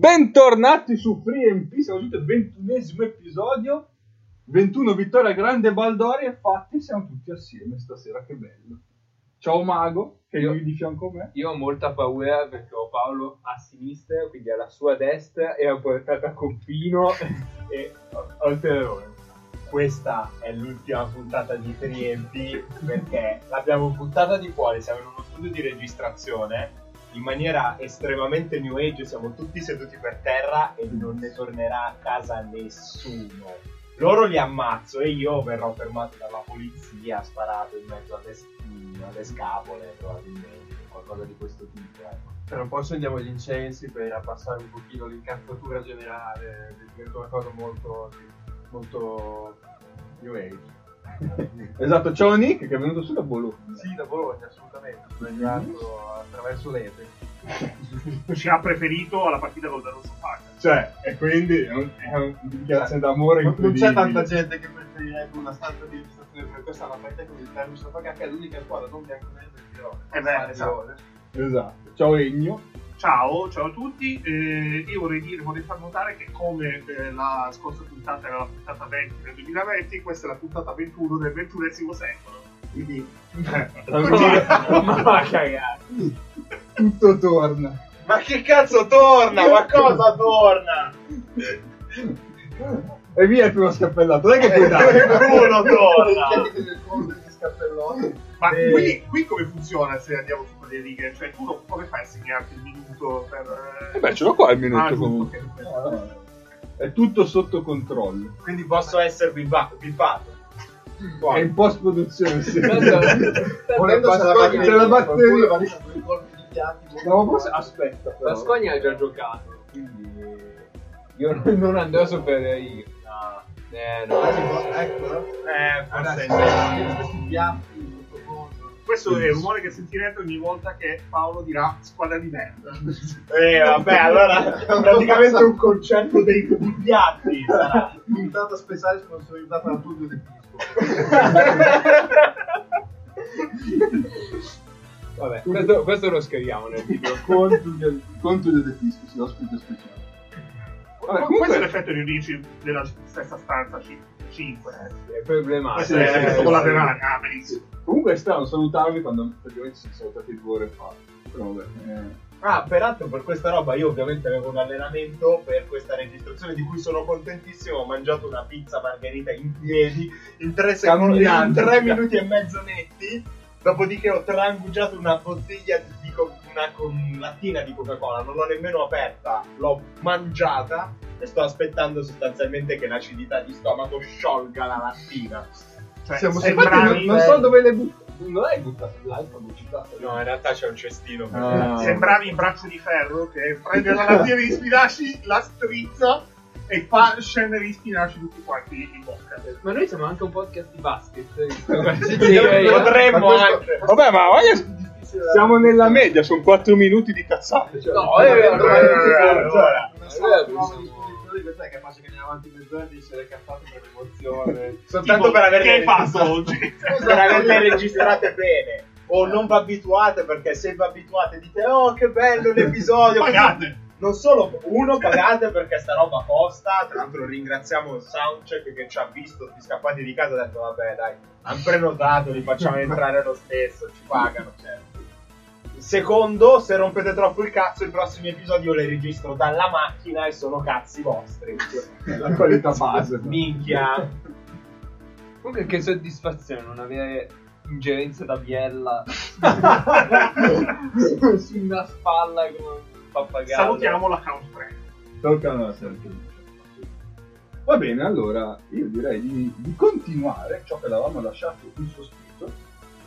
Bentornati su FreeMP, siamo giunti al ventunesimo episodio. 21 vittorie a grande Baldori e fatti siamo tutti assieme stasera, che bello. Ciao Mago, che Io- è di fianco a me. Io ho molta paura perché ho Paolo a sinistra, quindi alla sua destra, e ho portato a Coppino e ho il terrore. Questa è l'ultima puntata di 3MP perché l'abbiamo buttata di fuori, siamo in uno studio di registrazione in maniera estremamente new age, siamo tutti seduti per terra e non ne tornerà a casa nessuno. Loro li ammazzo e io verrò fermato dalla polizia, sparato in mezzo alle, spine, alle scapole probabilmente, qualcosa di questo tipo. Ecco. Tra un po' accendiamo gli incensi per abbassare un pochino l'incazzatura generale, diventa una cosa molto, molto new age. Esatto, ciao Nick che è venuto su da Bologna. Sì, da Bologna, assolutamente, sono arrivato attraverso l'Ete. ci ha preferito alla partita col Dallo Sofaka. Cioè, e quindi è, un- è una dichiarazione d'amore Non, non c'è tanta gente che preferirebbe una stanza di registrazione per questa alla partita con il Terno Sofaka che è l'unica squadra non bianconera del girone. Eh beh, esatto. Esatto. Ciao Egno. Ciao, ciao a tutti. Eh, io vorrei dire, vorrei far notare che come eh, la scorsa puntata era la puntata 20 del 2020, questa è la puntata 21 del XXI secolo. Quindi Ma va a cagare. Tutto torna. Ma che cazzo torna? Ma cosa torna? E via il primo scappellato. Dai che puoi dare. Bruno torna! Ma Eh. qui, qui come funziona se andiamo su quelle righe? Cioè tu non- come fai a segnarti il minuto per... E beh, ce l'ho qua il Ah, minuto giusto, comunque. ok. No, no. È tutto sotto controllo. Quindi posso essere bippa- bippato. È in post produzione. sì. Volendo c'è la batteria. No, ma forse aspetta. Però. La Spagna ha già giocato, quindi io non, non andrò su per io. No. Eh, no. Eccolo. Eh, forse è questi piatti. Questo è il rumore che sentirete ogni volta che Paolo dirà squadra di merda. Eh, vabbè, allora praticamente un concerto dei sarà. Puntata speciale sponsorizzata da Tullio De Pisco. Vabbè, questo, questo lo scriviamo nel video. Del, conto del fisco, sì, ospite speciale. Vabbè, Questo comunque- è l'effetto di Ricci della stessa stanza 5. È problematico. Questo è sì, l'effetto collaterale. Ah, benissimo. Comunque è strano salutarvi quando praticamente sono salutati due ore fa. Però vabbè. eh. Ah, peraltro per questa roba io ovviamente avevo un allenamento per questa registrazione di cui sono contentissimo. Ho mangiato una pizza margherita in piedi in tre, secondi, in Camminando. tre minuti e mezzo netti. Dopodiché ho trangugiato una bottiglia di co- una con lattina di Coca-Cola, non l'ho nemmeno aperta, l'ho mangiata e sto aspettando sostanzialmente che l'acidità di stomaco sciolga la lattina. Cioè, Siamo E sembravi, non, non so dove le buttato. Non l'hai buttato l'ho buttato. No, in realtà c'è un cestino. Ah. sembravi in braccio di ferro che prende la lattina di spinaci, la strizza e fa scendere gli spinaci tutti quanti in bocca. Ma noi siamo anche un podcast di basket. Potremmo Ma questo- anche. Vabbè, ma voglio- siamo nella media, sono 4 minuti di cazzate. Cioè, No, è vero, Allora, è vero. allora. Una sala di nuova disposizione, questa è capace che andiamo avanti mezz'ora e dice le cazzate per l'emozione. Soltanto Tipo, per averle Che hai fatto oggi? per averle registrate bene. O non vi abituate perché se vi abituate dite oh che bello l'episodio. Pagate. Non solo, uno pagate perché sta roba costa. Tra l'altro ringraziamo il soundcheck che ci ha visto tutti scappati di casa e ha detto vabbè dai, hanno prenotato, li facciamo entrare lo stesso, ci pagano, certo. Secondo, se rompete troppo il cazzo, i prossimi episodi io li registro dalla macchina e sono cazzi vostri. la qualità base. Minchia. Comunque che soddisfazione non avere ingerenza da biella su una spalla come un pappagallo. Salutiamo l'account 3. Toccano la serie. Va bene, allora io direi di, di continuare ciò che l'avevamo lasciato in sospiro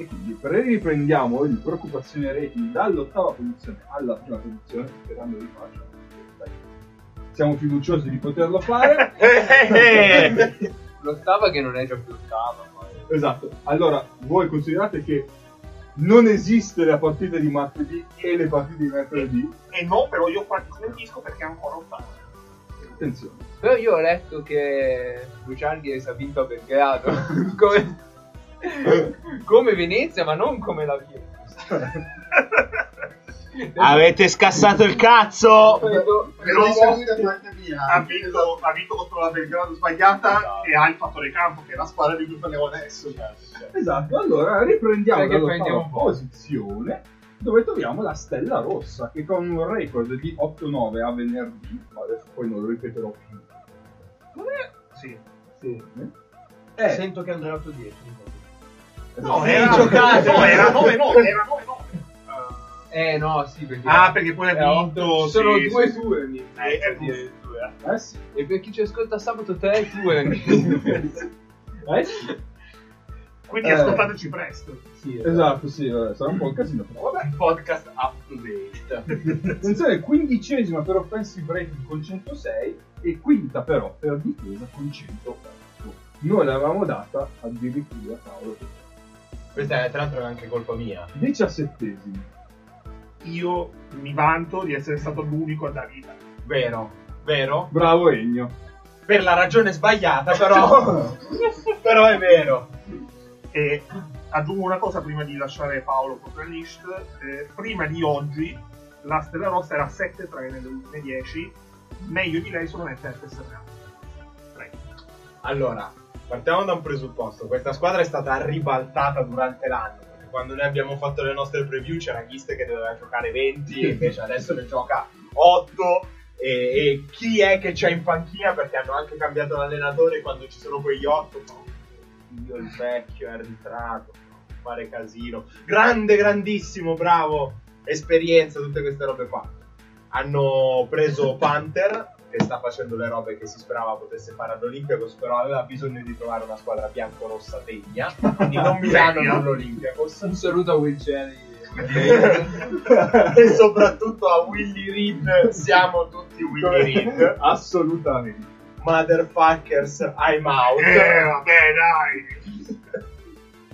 e quindi riprendiamo il preoccupazione rating dall'ottava posizione alla prima posizione sperando di farcela. Siamo fiduciosi di poterlo fare. L'ottava che non è già più ottava. poi. esatto. Allora, voi considerate che non esiste la partita di martedì e le partite di mercoledì? E no, però io smentisco perché è ancora ottavo. Attenzione. Però io ho letto che Luciani ha vinto a Belgrado. come... come Venezia, ma non come la Virtus. Avete scassato il cazzo! Però Però ha vinto, ha vinto contro la Belgrado sbagliata Esatto. e ha il fattore campo, che è la squadra di cui parliamo adesso. Esatto, allora riprendiamo po'. posizione dove troviamo la Stella Rossa che con un record di 8-9 a venerdì, ma adesso poi non lo ripeterò più, Non è... Sì. Sì. è Sento che andrà 8-10. No, Sì, era... giocate. No, era 9-9, era 9-9. Eh no, sì, perché... Ah, perché poi ha Eh, vinto... Sono sì, due sì. tue mi- Eh, eh, addirittura. Eh sì, E per chi ci ascolta sabato te tue eh sì. Quindi Eh. ascoltateci presto. Sì, Esatto, sì, vabbè, sarà un po' un casino, però vabbè. Podcast up to date. Attenzione, quindicesima per offensive rating con 106 e quinta però per difesa con 104. Noi l'avevamo data addirittura, Paolo, Questa è tra l'altro è anche colpa mia. diciassettesima. Io mi vanto di essere stato l'unico a dare vita. Vero, vero? Bravo Ennio. Per la ragione sbagliata, però. però è vero. E aggiungo una cosa prima di lasciare Paolo con la list. Eh, prima di oggi la Stella Rossa era 7-3 nelle ultime 10. Meglio di lei solamente FSR. Prego. Allora, partiamo da un presupposto. Questa squadra è stata ribaltata durante l'anno. Perché quando noi abbiamo fatto le nostre preview c'era Ghiste che doveva giocare 20 e invece adesso ne gioca 8. E, e chi è che c'è in panchina? Perché hanno anche cambiato l'allenatore quando ci sono quegli 8. Io il vecchio è arbitrato. Fare casino. Grande, grandissimo, bravo. Esperienza, tutte queste robe qua. Hanno preso Panther che sta facendo le robe che si sperava potesse fare all'Olympiacos, però aveva bisogno di trovare una squadra bianco-rossa tegna, quindi non Milano, non l'Olympiacos. Un saluto a Will Cherry. e soprattutto a Willy Reed, siamo tutti Willy Reed. Assolutamente. Motherfuckers, I'm out. Eh, vabbè, dai.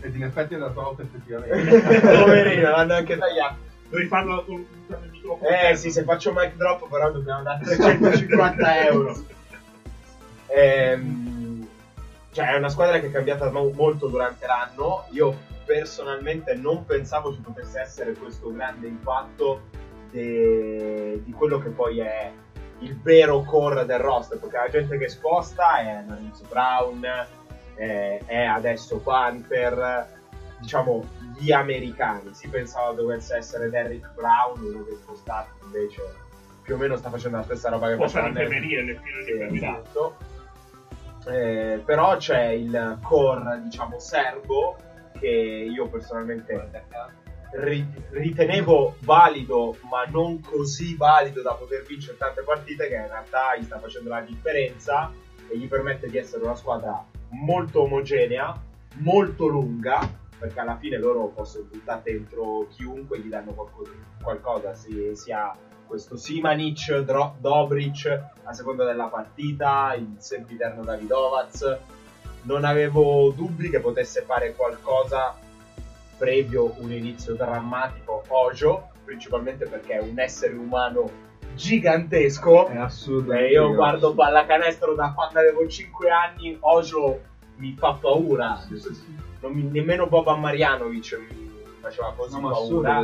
Ed in effetti è andato out effettivamente. Poverino, l'hanno anche tagliato. Devi farlo con il microfono. Eh sì, se faccio mic drop però dobbiamo dare 350 euro. Ehm, cioè è una squadra che è cambiata mo- molto durante l'anno. Io personalmente non pensavo ci potesse essere questo grande impatto de- di quello che poi è il vero core del roster, perché la gente che sposta è Lorenzo Brown, è, è adesso Panther, diciamo gli americani. Si pensava dovesse essere Derrick Brown, uno che è spostato invece più o meno sta facendo la stessa roba che faceva Derrick di infermeria. esatto. Eh, però c'è il core, diciamo, serbo che io personalmente ri- ritenevo valido, ma non così valido da poter vincere tante partite, che in realtà gli sta facendo la differenza e gli permette di essere una squadra molto omogenea, molto lunga, perché alla fine loro possono buttare dentro chiunque, gli danno qualcosa, qualcosa si- sia questo Simanic, Dro- Dobric a seconda della partita, il sempiterno Davidovac. Non avevo dubbi che potesse fare qualcosa previo un inizio drammatico Ojo, principalmente perché è un essere umano gigantesco. È assolutamente. Eh, io guardo pallacanestro da quando avevo 5 anni, Ojo mi fa paura. Non mi- nemmeno Boban Marjanovic mi faceva così No, ma assurdo paura.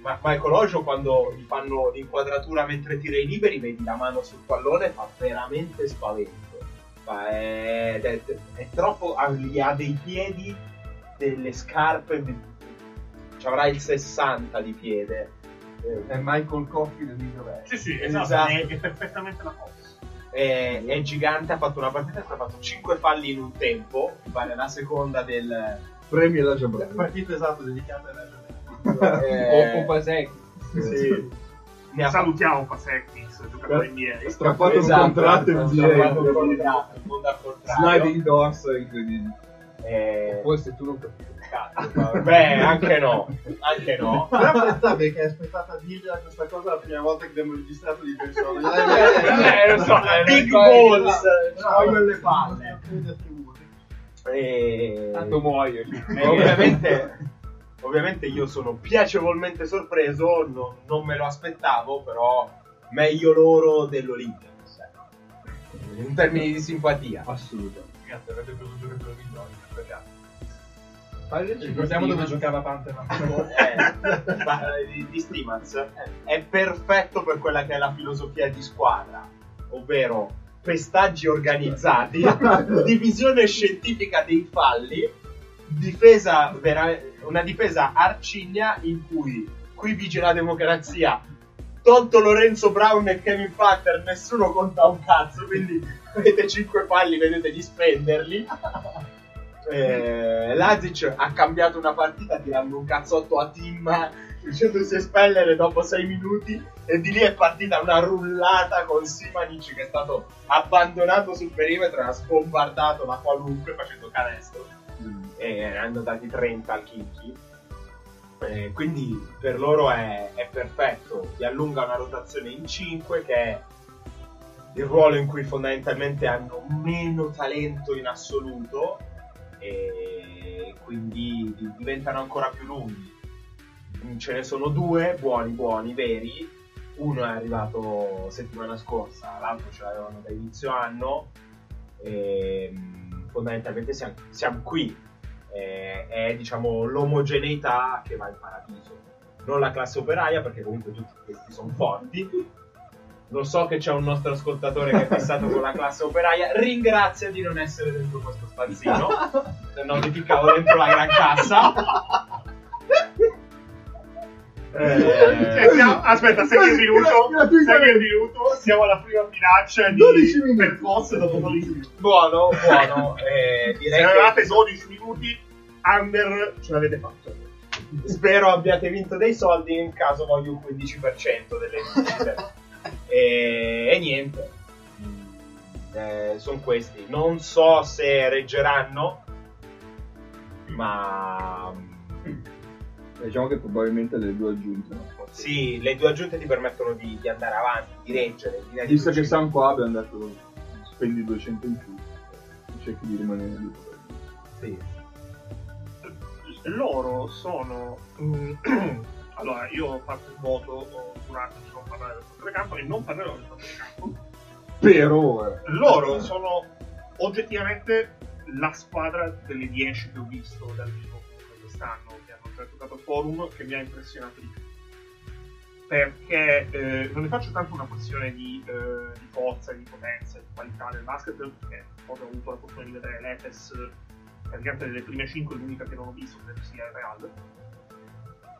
Ma Michael Ojo quando gli fanno l'inquadratura mentre tira i liberi, vedi la mano sul pallone, fa veramente spavento. Fa- è, è- è troppo. ha- gli ha dei piedi, delle scarpe. Ci avrà il 60 di piede. È Michael del video vecchio. Sì, sì, esatto, Esatto. È, è perfettamente la cosa. È, è gigante, ha fatto una partita che ha fatto 5 falli in un tempo. Mi pare la seconda del. Premi alla La partita esatto dedicata alla eh, O o Pasek. sì. Ne Salutiamo Pasecnis, giocatore NBA. Strappato Esatto, un contratto in ha strappato un contratto, il mondo al contrario. Sliding doors incredibile. Eh, Forse tu non capisci cazzo. beh, anche no, anche no. Però pensate che è aspettata a dirgliela questa cosa la prima volta che abbiamo registrato di persona. Eh, lo so, eh, Big lo balls, eh, ci vogliono le palle. Tanto E... Tanto muoio. cioè. ovviamente, ovviamente io sono piacevolmente sorpreso, non, non me lo aspettavo, però meglio loro dell'Olimpia. In termini di simpatia. Assolutamente. Ragazzi, avete preso il giocatore migliore, peccato. Fateci Ricordiamo dove giocava scorso. Eh, eh, di, di Stimaz è perfetto per quella che è la filosofia di squadra, ovvero pestaggi organizzati, divisione scientifica dei falli, difesa vera- una difesa arcigna in cui qui vige la democrazia. Tolto Lorenzo Brown e Kevin Patter, nessuno conta un cazzo, quindi avete 5 falli, vedete di spenderli. Eh, Lazic ha cambiato una partita tirando un cazzotto a Tim facendosi espellere dopo 6 minuti e di lì è partita una rullata con Simanic che è stato abbandonato sul perimetro e ha sbombardato la qualunque facendo canestro e hanno dati 30 al Kinky Eh, quindi per loro è, è perfetto. Gli allunga una rotazione in 5 che è il ruolo in cui fondamentalmente hanno meno talento in assoluto e quindi di- diventano ancora più lunghi. Ce ne sono due buoni, buoni, veri. Uno è arrivato settimana scorsa, l'altro ce l'avevano da inizio anno. E, mh, fondamentalmente siamo, siamo qui. Eh, è diciamo l'omogeneità che va in paradiso. Non la classe operaia, perché comunque tutti questi sono forti. Lo so che c'è un nostro ascoltatore che è fissato con la classe operaia. Ringrazia di non essere dentro questo stanzino. Se no, ti ficcavo dentro la gran cassa. Eh, siamo- aspetta, segui il minuto. Segui il minuto. Siamo alla prima minaccia di 12 minuti. per forza dopo 12 minuti. buono, buono. Eh, Se direi avevate che 12 minuti, Under ce l'avete fatto. spero abbiate vinto dei soldi. In caso voglio un 15% delle vincite. E, e niente. sono questi. Non so se reggeranno, ma Diciamo che probabilmente le due aggiunte possono. sì, le due aggiunte ti permettono di, di andare avanti, di reggere. di Visto che siamo qua abbiamo detto spendi 200 in più e cerchi di rimanere lì. Sì. Loro sono. mm, allora, io ho fatto un voto di non parlare del fatto del campo e non parlerò del fatto del campo. Per ora. Loro sono oggettivamente la squadra delle 10 che ho visto dal vivo quest'anno che hanno già giocato forum che mi ha impressionato di più. Perché eh, non ne faccio tanto una questione di, eh, di forza, di potenza, di qualità del basket, perché ho avuto la fortuna di vedere l'Efes praticamente nelle prime 5 l'unica che non ho visto credo sia il Real.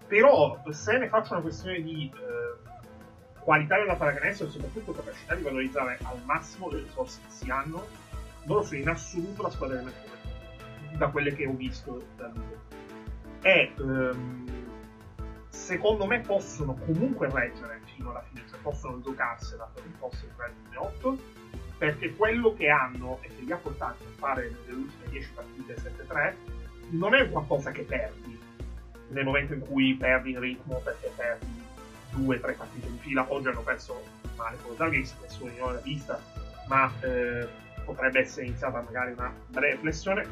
Però se ne faccio una questione di eh, qualità della pallacanestro e soprattutto capacità di valorizzare al massimo le risorse che si hanno, loro sono in assoluto la squadra del mercato da quelle che ho visto dal vivo. E ehm, secondo me possono comunque reggere fino alla fine, cioè possono giocarsela per un posto in ranking 8 perché quello che hanno e che li ha portati a fare nelle ultime 10 partite 7-3 non è qualcosa che perdi nel momento in cui perdi in ritmo perché perdi due o tre partite in fila. Oggi hanno perso male con Zalgiris, nessuno di noi l'ha vista, ma eh, potrebbe essere iniziata magari una breve flessione.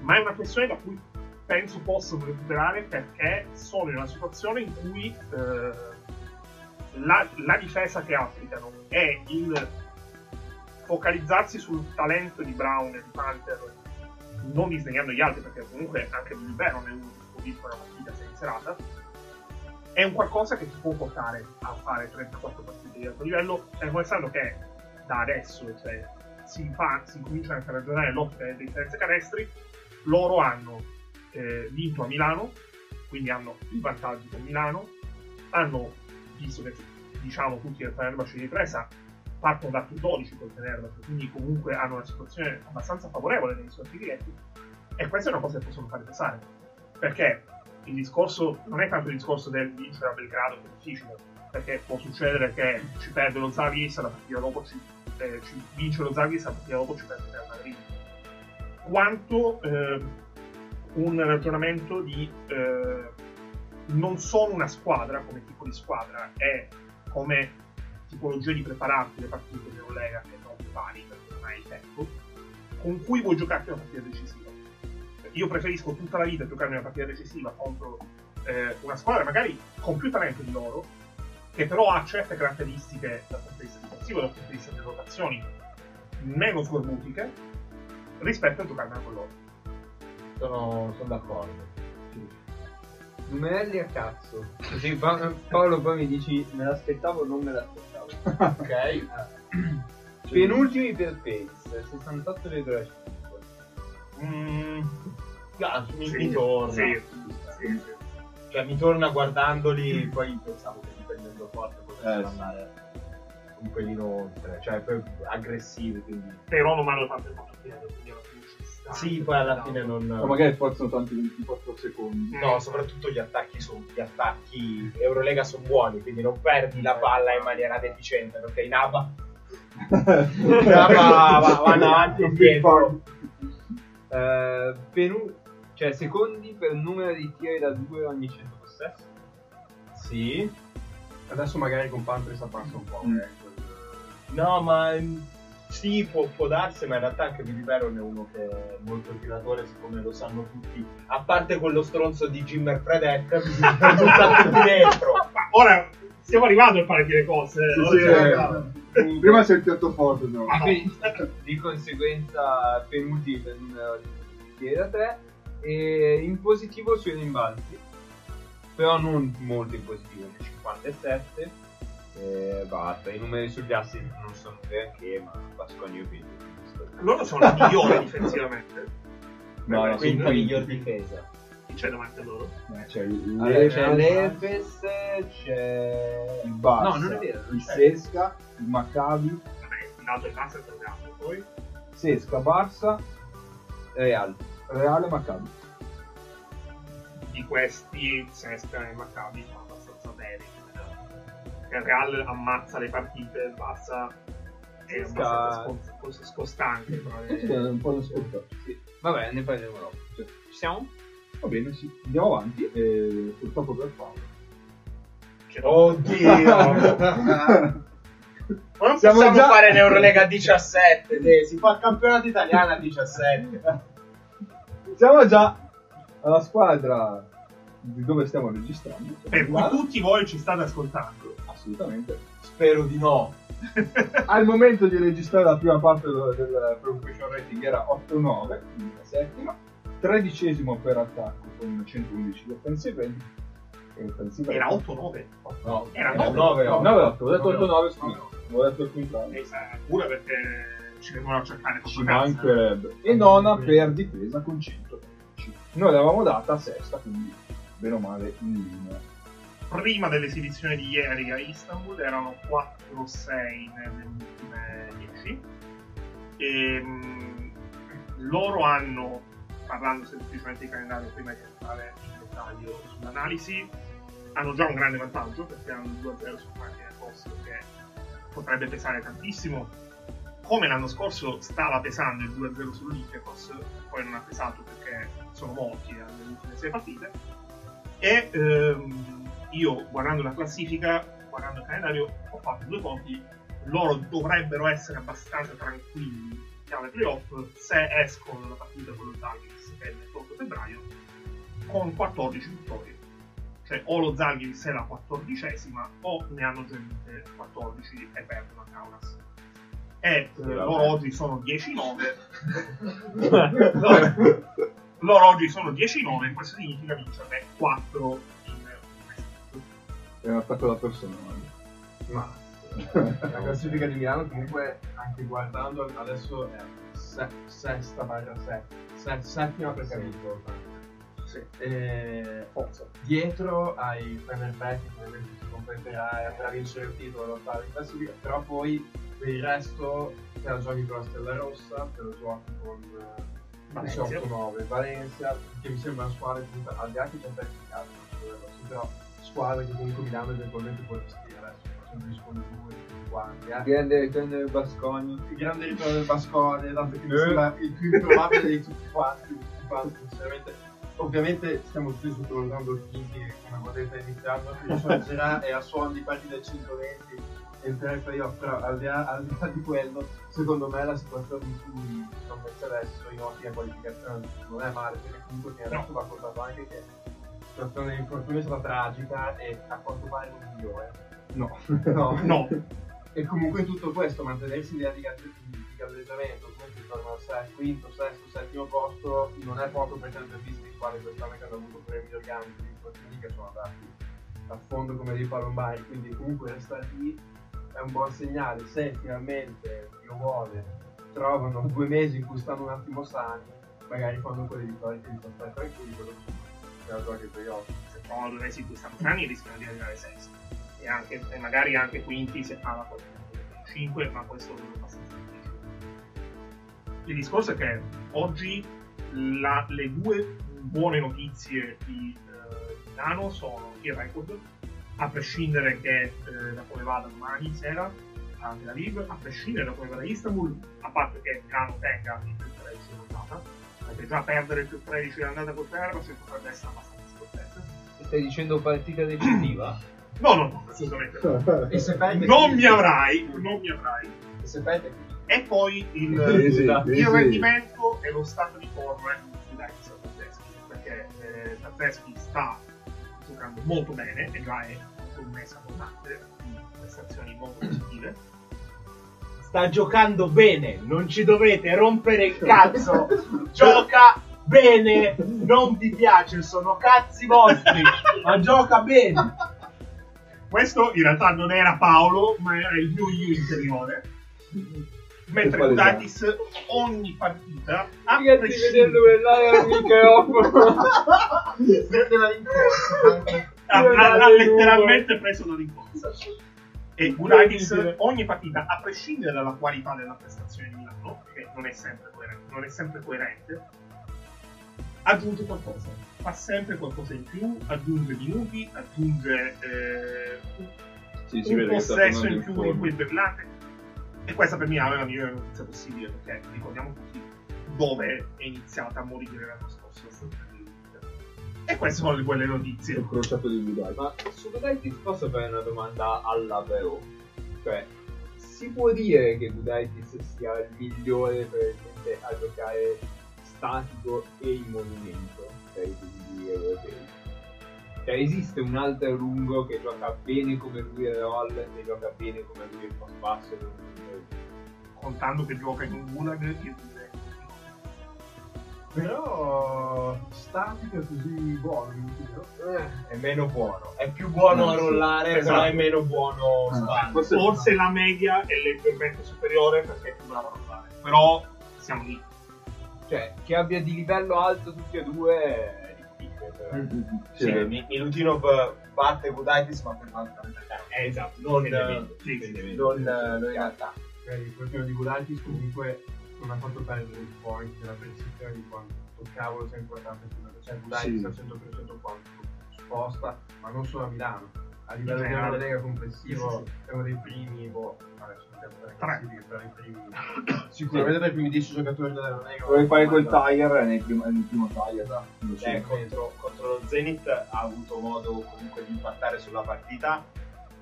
Ma è una flessione da cui penso possano recuperare perché sono in una situazione in cui eh, la, la difesa che applicano è il focalizzarsi sul talento di Brown e di Panther, non disdegnando gli altri, perché comunque anche Bilbao non è uno che può vincere una partita se in serata è un qualcosa che ti può portare a fare 34 partite. Di alto livello, fermo restando che da adesso, cioè, si, fa, si comincia anche a ragionare nell'ottica delle differenze canestri, loro hanno eh, vinto a Milano, quindi hanno il vantaggio con Milano, hanno, visto che diciamo tutti che Fenerbahce di presa, partono da più 12 col Fenerbahce, quindi comunque hanno una situazione abbastanza favorevole nei sorti diretti, e questa è una cosa che possono fare pesare, perché il discorso non è tanto il discorso del vincere a Belgrado che è difficile, perché può succedere che ci perde lo Zagris e la partita dopo ci, eh, ci vince lo Zagris e la partita dopo ci perde Real Madrid. Quanto eh, un ragionamento di eh, non sono una squadra come tipo di squadra, è come tipologia di prepararti le partite di Eurolega che non vari perché non hai tempo, con cui vuoi giocarti una partita decisiva io preferisco tutta la vita giocarmi una partita decisiva contro eh, una squadra magari con più talento di loro, che però ha certe caratteristiche dal punto di vista difensivo, dal punto di vista delle rotazioni meno scorbutiche, rispetto a giocarmela con loro. Sono, sono d'accordo. Numerelli a cazzo. Così Pa- Paolo poi mi dici me l'aspettavo o non me l'aspettavo. Ok. Penultimi per Pace, 68,5. Mm, ah, mi, Sì, mi torna. Sì, sì, sì. Cioè, mi torna guardandoli, poi pensavo che dipendendo forte potessero Eh, sì. andare un pelino oltre, cioè poi aggressivi, quindi... Però non mi hanno fatto molto bene, quindi alla fine ci sta. Sì, poi alla fine non... Ma magari forzano tanti 24 secondi. No, soprattutto gli attacchi sono gli attacchi Eurolega sono buoni, quindi non perdi la palla in maniera deficiente, perché in ABA in ABA va- vanno avanti e indietro. Eh, penu- cioè secondi per numero di tiri da 2 ogni 100 possesso. Sì. Adesso magari con Pantris abbassa un po'. Mm. eh, quel- No, ma mm, sì, può, può darsi, ma in realtà anche Vivero è uno che è molto tiratore, siccome lo sanno tutti. A parte quello stronzo di Jimmer Fredek, tutti dentro. Ma ora stiamo arrivando a fare delle cose. eh, Sì, stiamo eh. arrivando. Prima c'è il piatto forte, no? Quindi, di conseguenza penultimi per numero di tiri da 3 e in positivo sui rimbalzi. Però non molto in positivo, ne 57 e basta. I numeri sugli assi non sono granché, ma Bascogni io vedo. Loro sono la migliore difensivamente. No, no, Quindi sono la miglior difesa. C'è davanti a loro? Eh, C'è il Allora, c'è l'Efes, c'è... il Barça, No, non è vero, non il c'è. Sesca, il Maccabi, Vabbè, il nato e l'Asse torniamo poi. Sesca, Barça, Real. Reale, Maccabi. Di questi, Sesca e Maccabi sono abbastanza bene. Il Real ammazza le partite, Barça è abbastanza scos- scostante. Però è- Questo è un po' ascoltare. Sì. Vabbè, ne parleremo dopo. Ci siamo? Va bene, sì. Andiamo avanti e purtroppo per Paolo. Oddio! Ma non Siamo possiamo già- fare l'Eurolega a 17, dai, si fa il campionato italiano a 17. Siamo già alla squadra di dove stiamo registrando. Per cui tutti voi ci state ascoltando. Assolutamente. Spero di no. Al momento di registrare la prima parte del, del preoccupation rating era 8-9, quindi la settima, tredicesimo per attacco con 111 di offensive e offensive Era rating. 8-9. No, Era era 9. 9 9 8, ho detto 9, 8-9, scusa, ho detto il contrario. Sa, Pure perché ci vengono a cercare Ci mancherebbe. E nona per difesa con 113. Noi l'avevamo data a sesta, quindi bene o male in linea. Prima dell'esibizione di ieri a Istanbul erano 4-6 nelle ultime 10. E mm, loro hanno, parlando semplicemente di calendario prima di entrare in dettaglio sull'analisi, hanno già un grande vantaggio perché hanno il 2-0 su Panathinaikos che potrebbe pesare tantissimo. Come l'anno scorso stava pesando il 2-0 sull'Olympiakos, poi non ha pesato perché sono morti alle ultime 6 partite. E ehm, io guardando la classifica, guardando il calendario, ho fatto due conti. Loro dovrebbero essere abbastanza tranquilli chiave playoff se escono dalla partita con lo Zalgiris che è il 28 febbraio con 14 vittorie. Cioè o lo Zalgiris è la quattordicesima o ne hanno già vinte 14 e perdono a Kaunas. E eh, loro oggi sono 10-9. loro, loro oggi sono 10-9, questo significa vincerne 4 in. È un attacco da persona. Ma la classifica di Milano comunque anche guardando adesso è se- sesta barra settima, settima perché ha vinto Sì. e dietro ai Fenerbahce che ovviamente si completerà andrà a vincere il titolo in classifica però poi per il resto te la giochi con la Stella Rossa, te la giochi con eh, Valencia. 18-9, Valencia, che mi sembra una squadra che comunque al di là che c'è pezzi di calcio, però squadra che comunque Milano eventualmente può la stella facendo rispondere lui quanti. Eh. Grande ritorno del Bascogna. Grande ritorno del Bascogna, eh. dato che mi il più improbabile di tutti quanti, tutti quanti sinceramente. Ovviamente stiamo tutti sottovalutando Kinti che come potete iniziare, non esorgerà e a suon di partita 520 entrare ai playoff, però al di, là, al di, là, di quello, secondo me la situazione di cui sono messa adesso in ottima qualificazione non è male, perché comunque fino adesso va contato anche che la situazione di infortunio è stata tragica e a quanto pare non migliore. No, no, no. E comunque tutto questo mantenersi l'idea di, di, di galleggiamento, comunque intorno al quinto, sesto, settimo posto, non è poco per tante viste di quale quest'anno che hanno avuto problemi organici, di infortuni che sono andati a fondo come dei palombari, quindi comunque resta lì è un buon segnale. Se finalmente Dio vuole trovano due mesi in cui stanno un attimo sani, magari fanno quelle vittorie che fanno stare tranquilli, quello che la i playoff. Se trovano due mesi in cui stanno strani rischiano di arrivare sesti. E, anche, e magari anche quinti se fanno la qualità 5, ma questo è abbastanza difficile. Il discorso è che oggi la- le due buone notizie di Milano sono il record, a prescindere che eh, da come vada domani sera a Tel Aviv, a prescindere da come vada Istanbul, a parte che Milano tenga il più 13 in andata, perché già perdere il più 13 in andata col Fenerbahce potrebbe essere abbastanza scortese. Stai dicendo partita decisiva? No, no, no, assolutamente no. E se perde Non mi avrai, non mi avrai. E se perde E poi il, Sì, sì, il sì, sì. rendimento e lo stato di forma di Dax Tazzeschi, perché eh, Tazzeschi sta giocando molto bene e già è un mese abbondante di prestazioni molto positive. Sta giocando bene, non ci dovete rompere il cazzo. Gioca bene, non vi piace, sono cazzi vostri, ma gioca bene. Questo in realtà non era Paolo, ma era il mio io interiore. Mentre Che Kudatis ogni partita a Ragazzi, prescindere- vedendo quell'area del microfono. Prende la rincorsa. ha, ha- ha letteralmente preso la rincorsa. E Gudakis ogni partita, a prescindere dalla qualità della prestazione di Milano, che non è sempre coerente, non è sempre coerente aggiunge qualcosa. Fa sempre qualcosa in più, aggiunge minuti, aggiunge eh, un, Sì, si un possesso in più in quel berlante. E questa per me è la migliore notizia possibile, perché ricordiamo tutti dove è iniziata a morire l'anno scorso la stagione dell'Inter. E queste sono le quelle notizie. Il crociato di Budai. Ma su Gudaitis posso fare una domanda alla vero? Cioè, si può dire che Gudaitis sia il migliore probabilmente a giocare statico e in movimento tra i due europei? Cioè, esiste un altro lungo che gioca bene come lui il roll e gioca bene come lui il post basso e non- Contando che gioca in un Gulag, io direi. Però statica così buono, no? Eh, È meno buono, è più buono No, a sì. rollare, Esatto. però è meno buono Ah, forse- Forse la media è leggermente superiore perché è più bravo a rollare. Però siamo lì. Cioè, che abbia di livello alto tutti e due è difficile. però. Sì, Sì. Mi- Milutinov batte Gudaitis ma per l'altra. Eh, esatto, Non, sì, non, non in realtà. Cioè, il problema di Gudantis comunque non ha fatto perdere il point della percezione di quanto cavolo sia importante. Cioè, Gudantis Sì. al 100% quanto sposta, ma non solo a Milano. A livello In di una lega complessivo Sì, è uno dei primi, boh, adesso non però i primi. Sicuramente tra i primi 10 giocatori della lega. Vuoi fare quel tire nel primo, nel primo tire? So. Eh, contro, contro lo Zenit ha avuto modo comunque di impattare sulla partita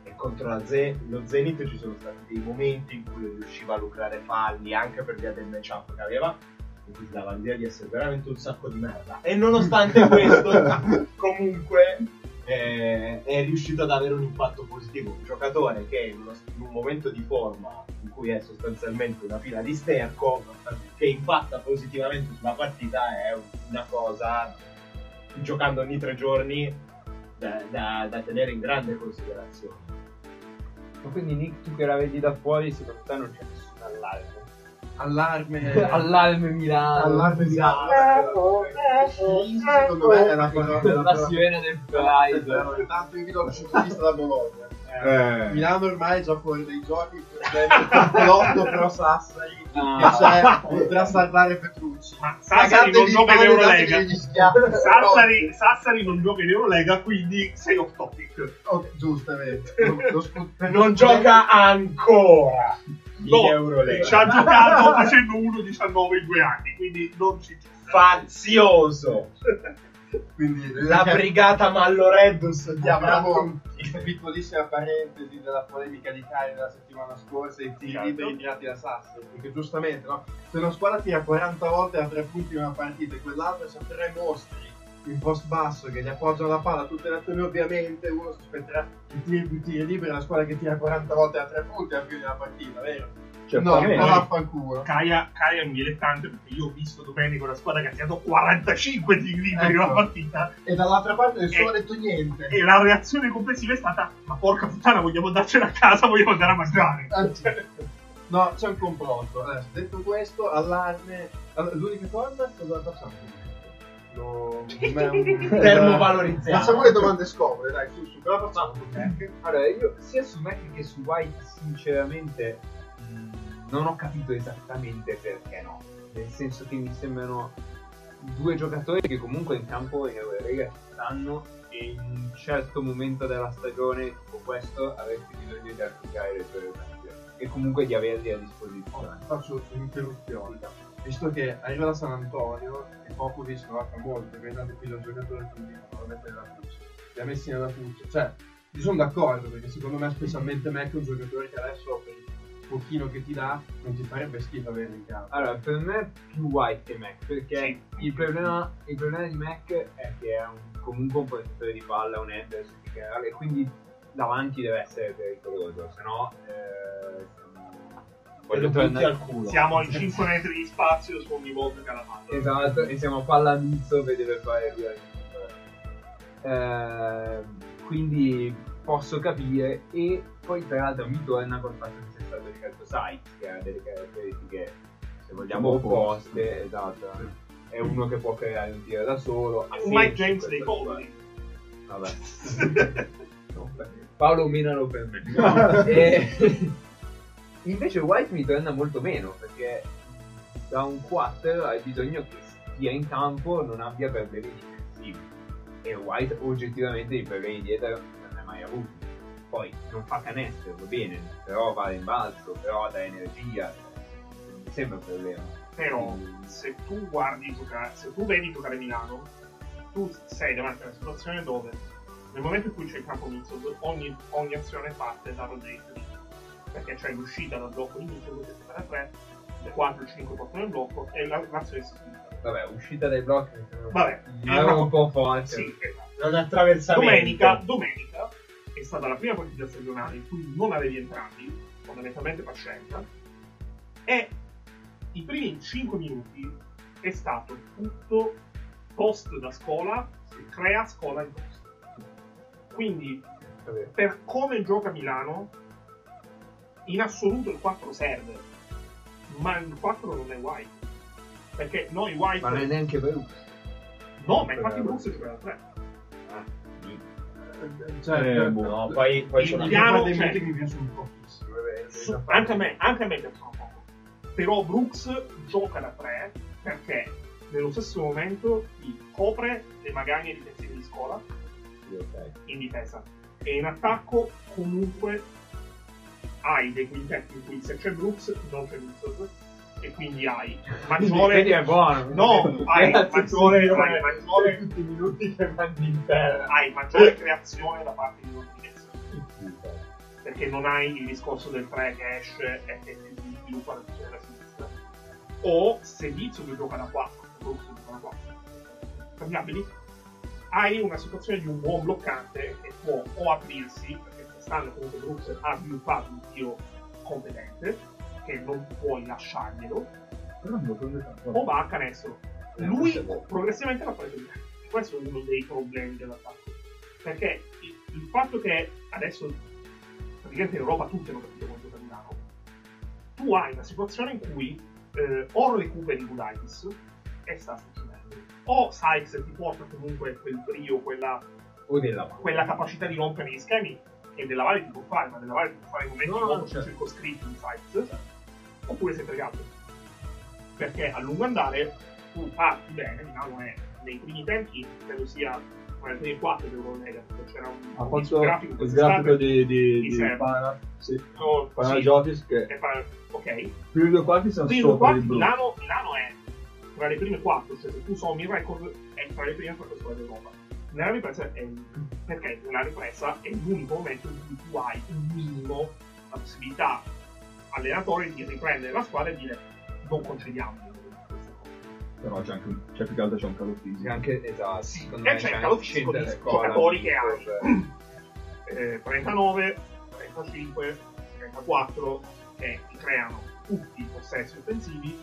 e contro Ze- lo Zenit ci sono stati dei momenti in cui riusciva a lucrare falli anche per via del matchup che aveva in cui dava l'idea di essere veramente un sacco di merda. E nonostante questo comunque eh, è riuscito ad avere un impatto positivo. Un giocatore che in, uno- in un momento di forma in cui è sostanzialmente una pila di sterco che impatta positivamente sulla partita è una cosa giocando ogni tre giorni da, da- da tenere in grande considerazione Ma quindi Nick, tu che la vedi da fuori, secondo te non c'è nessun allarme? Allarme. allarme Milano. Allarme di Sì, secondo me è la parola. la La parola- sirena del Pride. Intanto io vi do il da Bologna. Eh. Milano ormai è già fuori dai giochi, l'otto però Sassari Ah. che c'è potrà salvare Petrucci. Ma Sassari non gioca in Eurolega. Sassari, Sassari non gioca in Eurolega, quindi sei off topic. Scu- per- non gioca ancora No, in Eurolega ci ha giocato facendo 1-19 in due anni, quindi non ci fazioso Quindi la brigata Malloreddus diamo a Una piccolissima parentesi della polemica di Cari della settimana scorsa e i tiri Certo. liberi tirati da Sassari perché giustamente no? se una squadra tira 40 volte a tre punti in una partita e quell'altra c'ha tre mostri in post basso che gli appoggiano la palla tutte le azioni ovviamente uno si aspetterà che tiri più tiri liberi la squadra che tira 40 volte a tre punti alla fine della partita vero? Certamente. ma vaffanculo. Kaya, Kaya è un dilettante perché io ho visto domenica una squadra che ha tirato 45 tiri liberi in Ecco. una partita E dall'altra parte nessuno Eh. ha detto niente. e la reazione complessiva è stata ma porca puttana vogliamo andarcene a casa, vogliamo andare a mangiare. Anzi, No, c'è un complotto. Adesso, detto questo, allarme. Allora, l'unica cosa, cosa facciamo? Lo... è Termovalorizziamo. Facciamo le domande scomode, dai, su, su, cosa facciamo? Allora, io sia su Mac che su White, sinceramente, non ho capito esattamente perché no. Nel senso che mi sembrano due giocatori che comunque in campo in Eurolega ci stanno e in un certo momento della stagione, tipo questo, avresti bisogno di applicare le tue rotazioni e comunque di averli a disposizione. Faccio un'interruzione. Visto che arriva da San Antonio e Popovic lo fa molto, che andate qui da giocatore mi dicono lo mette nella fuccia. Li ha messi nella fuccia. Cioè, io sono d'accordo perché secondo me specialmente Mac è un giocatore che adesso per pochino che ti dà non ti farebbe schifo averlo in campo. Allora, per me è più White che Mac, perché Sì. il, problema, il problema di Mac è che è un- comunque un portatore di palla, un header in generale, e quindi davanti deve essere pericoloso, se no... Eh, voglio tornare... al culo. Siamo a 5 metri di spazio su ogni volta che la palla. Esatto, e siamo a palla mizzo per deve fare lui al eh, Quindi posso capire e poi tra l'altro mi torna col fatto che sia stato scelto Sykes che ha delle caratteristiche se vogliamo opposte. esatto. È uno che può creare un tiro da solo ha Un Mike James dei Colli. vabbè. No, Paolo menalo per me. E- invece White mi torna molto meno perché da un 4 hai bisogno che stia in campo non abbia problemi difensivi e White oggettivamente i problemi dietro non avuti poi non fa canestro va bene però va in balzo però dà energia non mi sembra un problema Però se tu guardi giocare, se tu vedi giocare Milano, tu sei davanti a una situazione dove nel momento in cui c'è il campo mixo, ogni, ogni azione parte da rotate perché c'è l'uscita dal blocco di mixo, dove si fa 3, le 4 5 portano il blocco e la- l'azione si sviluppa. vabbè uscita dai blocchi Vabbè, è un po' forte Sì, esatto. È un attraversamento. Domenica, domenica è stata la prima partita stagionale in cui non avevi entrambi, fondamentalmente per scelta, e i primi 5 minuti è stato tutto post da scuola, crea scuola in post. Quindi, per come gioca Milano, in assoluto il 4 serve, ma il 4 non è White. Perché noi White... ma non è neanche Brooks No, ma infatti Brooks gioca da 3. Cioè, Eh, boh. No, poi, poi Il c'è piano- dei cioè- mi piacciono pochissimo. Su- anche a me, anche a me piacciono poco. Però Brooks gioca da 3 perché nello stesso momento ti copre le magagne difensive di scuola Sì, ok. in difesa e in attacco comunque hai dei quintetti in cui se c'è Brooks non c'è Brooks e quindi hai maggiore Quindi è buono no hai maggiore, hai maggiore tutti i minuti che mandi in terra. hai maggiore creazione da parte di Rodriguez perché non hai il discorso del 3 che esce e che si sviluppa la posizione da sinistra. O se Vizio che gioca da 4, Brooks gioca da 4, cambiabili, hai una situazione di un buon bloccante che può o aprirsi, perché quest'anno comunque Brooks ha sviluppato un tiro competente, che non puoi lasciarglielo, Però non lo tanto. o va a canestro. Eh, Lui progressivamente l'ha preso canestro. Questo è uno dei problemi dell'attacco. Perché il, il fatto che adesso praticamente in Europa tutti hanno capito come gioca Milano, tu hai una situazione in cui eh, o recuperi Budaitis e sta succedendo, o Sykes ti porta comunque quel brio, quella, quella capacità di rompere gli schemi che della Valle ti può fare, ma della Valle ti può fare momenti No, molto certo. circoscritti in Sykes, oppure sei fregato. Perché a lungo andare tu parti bene, Milano è nei primi tempi, credo sia tra i primi quattro dell'Eurolega, perché c'era un, Ha fatto grafico il grafico di, di, di di. Pana, sì. no, Pana sì, Jotis che e fa- ok, i primi due quarti sono primi sopra quarti. Milano, Milano è tra le prime quattro, cioè se tu sommi il record è tra le prime quattro squadre d'Europa. Nella ripresa è perché nella ripresa è l'unico momento in cui tu hai un minimo la possibilità allenatore di riprendere la squadra e dire non concediamo questa cosa. Però c'è anche un, c'è più che altro c'è un calo fisico. C'è anche esatto Sì, e me c'è il calo fisico di giocatori che hai. per- Eh, 39, 35, 34 che ti creano tutti i possessi offensivi.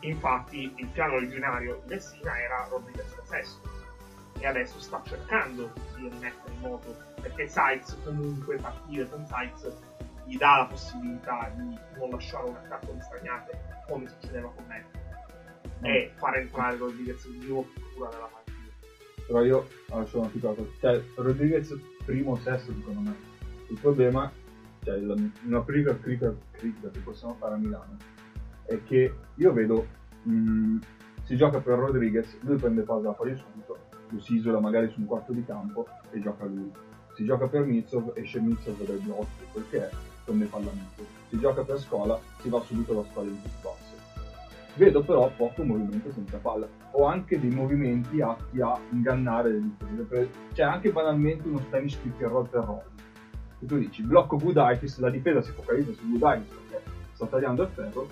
Infatti il piano originario di Messina era Rodriguez sesto e adesso sta cercando di rimettere in moto perché Sykes comunque partire con Sykes gli dà la possibilità di non lasciare un attacco di stagnate come succedeva con me e far entrare Rodriguez di nuovo cura della partita. Però io sono abituato. Cioè, Rodriguez primo o sesto secondo me. Il problema, cioè la, una prima critica, critica che possiamo fare a Milano è che io vedo mh, si gioca per Rodriguez, lui prende palla subito, lo si isola magari su un quarto di campo e gioca lui. Si gioca per Mitsov, esce Mitsov dal blocco, quel che è, palla Mitsov. Si gioca per scuola, si va subito alla scuola di basse. Vedo però poco movimento senza palla, o anche dei movimenti atti a ingannare le difese. Per- Cioè anche banalmente uno Spanish pick and roll per roll. E tu dici, blocco Gudaitis, la difesa si focalizza su Gudaitis perché sta tagliando il ferro,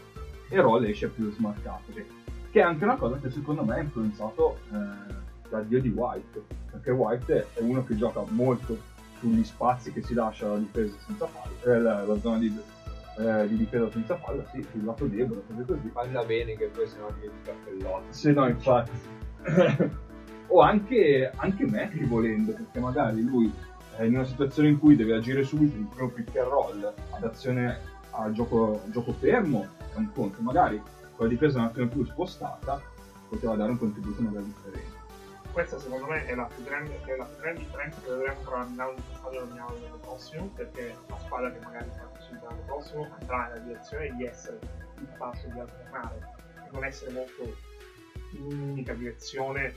e roll esce più smarcato. Che, che è anche una cosa che secondo me ha influenzato eh, l'addio di White, perché White è uno che gioca molto sugli spazi che si lascia la difesa senza palla, eh, la, la zona di, eh, di difesa senza palla, sì, sul lato debole, cose così. Falla bene che poi sennò diventi cappellotto. Sì, no, infatti. o anche, anche Macri volendo, perché magari lui è in una situazione in cui deve agire subito in primo pick and roll ad azione a gioco, gioco fermo, è un conto. Magari con la difesa un attimo più spostata poteva dare un contributo magari differente. Questa secondo me è la più grande, è la più grande differenza che vedremo tra Milano in quest'anno e Milano prossimo, perché la squadra che magari farà così l'anno prossimo andrà nella direzione di essere più capace di alternare e non essere molto in un'unica direzione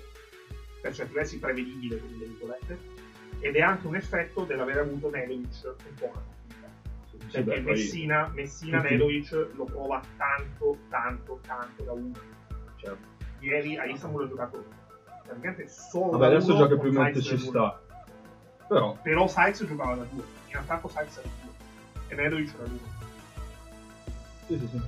per certi versi prevedibile, come virgolette, ed è anche un effetto dell'aver avuto Nedovic un po'. Sì, Perché Messina, Messina Nedovic lo prova tanto, tanto, tanto da uno. Certo. Ieri a Istanbul ha giocato praticamente solo Vabbè, da adesso uno, gioca più Sykes ci da sta. Però, Però Sykes giocava da due. In attacco Sykes era due. E Nedovic era uno. sì, sì, sì.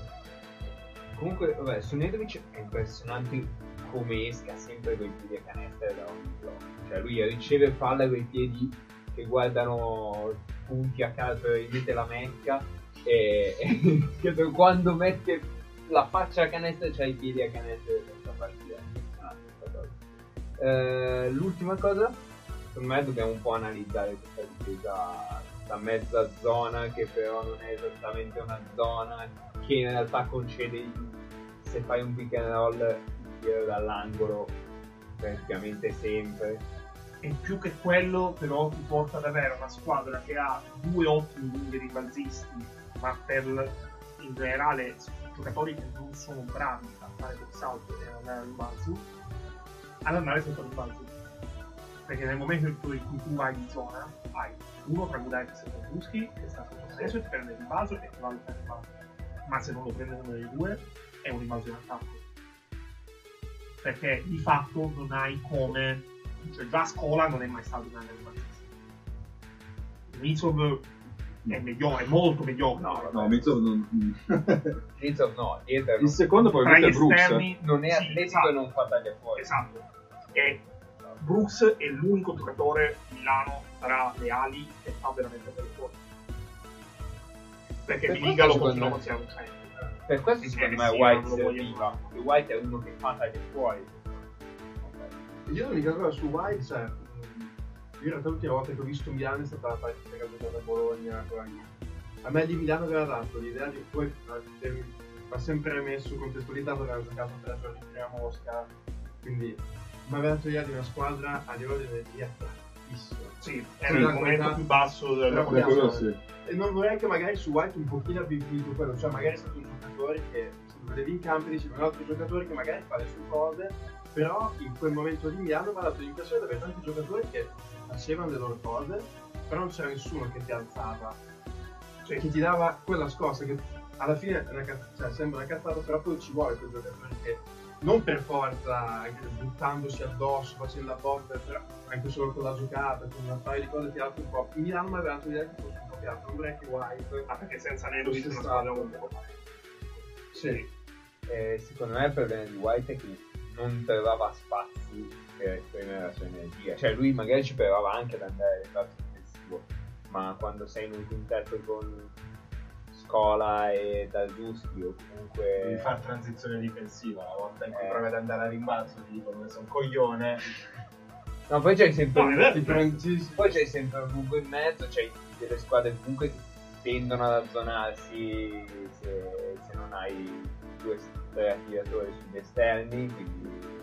Comunque, vabbè, su Nedovic è impressionante come esca sempre con i piedi a canestra da ogni blocco. Cioè lui riceve palla con i piedi che guardano punti a caso probabilmente la mecca e, e quando mette la faccia a canestra c'ha i piedi a canestra Eh, l'ultima cosa, secondo me dobbiamo un po' analizzare questa difesa da mezza zona che però non è esattamente una zona che in realtà concede se fai un pick and roll il tiro dall'angolo praticamente sempre. E più che quello, però, ti porta ad avere una squadra che ha due ottimi lunghi ribalzisti, ma per in generale giocatori che non sono bravi a fare box out e ad andare al rimbalzo, ad andare sotto il rimbalzo. Perché nel momento in cui, tu vai in zona, hai uno tra Gudaitis e Kowalski che sta sotto stesso e ti prende il rimbalzo e ti valuta il rimbalzo. Ma se non lo prende uno dei due, è un rimbalzo in attacco. Perché di fatto non hai come cioè già a scuola non è mai stato un grande. Mitsov è migliore, è molto migliore. No, No, Mitsov non... Rizzo no dietro Il secondo probabilmente è Brooks. esterni non è sì, atletico esatto, e non fa taglia fuori Esatto. E Brooks è l'unico giocatore Milano tra le ali che fa veramente bene fuori. Perché Per Biliga lo questo, continua a considerare un centro. per questo Sì, secondo me sì, White serviva White è uno che fa taglia fuori Io l'unica cosa su White, cioè, io in realtà l'ultima volta che ho visto Milano è stata la partita che ha giocato a Bologna. A me di Milano aveva dato l'idea di poi eh, va sempre messo contestualizzato che aveva giocato tre giorni prima a Mosca, quindi mi aveva dato l'idea di una squadra a livello di tantissimo. Sì, era il momento qualità- più basso del Però Beh, quello sì. E non vorrei che magari su White un pochino abbia influito quello, cioè magari è stato un giocatore che se vedevi in campo dicevi un altro giocatore che magari fa le sue cose, però in quel momento di Milano mi ha dato l'impressione di avere tanti giocatori che facevano le loro cose, però non c'era nessuno che ti alzava, cioè che ti dava quella scossa che alla fine cioè, sembra una cazzata, però poi ci vuole quel giocatore che non per forza anche buttandosi addosso, facendo la botta, anche solo con la giocata, con una paio di cose ti alza un po'. Milano mi aveva dato l'idea che fosse un po' più alto, non vorrei che White Ah, perché senza Nedovic squadra stato- un po' sì. Eh, secondo me il problema di White è che non trovava spazi per esprimere la sua energia. Cioè lui magari ci provava anche ad andare al lato offensivo, ma quando sei in un quintetto con Scola e da Giuschi o Devi comunque... fare transizione difensiva. La volta in cui Eh. provi ad andare a rimbalzo ti dicono che sei un coglione. No, poi c'hai sempre, No, vero. poi c'hai sempre un lungo in mezzo, c'hai delle squadre che comunque tendono ad azzonarsi se, se non hai due tre tiratori sugli esterni, quindi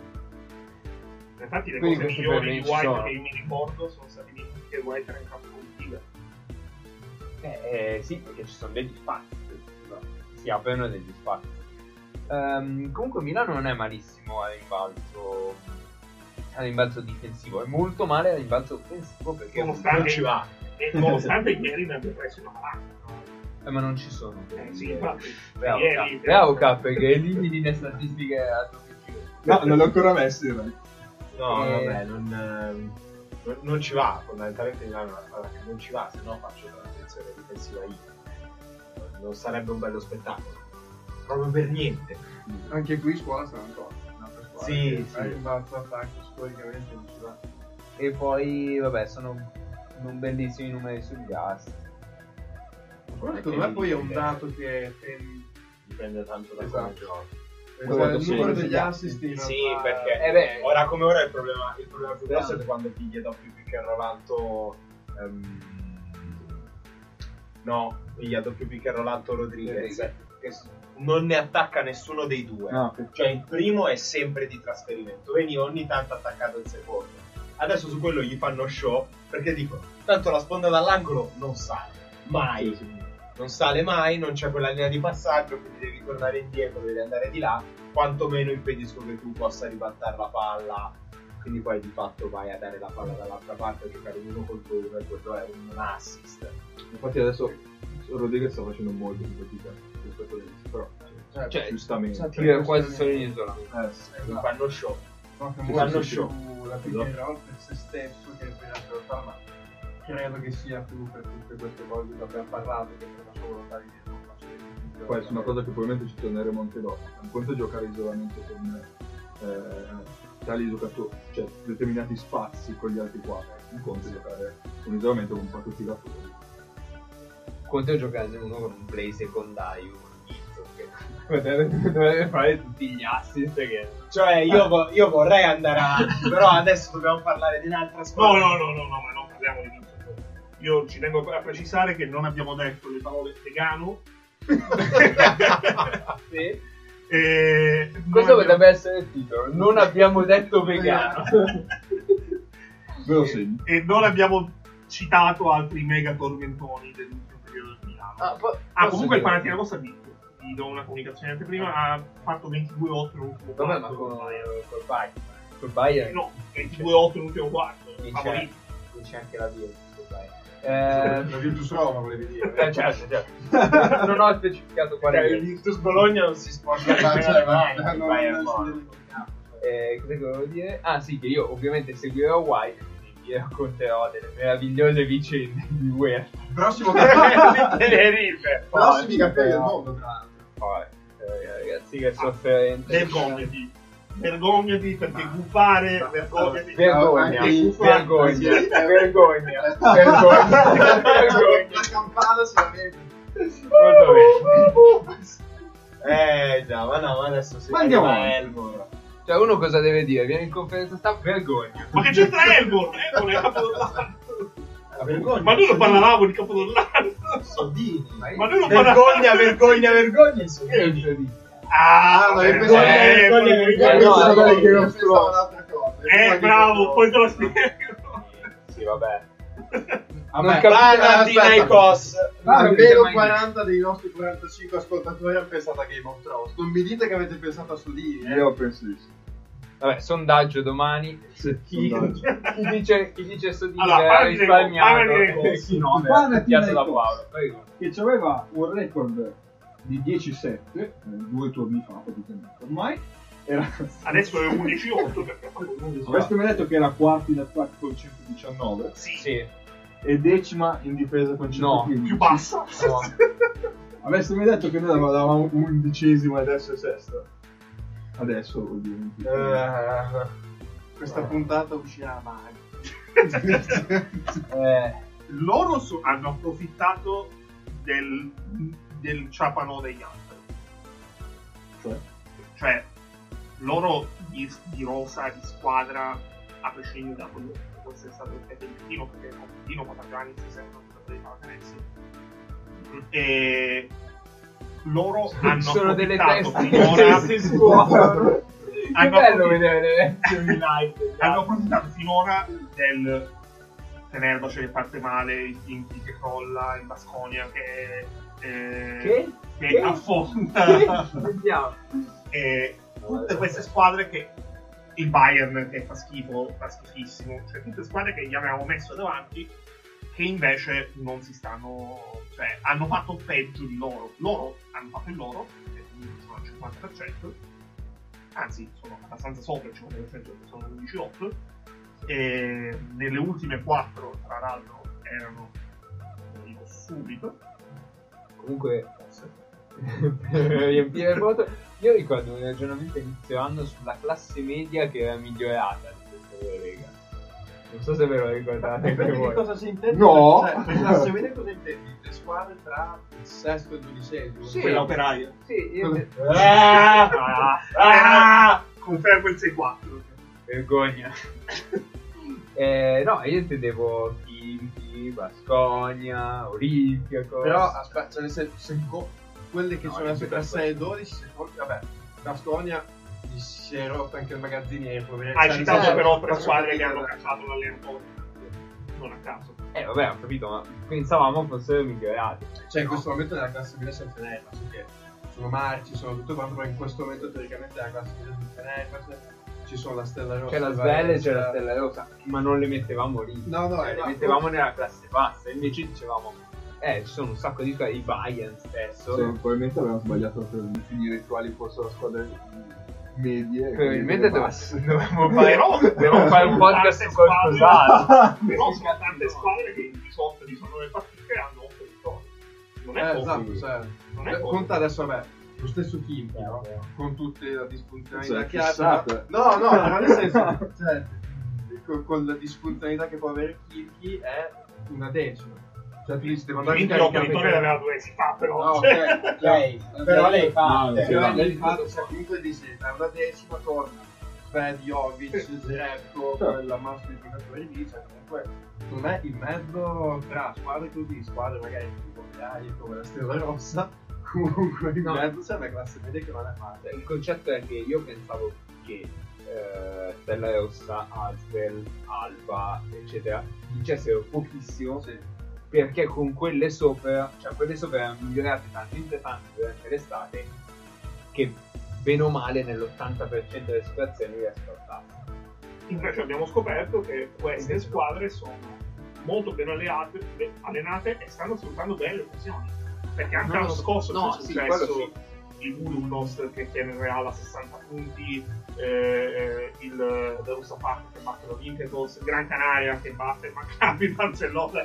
Infatti le Quindi cose migliori di White sono. che mi ricordo sono stati Nick e White era in campo Eh, eh, sì, perché ci sono degli spazi, no, si aprono degli spazi. Ehm, comunque Milano non è malissimo a rimbalzo, a rimbalzo difensivo, è molto male a rimbalzo offensivo perché Nonostante- non ci va. E nonostante ieri ne abbia preso una malata. Eh, ma non ci sono. Eh, sì, infatti. Bravo, Ieri- K, bravo K, perché elimini le statistiche a tuo. No, non l'ho ancora messo in realtà. No, Eh. vabbè, non, ehm, non, non ci va. Fondamentalmente Milano allora, non ci va, se no faccio transizione difensiva io. Non- Non sarebbe un bello spettacolo. Proprio per niente. Anche qui scuola sarà un po'. un'altra squadra Sì, che sì. fa rimbalzo attacco storicamente non ci va. E poi, vabbè, sono non bellissimi numeri sul gas. Però secondo me poi è un dato che Dipende tanto da Esatto. come giochi. Il sì, numero sì, degli sì. assist in Sì, realtà- perché Eh beh, ora come ora il problema, il problema più grosso è quando pigli doppio pick and roll alto. ehm, no, piglia doppio pick and roll alto Rodriguez. Che s- non ne attacca nessuno dei due. Ah, ok. Cioè il primo è sempre di trasferimento, veniva ogni tanto attaccato il secondo. Adesso su quello gli fanno show perché dicono, tanto la sponda dall'angolo non sale, mai. Non sale mai, non c'è quella linea di passaggio, quindi devi tornare indietro, devi andare di là, quantomeno impedisco che tu possa ribaltare la palla. Quindi poi di fatto vai a dare la palla dall'altra parte a giocare uno contro uno e quello è un assist. Infatti adesso Rodriguez sta facendo molto più fatica rispetto all'inizio, però Cioè, Cioè, giustamente. tira quasi solo in isolamento. Eh, sì. Mi fanno show. No, che Sì, molto sì, più sì. la and roll per se stesso che per la realtà, ma credo che sia più per tutte queste cose di cui abbiamo parlato, che per la sua volontà di dire non faccio le Poi è una cosa che probabilmente ci torneremo anche dopo. Un conto è giocare isolamento con eh, tali giocatori, cioè determinati spazi con gli altri quattro. Un conto è giocare un isolamento con quattro tiratori. Conto è giocare uno con un play secondario, un che dovrebbe fare tutti gli assist che... Cioè, io, vo- io vorrei andare avanti, però adesso dobbiamo parlare di un'altra No, squadra. no, no, no, no, ma non parliamo di. Io ci tengo a precisare che non abbiamo detto le parole vegano. Sì. E Questo abbiamo- potrebbe essere il titolo. Non abbiamo detto vegano. Segno. E non abbiamo citato altri mega tormentoni dell'ultimo periodo di Milano. Ah, po- Ah, comunque il Panathinaikos ha vinto. Vi do una comunicazione anteprima. Ha fatto 22-8 nell'ultimo Vabbè, ma quarto. con, col Bayern. col Bayern. Col Bayern No, 22-8 nell'ultimo quarto. vince, vince anche la Virtus. Eh, La Virtus Roma volevi dire. eh, certo, certo. non ho specificato quale Cioè, il Virtus. Virtus Bologna non si sporca Ma nemmeno cioè, le ma- mani, non- il non- non. Eh, cosa volevo dire? Ah sì, che io ovviamente seguirò White, quindi vi racconterò delle meravigliose vicende di Huerta. Prossimo di campionato. Tenerife. Prossimi campioni del mondo, tra l'altro. poi, eh, ragazzi, che sofferente. Vergognati. Vergognati perché gufare, vergognati. Vergogna, vergogna, vergogna, vergogna, La vergogna. campana si. Molto bene. Eh già, ma no, ma adesso si Ma andiamo avanti. Elmore. Cioè, uno cosa deve dire? Viene in conferenza stampa, vergogna. Ma che c'entra Elborn? Elborn è Capodorlando. La vergogna. Ma noi non parlavamo di Capodorlando. Soldini. Ma noi non parlavamo. Vergogna, vergogna, vergogna? Ah, no, vabbè, io pensavo- eh, no, che non pensavo ad altre cose. Eh, bravo, poi te lo spiego. Sì, vabbè. Vabbè, Non capite- Panathinaikos. Ah, Almeno mai- 40 dei nostri 45 ascoltatori hanno pensato a Game of Thrones. Non mi dite che avete pensato a Sudini, eh? Io penso di sì. Vabbè, sondaggio domani. Chi, sondaggio. chi dice, chi dice Sodini Allora, dei- risparmiato chi no, è piazza da. Paolo. Che aveva un record di 10-7, eh, due turni fa praticamente ormai. Era... Adesso è 11-8 perché Avreste mai detto che era quarti in attacco con 119 sì, Sì. e decima in difesa con No, 115. più bassa. No. Avreste mai detto che noi avevamo undicesimo e adesso è sesto? Adesso vuol dire. Eh, Questa puntata uscirà mai. Eh, Loro so- hanno approfittato del- del ciapano degli altri. Cioè? Cioè, loro di, di rosa, di squadra, a prescindere da quello che essere stato il Dino, perché con Dino Patagiani si sentono dei Palacanesi. E loro hanno sono delle teste finora che si scuotono. Che Hanno bello vedere live. hanno approfittato finora del Fenerbahce che parte male, il Inti che crolla, il Basconia che, eh, Che? che Che? affonda Sentiamo. e tutte queste squadre che il Bayern che fa schifo, fa schifissimo, cioè tutte squadre che gli avevamo messo davanti che invece non si stanno, cioè hanno fatto peggio di loro. Loro hanno fatto il loro, che sono al 50%, anzi sono abbastanza sopra il 50% perché sono 11-8, e nelle ultime 4 tra l'altro erano, lo dico subito, Comunque, per riempire il vuoto, io ricordo un ragionamento inizio anno sulla classe media che era migliorata di questa Lega. Non so se ve lo ricordate anche voi. cosa si intende. No. Cioè, per classe media cosa intendi? Le squadre tra il sesto e il dodicesimo. Sì. quella operaia. Sì, io... Ah, ah, confermo il 6-4. Vergogna. eh, no, io intendevo Chimchi, Basconia, Olimpia, cose. Però aspetta, cioè, senso, se co- quelle che No, sono adesso tra penso- 6 e 12, secondo vabbè, Bastonia gli si è rotto anche il magazziniere. poverino. Hai Cioè, citato però tre squadre che hanno cacciato l'allenatore. Non a caso. Eh, vabbè, ho capito, ma pensavamo fossero migliorati. Cioè, in questo momento nella classe media c'è il Fenerbahce, che sono marci, sono tutto quanto, ma in questo momento teoricamente nella classe media c'è il Fenerbahce, ci sono la Stella Rossa. C'è la il Svelle e c'è la Stella Rosa, ma non le mettevamo lì. No, no, Cioè, eh, le no, mettevamo nella classe bassa. Invece dicevamo, eh, ci sono un sacco di squadre, i Bayern stesso. Sì, probabilmente avevamo sbagliato per definire quali fossero squadre medie. Probabilmente quelle dove- basse. dovremmo fare, Però- dovremmo fare un podcast tante su qualcos'altro. Però sono tante squadre che in 18 19 partite hanno 8 vittorie. Non è Eh, esatto, cioè, Non è eh, conta adesso, vabbè, lo stesso Kimchi, no? Con tutte le disfunzionalità Cioè, che ha. No, no, però nel senso, cioè, con, con la disfunzionalità che può avere Kimchi è una decima. Cioè, tu dici, devo andare in carica perché- l'aveva due mesi fa, però. No, Cioè, ok, Ok, però lei fa. No, Però lei fa, cioè, comunque dici, è una decima torna. Fred, Jovic, Zerko, la massa di giocatori lì, cioè comunque non è in mezzo tra squadre così, squadre magari come la Stella Rossa, comunque No. mezzo c'è una classe media che non è male. Il concetto è che io pensavo che eh, Stella Rossa, Asbel, Alba, eccetera, vincessero pochissimo perché con quelle sopra, cioè quelle sopra erano migliorate talmente tanto durante l'estate che bene o male nell'80% delle situazioni riesco a stare. Invece abbiamo scoperto che queste squadre sono molto ben alleate, ben allenate e stanno sfruttando bene le occasioni. Perché anche No, l'anno scorso no, c'è sì, successo quello il Budunost che tiene il Real a 60 punti, eh, il Darussafak che batte l'Olympiacos, il Gran Canaria che batte il Maccabi Barcellona.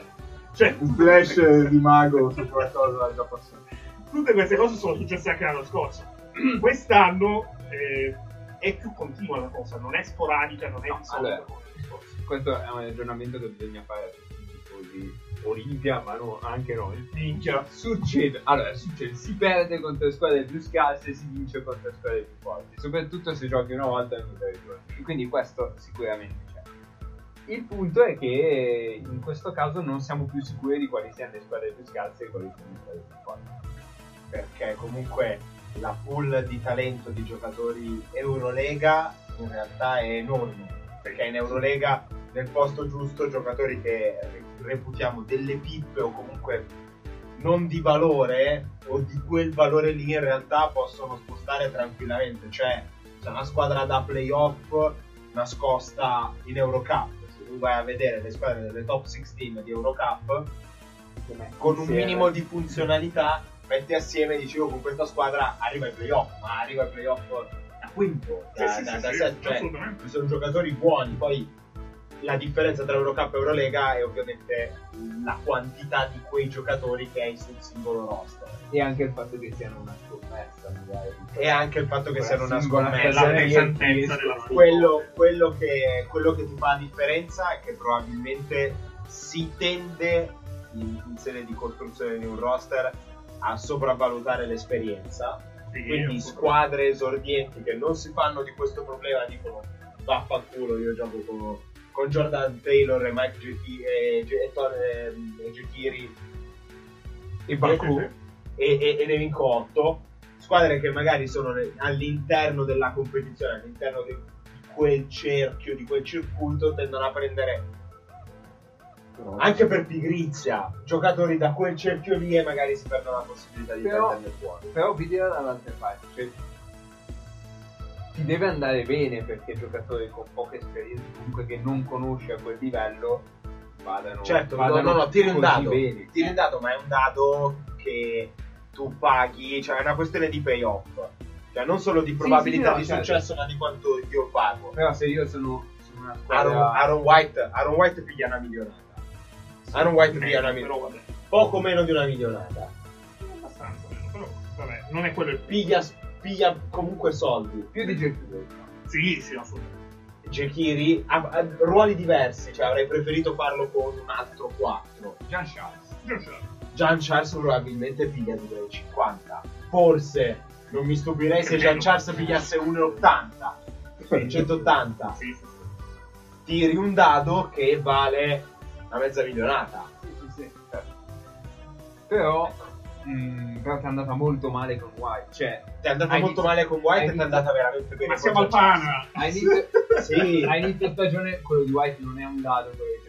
Cioè, Un flash di mago su qualcosa già passato. tutte queste cose sono successe anche l'anno scorso. Quest'anno eh, è più continua la cosa, non è sporadica, non è No, di solito allora. Questo è un aggiornamento che bisogna fare a tutti i tifosi Olimpia, ma no, anche noi. Minchia, succede. Allora, succede, si perde contro le squadre più scarse e si vince contro le squadre più forti. Soprattutto se giochi una volta in un territorio. Quindi questo sicuramente c'è. Il punto è che in questo caso non siamo più sicuri di quali siano le squadre più scarse e quali siano le squadre più forti. perché comunque la pool di talento di giocatori Eurolega in realtà è enorme perché in Eurolega nel posto giusto giocatori che reputiamo delle pippe o comunque non di valore o di quel valore lì in realtà possono spostare tranquillamente. Cioè c'è una squadra da playoff nascosta in Eurocup. Se tu vai a vedere le squadre delle top 16 di Eurocup con un minimo di funzionalità metti assieme e dici "Oh, con questa squadra arriva ai playoff. Ma arriva ai playoff da quinto da, Sì, sì, da, sì, da sì, cioè, sono giocatori buoni. Poi la differenza tra Eurocup e Eurolega è ovviamente la quantità di quei giocatori che hai sul singolo roster E anche il fatto che siano una scommessa, magari. e anche il fatto che siano una scommessa la pesantezza della quello, quello che, quello che ti fa la differenza è che probabilmente si tende in, in sede di costruzione di un roster a sopravvalutare l'esperienza. Sì, Quindi squadre esordienti che non si fanno di questo problema dicono vaffanculo io gioco con, con Jordan Taylor e Mike Geti- e, e Ton- ehm, e Getiri E Baku. e, e, e ne vinco 8 squadre che magari sono all'interno della competizione all'interno di quel cerchio di quel circuito tendono a prendere anche per pigrizia giocatori da quel cerchio lì e magari si perdono la possibilità di Però- prenderne fuori. Però vedere dall'altra parte, cioè, ti deve andare bene perché giocatori con poca esperienza, comunque che non conosci a quel livello, vadano, Certo, no, vadano no, no, tiri un dado. bene. Tiri un dado, ma è un dado che tu paghi, cioè è una questione di payoff. Cioè non solo di probabilità sì, no, di certo. successo, ma di quanto io pago. Però se io sono, sono una Aaron, squadra... Aaron White, Aaron White piglia una milionata. Aaron White piglia una milionata. Poco meno di una milionata. abbastanza meno, però vabbè, non è quello il Piglia, piglia comunque soldi. più di Getty Sì, sì, assolutamente. Jekiri ha, ha ruoli diversi, cioè avrei preferito farlo con un altro 4. Gian Charles. Gian Charles probabilmente piglia 2,50. Forse non mi stupirei se Gian Charles pigliasse 1,80. 180. Sì. Tiri un dado che vale una mezza milionata. Sì, sì, sì. Però, mh, però ti è andata molto male con White. Cioè, Ti è andata molto male con White e ti è andata veramente bene Ma siamo al pana. a inizio, Sì. a inizio stagione quello di White non è un dado, quello di.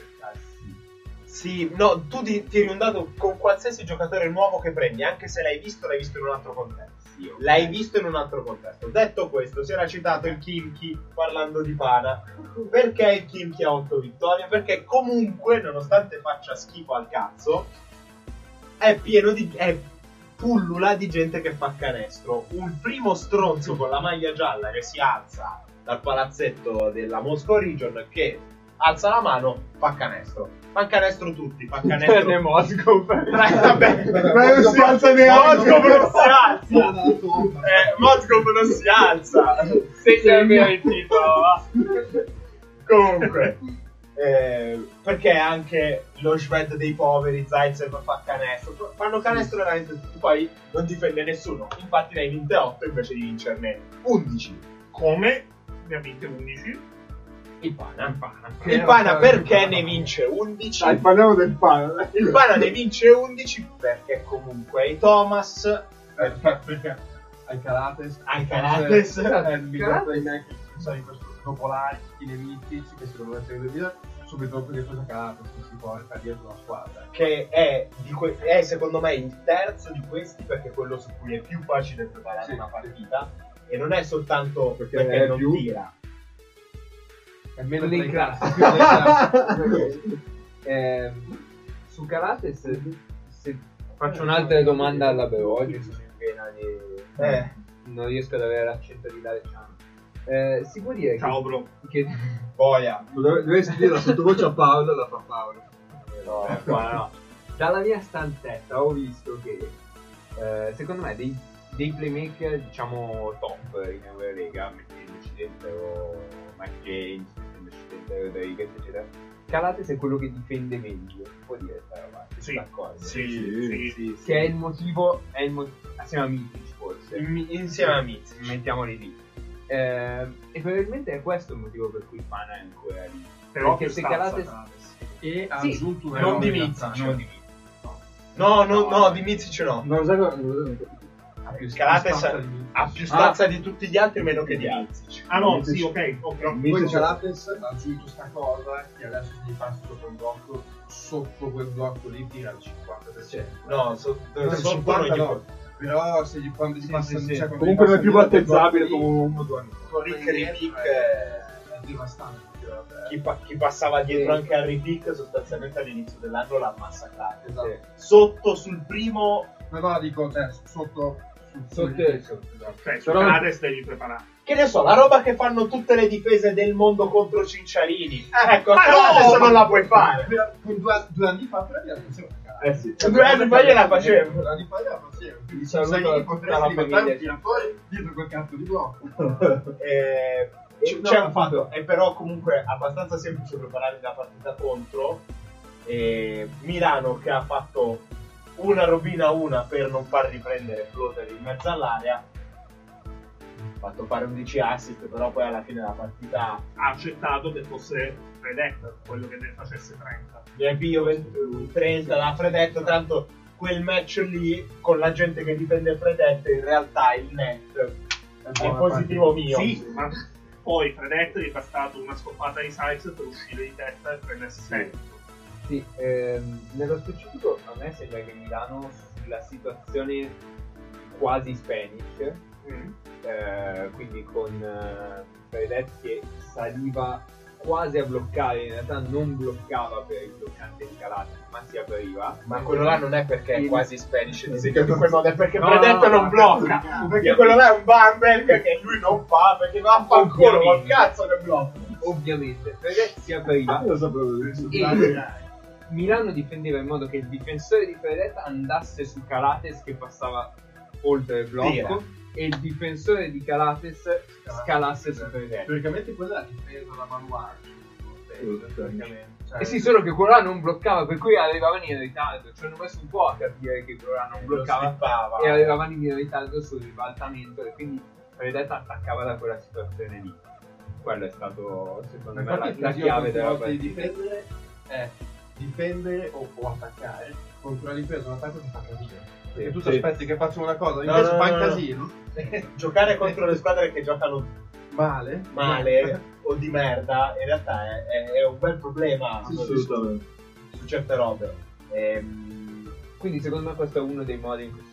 Sì, no, tu ti- tiri un dado con qualsiasi giocatore nuovo che prendi, anche se l'hai visto, l'hai visto in un altro contesto. Sì, ok. L'hai visto in un altro contesto. Detto questo, si era citato il Kimchi parlando di Pana. Perché il Kimchi ha 8 vittorie? Perché comunque, nonostante faccia schifo al cazzo, è pieno di... è pullula di gente che fa canestro. Un primo stronzo con la maglia gialla che si alza dal palazzetto della Moscow Region che alza la mano, fa canestro. Fa canestro tutti, fa Ne canestro... Moscow. Vabbè, non si alza neanche. Moscow non si alza. Eh, Moscow non si alza. Segnami il titolo, va. Comunque, eh, perché anche lo Shved dei poveri, Zaitsev fa canestro. Fanno canestro veramente tutti. Poi non difende nessuno. Infatti, ne hai vinte 8 invece di vincerne 11. Come? Ne ha vinte 11. Il Pana. Il pana. Il Pana perché ne vince 11? Dai, parliamo del pane. Il Pana ne vince 11 perché comunque i Thomas. Perché, perché Alcalates Alcalates. è il miglior playmaker sai, in questo dopo Lai, i Nemitic che secondo me sono due subito dopo che cosa che si porta dietro la squadra che è, di que- è secondo me il terzo di questi perché è quello su cui è più facile preparare Sì. una partita e non è soltanto Perché perché, non più- tira è meno playmaker. Ehm, su Karate, se, se faccio un'altra domanda alla pena di... Eh. Non riesco ad avere l'accento di Dare Chan. Eh, si può dire Ciao, che, bro. che boia Dove- Dovresti dire la sottovoce a Paolo, la fa Paolo. no, Eh, qua no. Dalla mia stanzetta ho visto che eh, secondo me dei, dei playmaker diciamo top in Eurolega, mettendoci dentro Mike James, mettendoci dentro Rodriguez, eccetera. Calates è quello che difende meglio, si può dire sta roba. Sì. D'accordo. Sì, sì, sì. Che è il motivo, è il motivo, assieme a Mitic forse. In- insieme a Miz Mettiamoli lì. Eh, e probabilmente è questo il motivo per cui il Pana è ancora lì. Però Perché se Calates. e ha Sì, aggiunto una non di in Miz, realtà, Non di Mitic. no no no di Mizic no Non lo so. Ha più Calates ha più stazza di tutti gli altri meno che di Mizic Ah no, sì, ok, ok. Poi Calates ha aggiunto sta cosa che adesso se gli passi sopra un blocco sotto quel blocco lì tira il 50% no so- Non sotto 50 non gli no. Però se gli quando gli Sì, passano sì, sì. cioè, quando Comunque non è più battezzabile come uno o due anni fa. lì, Rick Rick è, devastante chi, pa- chi passava dietro anche Harry Pick sostanzialmente all'inizio dell'anno l'ha massacrato esatto. sotto sul primo no no dico cioè, sotto Sotto e sotto. Cioè, su Però- Calates devi preparare. che ne so la roba che fanno tutte le difese del mondo contro Cinciarini Eh, ecco Ma però no! adesso non la puoi fare con due, due anni fa però Eh sì. Due anni fa gliela facevo. due anni fa gliela facevo quindi Saluto Saini tutta la famiglia. tiratore dietro quel cazzo di blocco Eh, c- No, c'è un fatto è però comunque abbastanza semplice preparare la partita contro eh, Milano che ha fatto una robina a una per non far riprendere Floater in mezzo all'area. Ha fatto fare 11 assist, però poi alla fine della partita Ha accettato che fosse Predator quello che ne facesse 30. Ne piglio 20 30 da Predetto, tanto quel match lì con la gente che difende Predetto in realtà il net è positivo mio. Sì, ma poi Predator gli è bastato una scoppata di Sykes per uscire di testa e prendersi sempre. Sì, ehm, nello specifico a me sembra che Milano sulla situazione quasi Spanish, Mm. eh, quindi con eh, Fredet che saliva quasi a bloccare, in realtà non bloccava per il bloccante di Calate, ma si apriva. Ma quello là non è perché è quasi Spanish disegnato in quel modo, è perché No, Predetto no, no, non blocca. no, perché quello là è un Bamberg che lui non fa, perché va a fanculo, ma cazzo che blocca. Ovviamente, Fredet si apriva Lo sapevo adesso. e Milano difendeva in modo che il difensore di Fredet andasse su Calates che passava oltre il blocco Tira. E il difensore di Calates scalasse su Fredet. Teoricamente quella è la difesa da. Cioè, Eh sì, solo che quello là non bloccava, per cui arrivavano in ritardo. Ci hanno messo un po' a capire che quello là non bloccava slippava. e arrivavano in ritardo sul ribaltamento e quindi Predetta attaccava da quella situazione lì. Quello è stato, secondo me, la, la il chiave della di partita. difendere è difendere o, o attaccare contro una difesa un attacco che fa casino. Perché tu ti aspetti che faccia una cosa, invece no, fa no, no. casino, Giocare contro le squadre che giocano male, male o di merda, in realtà è, è- è un bel problema su, Assolutamente. su certe robe. Ehm, Quindi secondo me questo è uno dei modi in cui.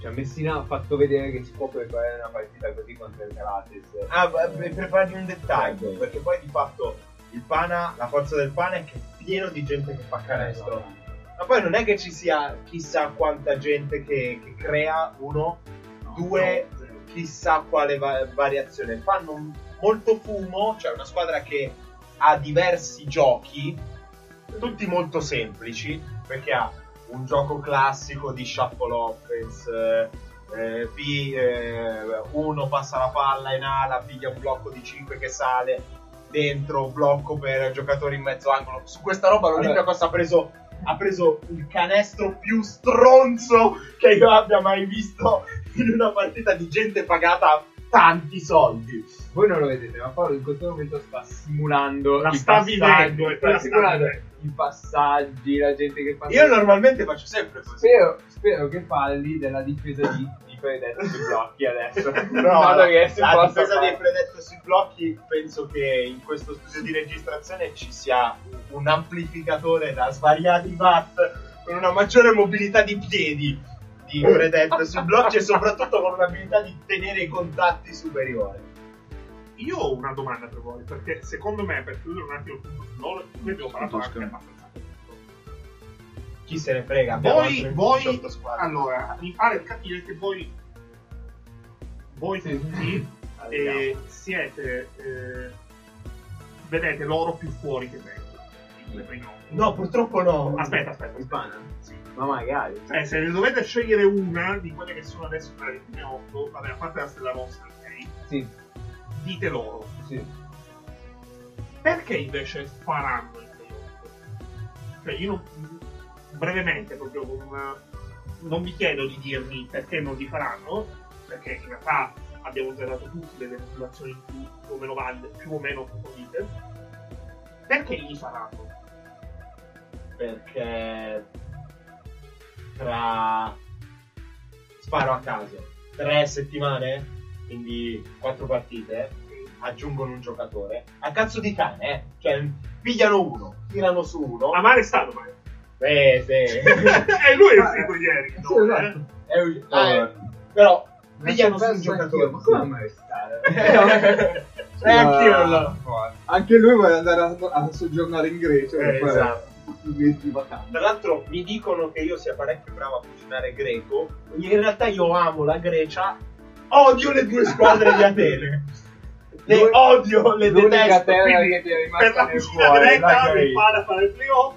Cioè Messina ha fatto vedere che si può preparare una partita così contro il Calates. Ah, per fargli un dettaglio, perché poi di fatto il pana, la forza del pana è che è pieno di gente che fa canestro. Ma poi non è che ci sia chissà quanta gente che, che crea uno, due, chissà quale va- variazione. Fanno molto fumo, cioè una squadra che ha diversi giochi, tutti molto semplici, perché ha un gioco classico di shuffle offense, eh, P, eh, uno passa la palla in ala, piglia un blocco di 5 che sale, dentro blocco per giocatori in mezzo angolo. Su questa roba l'Olympiacos ha preso, ha preso il canestro più stronzo che io abbia mai visto in una partita di gente pagata tanti soldi. Voi non lo vedete, ma Paolo in questo momento sta simulando La i sta vivendo, e sta la sta simulando i passaggi, la gente che passa. Io normalmente faccio sempre così. spero, spero che parli della difesa di, di Predetto sui blocchi adesso. No, in modo che la difesa fare- dei predetto sui blocchi penso che in questo studio di registrazione ci sia un amplificatore da svariati watt con una maggiore mobilità di piedi di predetto sui blocchi e soprattutto con un'abilità di tenere i contatti superiore. Io ho una domanda per voi, perché secondo me, per chiudere un attimo il punto noi abbiamo parlato anche abbastanza. Chi se ne frega? Voi, voi 18 squadre. allora, mi pare capire che voi, voi tutti eh, siete, eh, vedete loro più fuori che dentro. No, purtroppo no. Aspetta, aspetta. Pana? Ma magari. Cioè, se ne dovete scegliere una di quelle che sono adesso tra le prime otto, vabbè, a parte la stella rossa, ok? Sì, Dite loro. sì. Perché invece faranno il playoff? Cioè, io non, brevemente, proprio con una- non vi chiedo di dirmi perché non li faranno, perché in realtà abbiamo già dato tutti delle motivazioni più, più o meno valide, più o meno approfondite. Perché li faranno? perché tra sparo a caso tre settimane quindi quattro partite aggiungono un giocatore a cazzo di cane eh? cioè pigliano uno tirano su uno A mare è stato, ma eh, sì. e lui è uscito ieri, Sì, no? esatto. eh? È un- ah, eh, però pigliano su un giocatore Ma come mai stare? Eh, anch'io non lo- Anche lui vuole andare a, a soggiornare in Grecia Eh, per fare esatto. Tra l'altro mi dicono che io sia parecchio bravo a cucinare greco. In realtà io amo la Grecia. Odio le due squadre di Atene. Le L'u- odio, le L'unica detesto. terra quindi che ti è Per rimasta la nel cucina la greca mi fa da fare il playoff.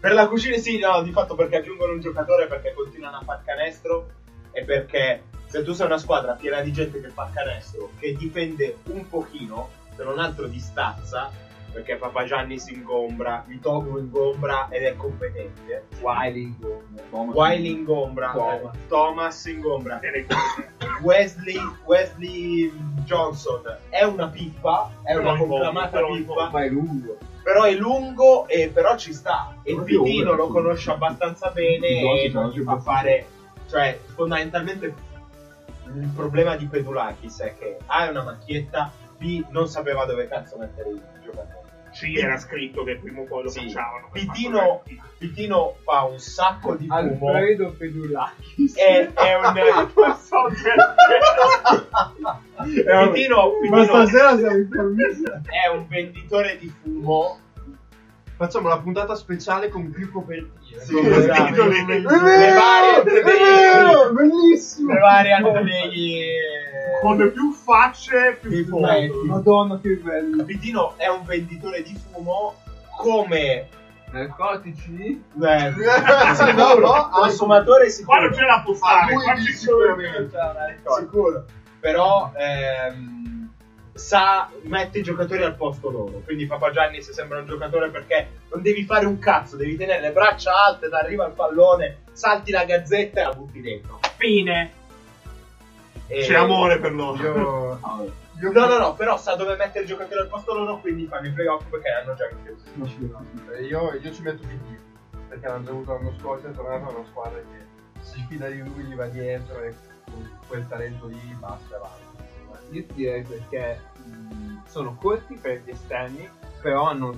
Per la cucina sì, no, di fatto perché aggiungono un giocatore perché continuano a far canestro e perché se tu sei una squadra piena di gente che fa canestro, che difende un pochino, se non altro di stazza, perché Papa Gianni si ingombra, Mitogo ingombra ed è competente. Wiley, Thomas. Wiley ingombra, Thomas. Thomas ingombra. Le- Wesley, Wesley Johnson è una pippa, è una ingombra, conclamata pippa, Ma è lungo. Però è lungo e però ci sta. E il Pitino lo conosce abbastanza bene e non gli fa fare, cioè fondamentalmente il problema di Pedulakis è che A è una macchietta, B non sapeva dove cazzo mettere i giocatori. C era scritto che prima o poi lo Sì. facciavano. per Pitino. Pitino fa un sacco di fumo. Alfredo Pedulakis. È, è un Non so perché. Pitino, Ma Pitino stasera siamo in è un venditore di fumo. Facciamo la puntata speciale con più copertine. Sì, Con- esatto. con- Le vero, varie è vero, bellissimo. Le varie Antonelli Con più facce, più fumo. fumetti. Madonna che bello. Pitino è un venditore di fumo come Narcotici? eh, Sì, no, no, consumatore sicuro. Qua non ce la può fare. qua ci sicuramente. sicuro. Però ehm, sa mette i giocatori al posto loro. Quindi Papa Gianni se sembra un giocatore perché non devi fare un cazzo, devi tenere le braccia alte, da arriva il pallone, salti la gazzetta e la butti dentro. Fine. E- C'è amore per loro. Io, Ah, io No, no, no, però sa dove mettere i giocatori al posto loro, quindi fanno i playoff perché hanno già vinto. non ci vedo. Eh, Io, io ci metto PD perché l'hanno già avuto l'anno scorso e è tornato a una squadra che si fida di lui, gli va dietro e con quel talento lì basta e avanti. Io ti direi perché sono corti per gli esterni, però hanno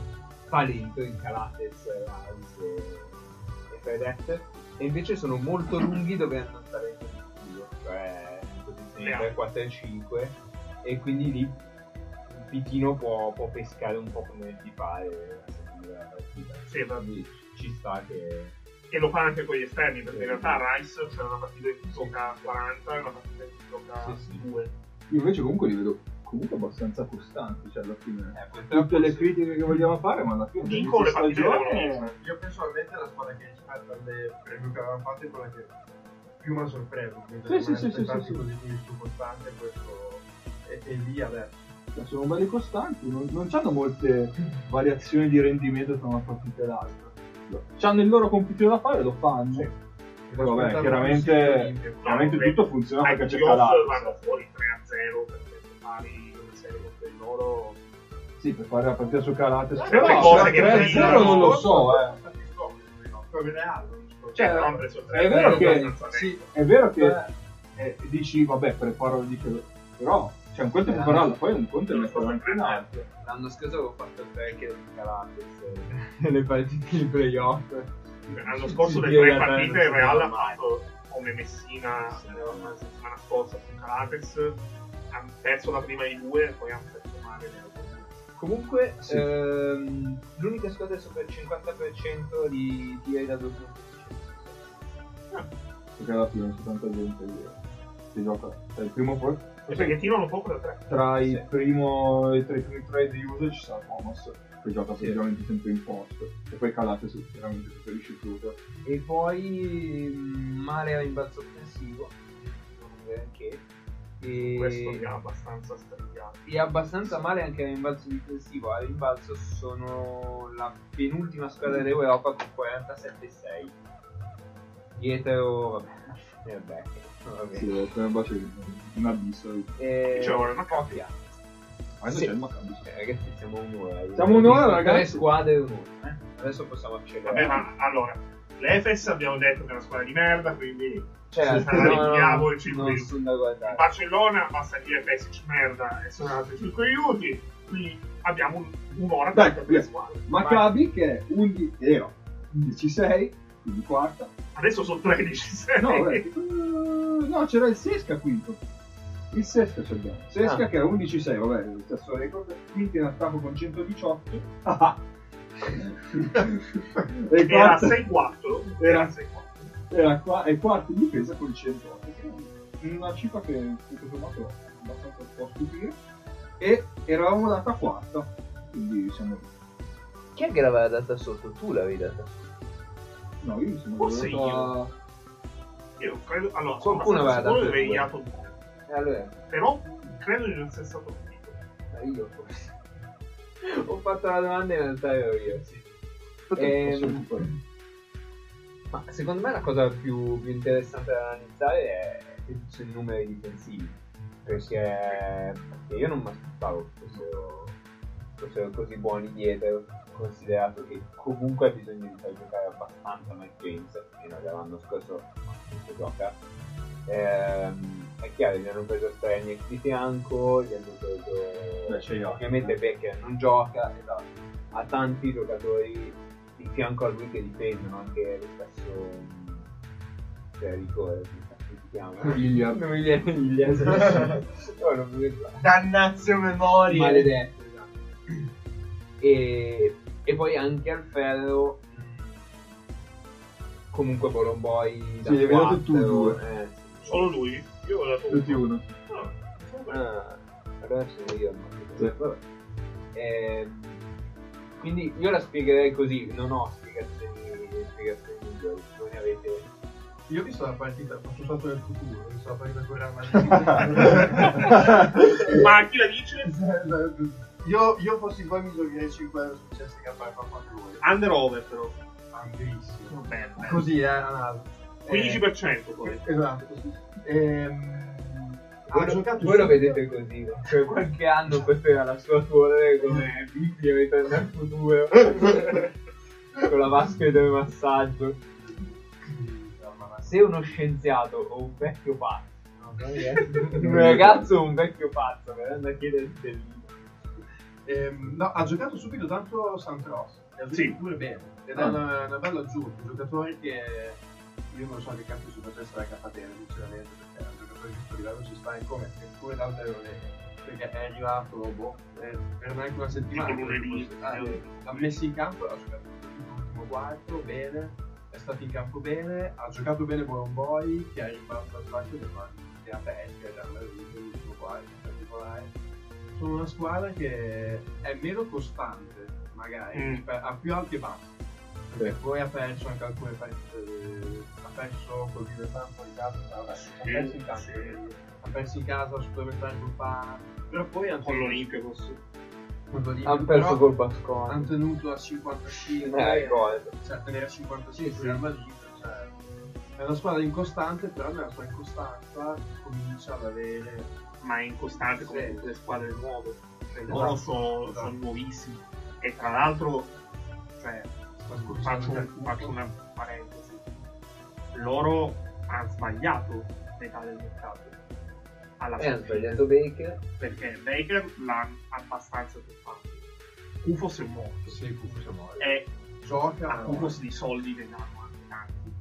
talento in Calates, Rice e, e Fredette, e invece sono molto lunghi dove hanno un talento difensivo, cioè in posizione Yeah. 3, 4 e 5, e quindi lì il Pitino può, può pescare un po' come ti pare a seguire la partita. Sì, Quindi ci sta che... E lo fa anche con gli esterni, perché in realtà Rice c'è una partita cui gioca 40 e una partita cui gioca Sì, sì. 2. Io invece comunque li vedo comunque abbastanza costanti, cioè alla fine. Eh, Tutte le sì. critiche che vogliamo fare, ma alla fine Vincono le partite. Io personalmente la squadra che rispetto alle preview che avevamo fatto è quella che più mi ha sorpreso. Quindi Sì, sì, sì, sì, sì, sì. positivi su costante questo è, è lì adesso. Cioè, sono belli costanti, non, non hanno molte variazioni di rendimento tra una partita e l'altra. Hanno il loro compito da fare, lo fanno. Poi vabbè, Aspettavo chiaramente, chiaramente tutto funziona perché c'è Calates. vanno fuori 3-0 perché se pari loro. Sì, per fare la partita su Però cose se che 3-0 brillano. non lo so, eh. Cioè, Cioè, è vero 3-0 che- abbastanza sì. È vero che eh, dici, vabbè, preparo dice, però cioè, un conto è prepararla, poi un conto è metterla anche in alto. L'anno scorso avevo fatto il tracker di eh, nelle partite di playoff. L'anno scorso le tre in realtà partite il Real ha fatto come Messina eh, la settimana scorsa con Calates, hanno perso la prima di due e poi hanno perso Comunque, Sì. ehm, l'unica squadra sopra il 50% di tiri da due punti. Perché alla fine 70 gente si gioca. Cioè, il primo poi. E perché tirano poco da tre. Tra, Sì. il primo, tra i primi tre di uso ci sta Thomas, che gioca praticamente sempre in post. E poi Calates veramente preferisce tutto. E poi mm, male a rimbalzo offensivo, non granché. E, Questo mi ha abbastanza strigato. e abbastanza male anche a rimbalzo difensivo. A rimbalzo sono la penultima squadra d'Europa con 47-6. Dietro, vabbè, vabbè, vabbè. Sì, è per bacio un abisso. E... Ci vuole una pochi anni. Adesso Sì. c'è il Maccabi. Eh, ragazzi, siamo un'ora. Siamo un'ora, Tre ragazzi. squadre e un'ora. Eh? Adesso possiamo accelerare. Vabbè, ma allora, l'Efes abbiamo detto che è una squadra di merda, quindi Cioè, Sì, arriviamo ai cinque non minuti. sono da guardare. il Barcellona basta dire Pesic merda e sono altri 5 minuti, quindi abbiamo un- un'ora Dai, per le via. squadre. Maccabi che è 11, era 11-6, quindi quarta. Adesso sono 13 sei. No, vabbè, eh, no, c'era il Sesca quinto. Il Sesca c'abbiamo. Sesca Ah. che era 11-6, vabbè, lo stesso record. Quinto in attacco con 118. Ah. e Era quarta, 6-4. Era- 6-4. Era qua, e quarto in difesa con 108. che è Una cifra che tutto sommato abbastanza può stupire. E eravamo data quarta. Quindi siamo. Chi è che l'aveva data sotto? Tu l'avevi data sotto. No, io sono Forse data- Io credo, allora, sono Qualcuno abbastanza aveva sicuro di dato aver due. iato due. E allora, Però credo di non essere stato finito. eh, io forse. Ho fatto la domanda in realtà ero io, sì. Ehm, Ma secondo me la cosa più, più interessante da analizzare è sui numeri difensivi. Perché, perché io non mi aspettavo che fossero, fossero così buoni dietro, considerato che comunque di far giocare abbastanza Mike James, fino all'anno scorso non si gioca. Ehm, è chiaro, gli hanno preso Straniak di fianco, gli hanno preso... Beh, ovviamente Becker non gioca, esatto. ha tanti giocatori di fianco a lui che difendono, anche lo stesso Federico, eh, come cazzo si chiama? William. Viene William. oh, non mi. Dannazio memoria. Maledetto, esatto. E, e poi anche al ferro comunque Bolomboy da Sì, li vedo tutti due. eh, sì. Solo lui? Io ho dato Tutti uno. Ah, allora sono io. Sì. Vabbè. Ehm, quindi io la spiegherei così, non ho spiegazioni, spiegazioni migliori. Voi ne avete. Io ho visto la partita, faccio salto nel futuro, ho visto la partita con Real Madrid. Ma chi la dice? io, io fossi voi mi giocherei 5 euro su CSK e fa 4 voi. Under over però. Anchissimo. Bene, bene. Così, eh, analisi. 15% poi. Esatto. Ehm, ha lo- giocato voi lo vedete così, cioè qualche anno questa era la sua torre come Bibbia ritorna al futuro con la maschera del massaggio. Ma se uno scienziato o un vecchio pazzo, no, un ragazzo o un vecchio pazzo verranno a chiedere del libro. Ehm, no, ha giocato subito tanto Santros. Ha giocato Sì. pure bene. Ed Ah. è una, una bella aggiunta. Un giocatore che io non so che cazzo si facesse la capatena, sinceramente, perché è questo livello ci sta in come e pure l'altro perché è arrivato boh, eh, per neanche una settimana. L'ha messo in campo, ha giocato l'ultimo quarto, bene, è stato in campo bene, ha giocato bene Bolomboy che ha ribaltato al sacco del mani che ha perso l'ultimo quarto in particolare sono una squadra che è meno costante, magari, Mm. rispe- ha più alti e bassi. Perché poi ha perso anche alcune partite, eh, ha perso col Dilettanto di casa, vabbè, ha perso in casa, sì. ha perso in casa supplementare Grupana, però poi hanno Con l'Olympiacos. Hanno perso col Bascone. hanno tenuto a 55, Eh, gol. cioè tenere a 55 Sì, sì. Madrid, cioè, è una squadra incostante, però nella sua incostanza comincia ad avere Ma è incostante come Sì. tutte le squadre nuove. Cioè, Esatto, loro sono, esatto. sono nuovissimi. E tra l'altro, cioè, faccio, un- faccio una parentesi. Loro hanno sbagliato metà del mercato. Alla E ha fine. sbagliato Baker. Perché Baker l'ha abbastanza tuffato. Kufos è morto. Sì, Kufu siamo E gioca a Kufos di soldi ne danno anche tanti.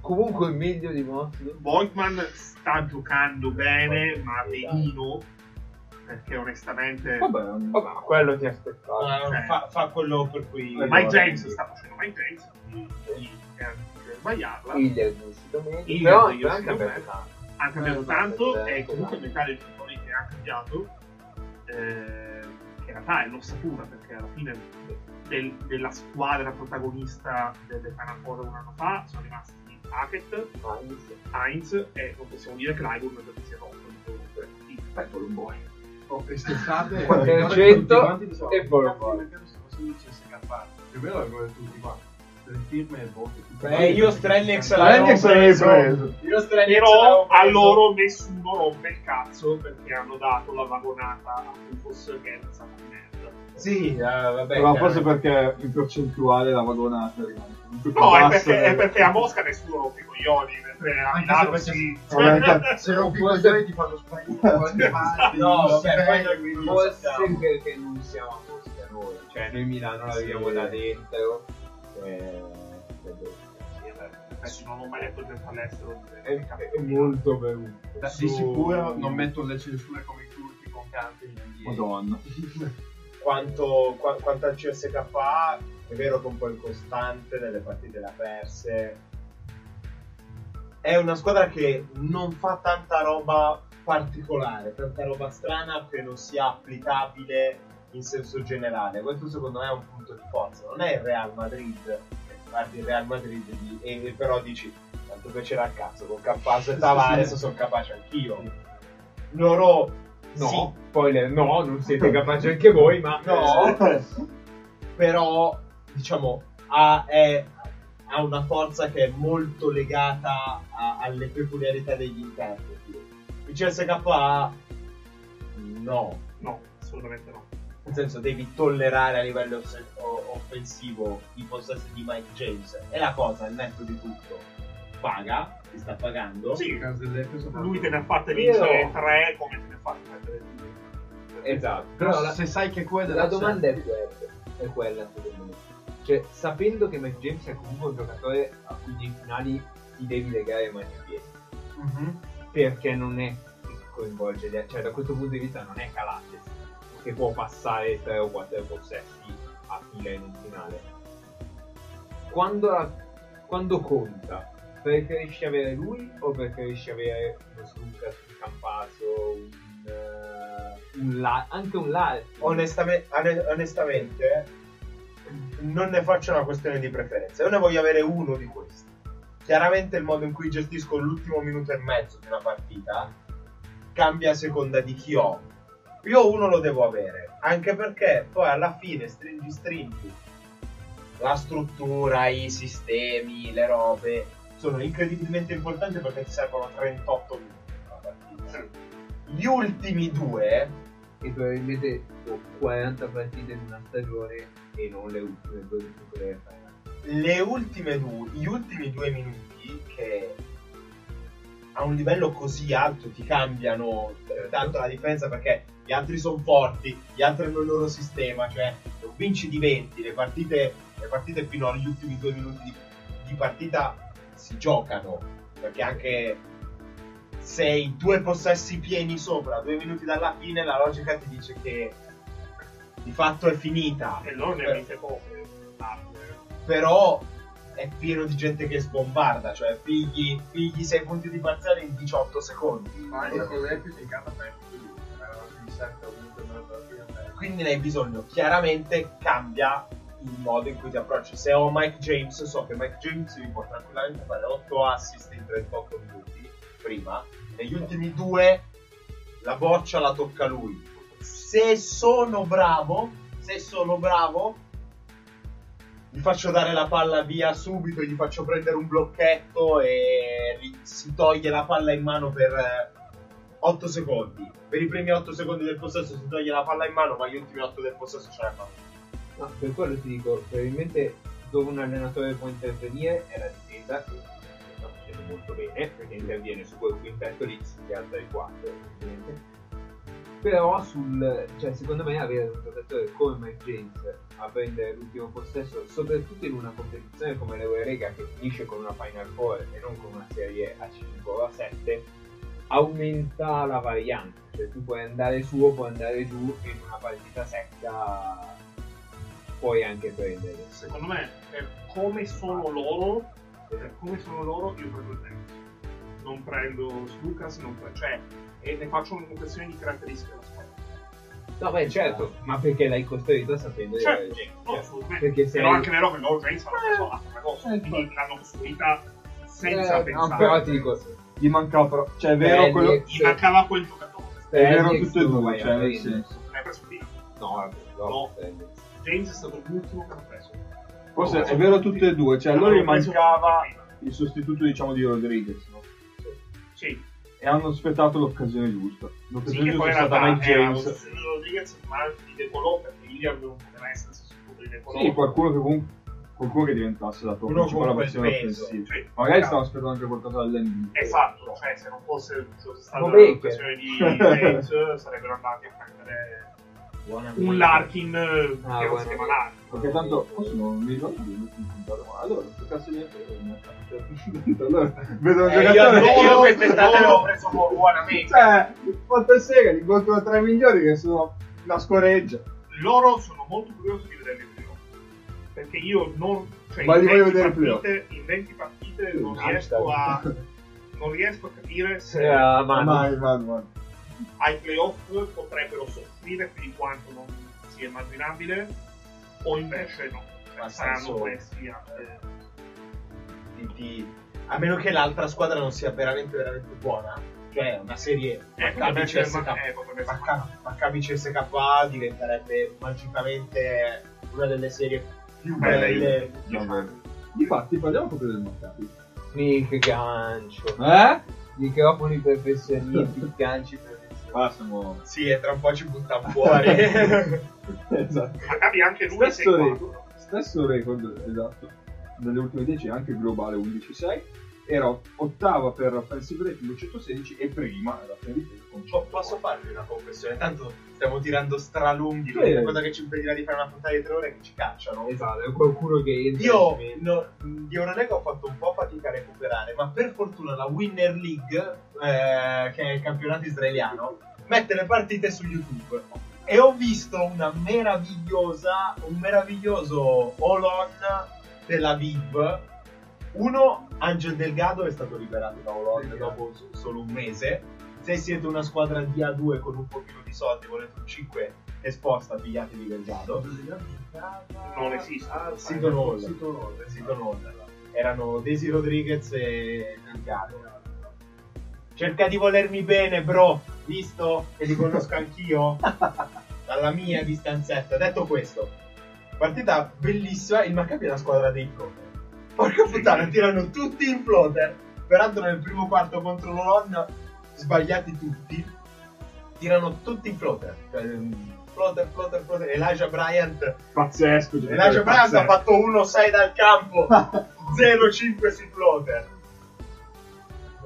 Comunque il meglio di Mosley. Voigtman sta giocando bene, ma benino. Perché onestamente. Vabbè, Vabbè, ma quello ti aspettavi. Ma Cioè- fa, fa quello per cui... Mike James sta facendo Mike James, difficile sbagliarla. Meglio. Hilliard Però io anche me- Bernardo. ha cambiato Eh, tanto e comunque metà dei giocatori che ha cambiato eh, che in realtà è l'ossatura perché alla fine del- della squadra protagonista delle Final Four un anno fa sono rimasti Hackett, Heinz e non possiamo dire Clyburn perché si è rotto comunque Fai Bolomboy. Oh, quest'estate Qualche ricordo che accento tutti quanti dicevano, e poi- "Cazzo, il mercato sta facendo il CSK più o meno l'avevo tutti quanti le firme e io Strelnex l'avevo preso. preso. Io Strelnex però a loro nessuno rompe il cazzo perché hanno dato la vagonata a Rufus che è un di merda Sì, eh, vabbè. Ma forse perché in percentuale la vagonata rimane comunque più no è perché, è perché a Mosca nessuno rompe i coglioni mentre a Milano se sì Vabbè, se non più coglioni ti fanno sparire No, cioè, si poi lo Forse perché non siamo a Mosca noi. Cioè noi Milano la vediamo Sì. da dentro. Eh, adesso non ho mai letto gente all'estero è, è molto venuto. Da- di sicuro non metto le censure come i turchi con canti. Madonna. quanto, qua- quanto al CSK è vero che è un po' incostante, nelle partite ha perse. È una squadra che non fa tanta roba particolare, tanta roba strana che non sia applicabile in senso generale. Questo secondo me è un punto di forza. Non è il Real Madrid, che guardi il Real Madrid di- e, e però dici tanto piacere al cazzo, con Campazzo e Tavares sono capace anch'io. Loro No, Sì. spoiler, no, non siete capaci anche voi, ma No, però diciamo ha, è- ha una forza che è molto legata a- alle peculiarità degli interpreti. Il CSKA no, No, assolutamente no. nel senso devi tollerare a livello offensivo i possessi di Mike James. E la cosa, il netto di tutto, paga, ti sta pagando. Sì, Lui te ne ha fatte Io- vincere tre come te ne ha fatte perdere due. Esatto. Però Però la, se sai che quella la domanda è quella, è quella secondo me. Cioè, sapendo che Mike James è comunque un giocatore a cui nei finali ti devi legare mani e piedi, Mhm. perché non è che coinvolge, gli- cioè da questo punto di vista non è Calates, che può passare 3 o 4 possessi a fila in un finale. Quando, la- quando conta, preferisci avere lui o preferisci avere uno Lucas, un Campaso, un, eh, un La- anche un Larkin? Onestame- ane- onestamente, non ne faccio una questione di preferenza. Io ne voglio avere uno di questi. Chiaramente il modo in cui gestisco l'ultimo minuto e mezzo di una partita cambia a seconda di chi ho. Io uno lo devo avere, anche perché poi alla fine stringi stringi. La struttura, i sistemi, le robe sono incredibilmente importanti perché ti servono 38 minuti. Gli ultimi due e probabilmente ho 40 partite in una stagione e non le ultime due di finali. le ultime due, gli ultimi due minuti che a un livello così alto ti cambiano tanto la differenza perché gli altri sono forti, gli altri hanno il loro sistema, cioè non vinci di 20, le partite, le partite fino agli ultimi due minuti di, di partita si giocano, perché anche se hai due possessi pieni sopra, due minuti dalla fine, la logica ti dice che di fatto è finita. E loro ne Per- avete poche. larghe. però è pieno di gente che sbombarda, cioè pigli, pigli 6 punti di parziale in 18 secondi. Ma io con l'Epis in casa penso di lui. Era di 7 o 1 per Quindi ne hai bisogno. Chiaramente cambia il modo in cui ti approcci. Se ho Mike James, so che Mike James mi può tranquillamente fare 8 assist in 38 minuti prima. Negli ultimi due la boccia la tocca lui. Se sono bravo, se sono bravo, gli faccio dare la palla via subito, gli faccio prendere un blocchetto e si toglie la palla in mano per 8 secondi. Per i primi 8 secondi del possesso si toglie la palla in mano, ma gli ultimi 8 del possesso ce l'ha fatta. No, per quello ti dico, probabilmente dove un allenatore può intervenire è la difesa, che sta facendo molto bene, perché interviene su quel quintetto lì, sugli altri quattro, ovviamente. Però sul, cioè, secondo me avere un giocatore come Mike James a prendere l'ultimo possesso, soprattutto in una competizione come l'Eurolega che finisce con una Final Four e non con una serie a 5 o a 7, aumenta la variante. Cioè tu puoi andare su o puoi andare giù in una partita secca puoi anche prendere. Secondo me, per come sono loro, per come sono loro, io prendo il James. Non prendo Lucas, non prendo, cioè, e ne faccio una questione di squadra. No, beh, certo, ma perché l'hai costretto a sapere Certo, James? no, Cioè, assolutamente. perché se Però anche vero che loro James hanno preso altra cosa, eh, quindi l'hanno costruita senza Eh, pensare. no, però ti dico, Gli mancava però... Cioè, è vero quello... Gli mancava quel giocatore. È vero tutte e due, cioè, nel senso. Non hai preso prima. No, vabbè, no, No. James è stato l'ultimo che hanno preso. Forse è vero tutte e due, cioè a loro gli mancava il sostituto diciamo di Rodriguez, no? Sì, E hanno aspettato l'occasione giusta. sì, L'occasione che poi giusta è stata Mike era James. un Rodriguez, ma di decolò perché William non poteva essere sostituto di decolò. Sì, qualcuno che comunque qualcuno che diventasse la tua Uno principale opzione offensiva. Sì, Magari stavano aspettando anche qualcosa dall'NBA. Esatto, cioè se non fosse stata l'occasione di James sarebbero andati a prendere un Larkin eh, Ah, che non si chiama. Larkin. Perché tanto forse non mi ricordo di aver puntato, ma allora questo cazzo di niente. Allora vedo un Eh, io, giocatore. io quest'estate l'avevo preso con buona amica. Cioè, quanto sega, li incontro tra i migliori che sono una scoreggia. Loro sono molto curiosi di vedere il playoff. Perché io non. Cioè, Ma in li voglio 20 vedere il playoff. partite, in 20 partite non Ah, riesco a. Non riesco a capire se Eh, ma no. Mai, mai, mai. ai playoff potrebbero soffrire più di quanto non sia immaginabile, o invece no. Cioè, saranno questi anche. Di- di- a meno che l'altra squadra non sia veramente veramente buona cioè una serie Eh, Maccabi CSK ma- eh, diventerebbe magicamente una delle serie più Belle, belle. Difatti, parliamo proprio del Maccabi. Mica gancio. Eh? Microfoni professionisti, ganci professionisti. Siamo... sì e tra un po' ci buttano fuori esatto. Maccabi anche lui 6 Stesso record, stesso record, esatto, nelle ultime 10 anche globale 11-6, era ottava per offensive rating 216 e prima era prima con Po- 100. Posso farvi una confessione? Tanto stiamo tirando stralunghi, Sì. l'unica cosa che ci impedirà di fare una puntata di tre ore è che ci cacciano. Esatto, è qualcuno che Io no, di Eurolega ho fatto un po' fatica a recuperare, ma per fortuna la Winner League, eh, che è il campionato israeliano, mette le partite su YouTube. E ho visto una meravigliosa, un meraviglioso Olon della Viv. Uno, Angel Delgado è stato liberato da Olon dopo so- solo un mese. Se siete una squadra di A2 con un pochino di soldi, volete un 5 esposta, pigliatevi Delgado. Non esiste. Hall. Seaton Hall. Seaton Hall. Erano Daisy Rodriguez e Delgado. Cerca di volermi bene, bro, visto che li conosco anch'io dalla mia distanzetta. Detto questo, partita bellissima. Il Maccabi è una squadra dei floater. Porca puttana, tirano tutti in floater. Peraltro nel primo quarto contro l'Olon, sbagliati tutti. Tirano tutti in floater. Cioè, ehm, floater, floater, floater. Elijah Bryant Pazzesco. Elijah Bryant ha fatto 1-6 dal campo, 0-5 sui floater.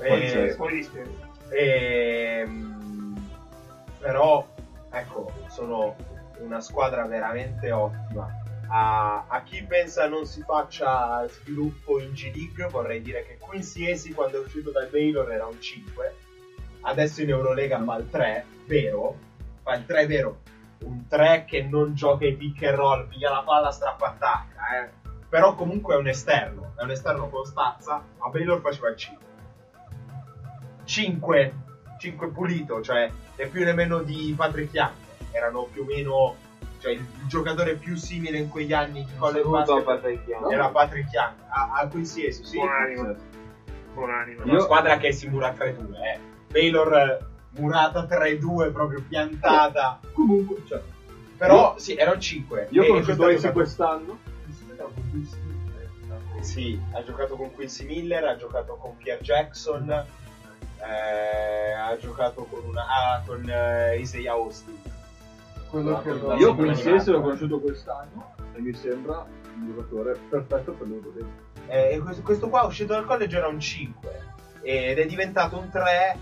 E, Pazzesco. Poi dispiace. ehm, però, ecco, sono una squadra veramente ottima. A, a chi pensa non si faccia sviluppo in G League, vorrei dire che Quincy Esi quando è uscito dal Baylor era un 5, adesso in Eurolega fa il 3, vero? Fa il 3 vero, un 3 che non gioca i pick and roll, piglia la palla, strappa attacca, eh. Però comunque è un esterno, è un esterno con stazza, a Baylor faceva il 5. 5, 5 pulito, cioè né più né meno di Patrick Young. Erano più o meno, cioè il giocatore più simile in quegli anni di college basket Patrick Young. era Patrick Young, a, a qualsiasi, sì. Buon animo. Buon animo. Una Io- squadra che si mura 3-2, eh. Baylor eh, murata 3-2, proprio piantata. Comunque, cioè, Però sì, erano 5. io ho conosciuto giocato- quest'anno. Sì, ha giocato con Quincy Miller, ha giocato con Pierre Jackson, eh, ha giocato con, una, ah, con eh, Isaiah Austin. Quello che Io Io con Esi Esi l'ho conosciuto quest'anno e mi sembra un giocatore perfetto per loro. Eh, questo, questo qua uscito dal college era un 5 ed è diventato un 3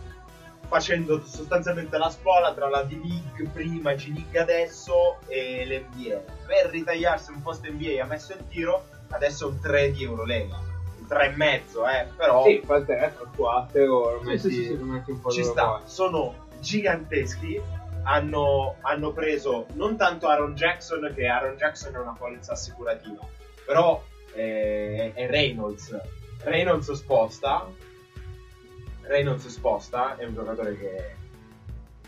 facendo sostanzialmente la spola tra la D-League prima, G-League adesso e l'NBA. Per ritagliarsi un post NBA ha messo il tiro, adesso è un 3 di Eurolega. Un 3 e mezzo, eh, però Sì, fa il 3, fa il 4, lo Sì, sì, sì, sì. ci sta. Sono giganteschi. Hanno, hanno preso non tanto Aaron Jackson, che Aaron Jackson è una polizza assicurativa, però eh, è Reynolds. Reynolds sposta. Reynolds sposta, è un giocatore che,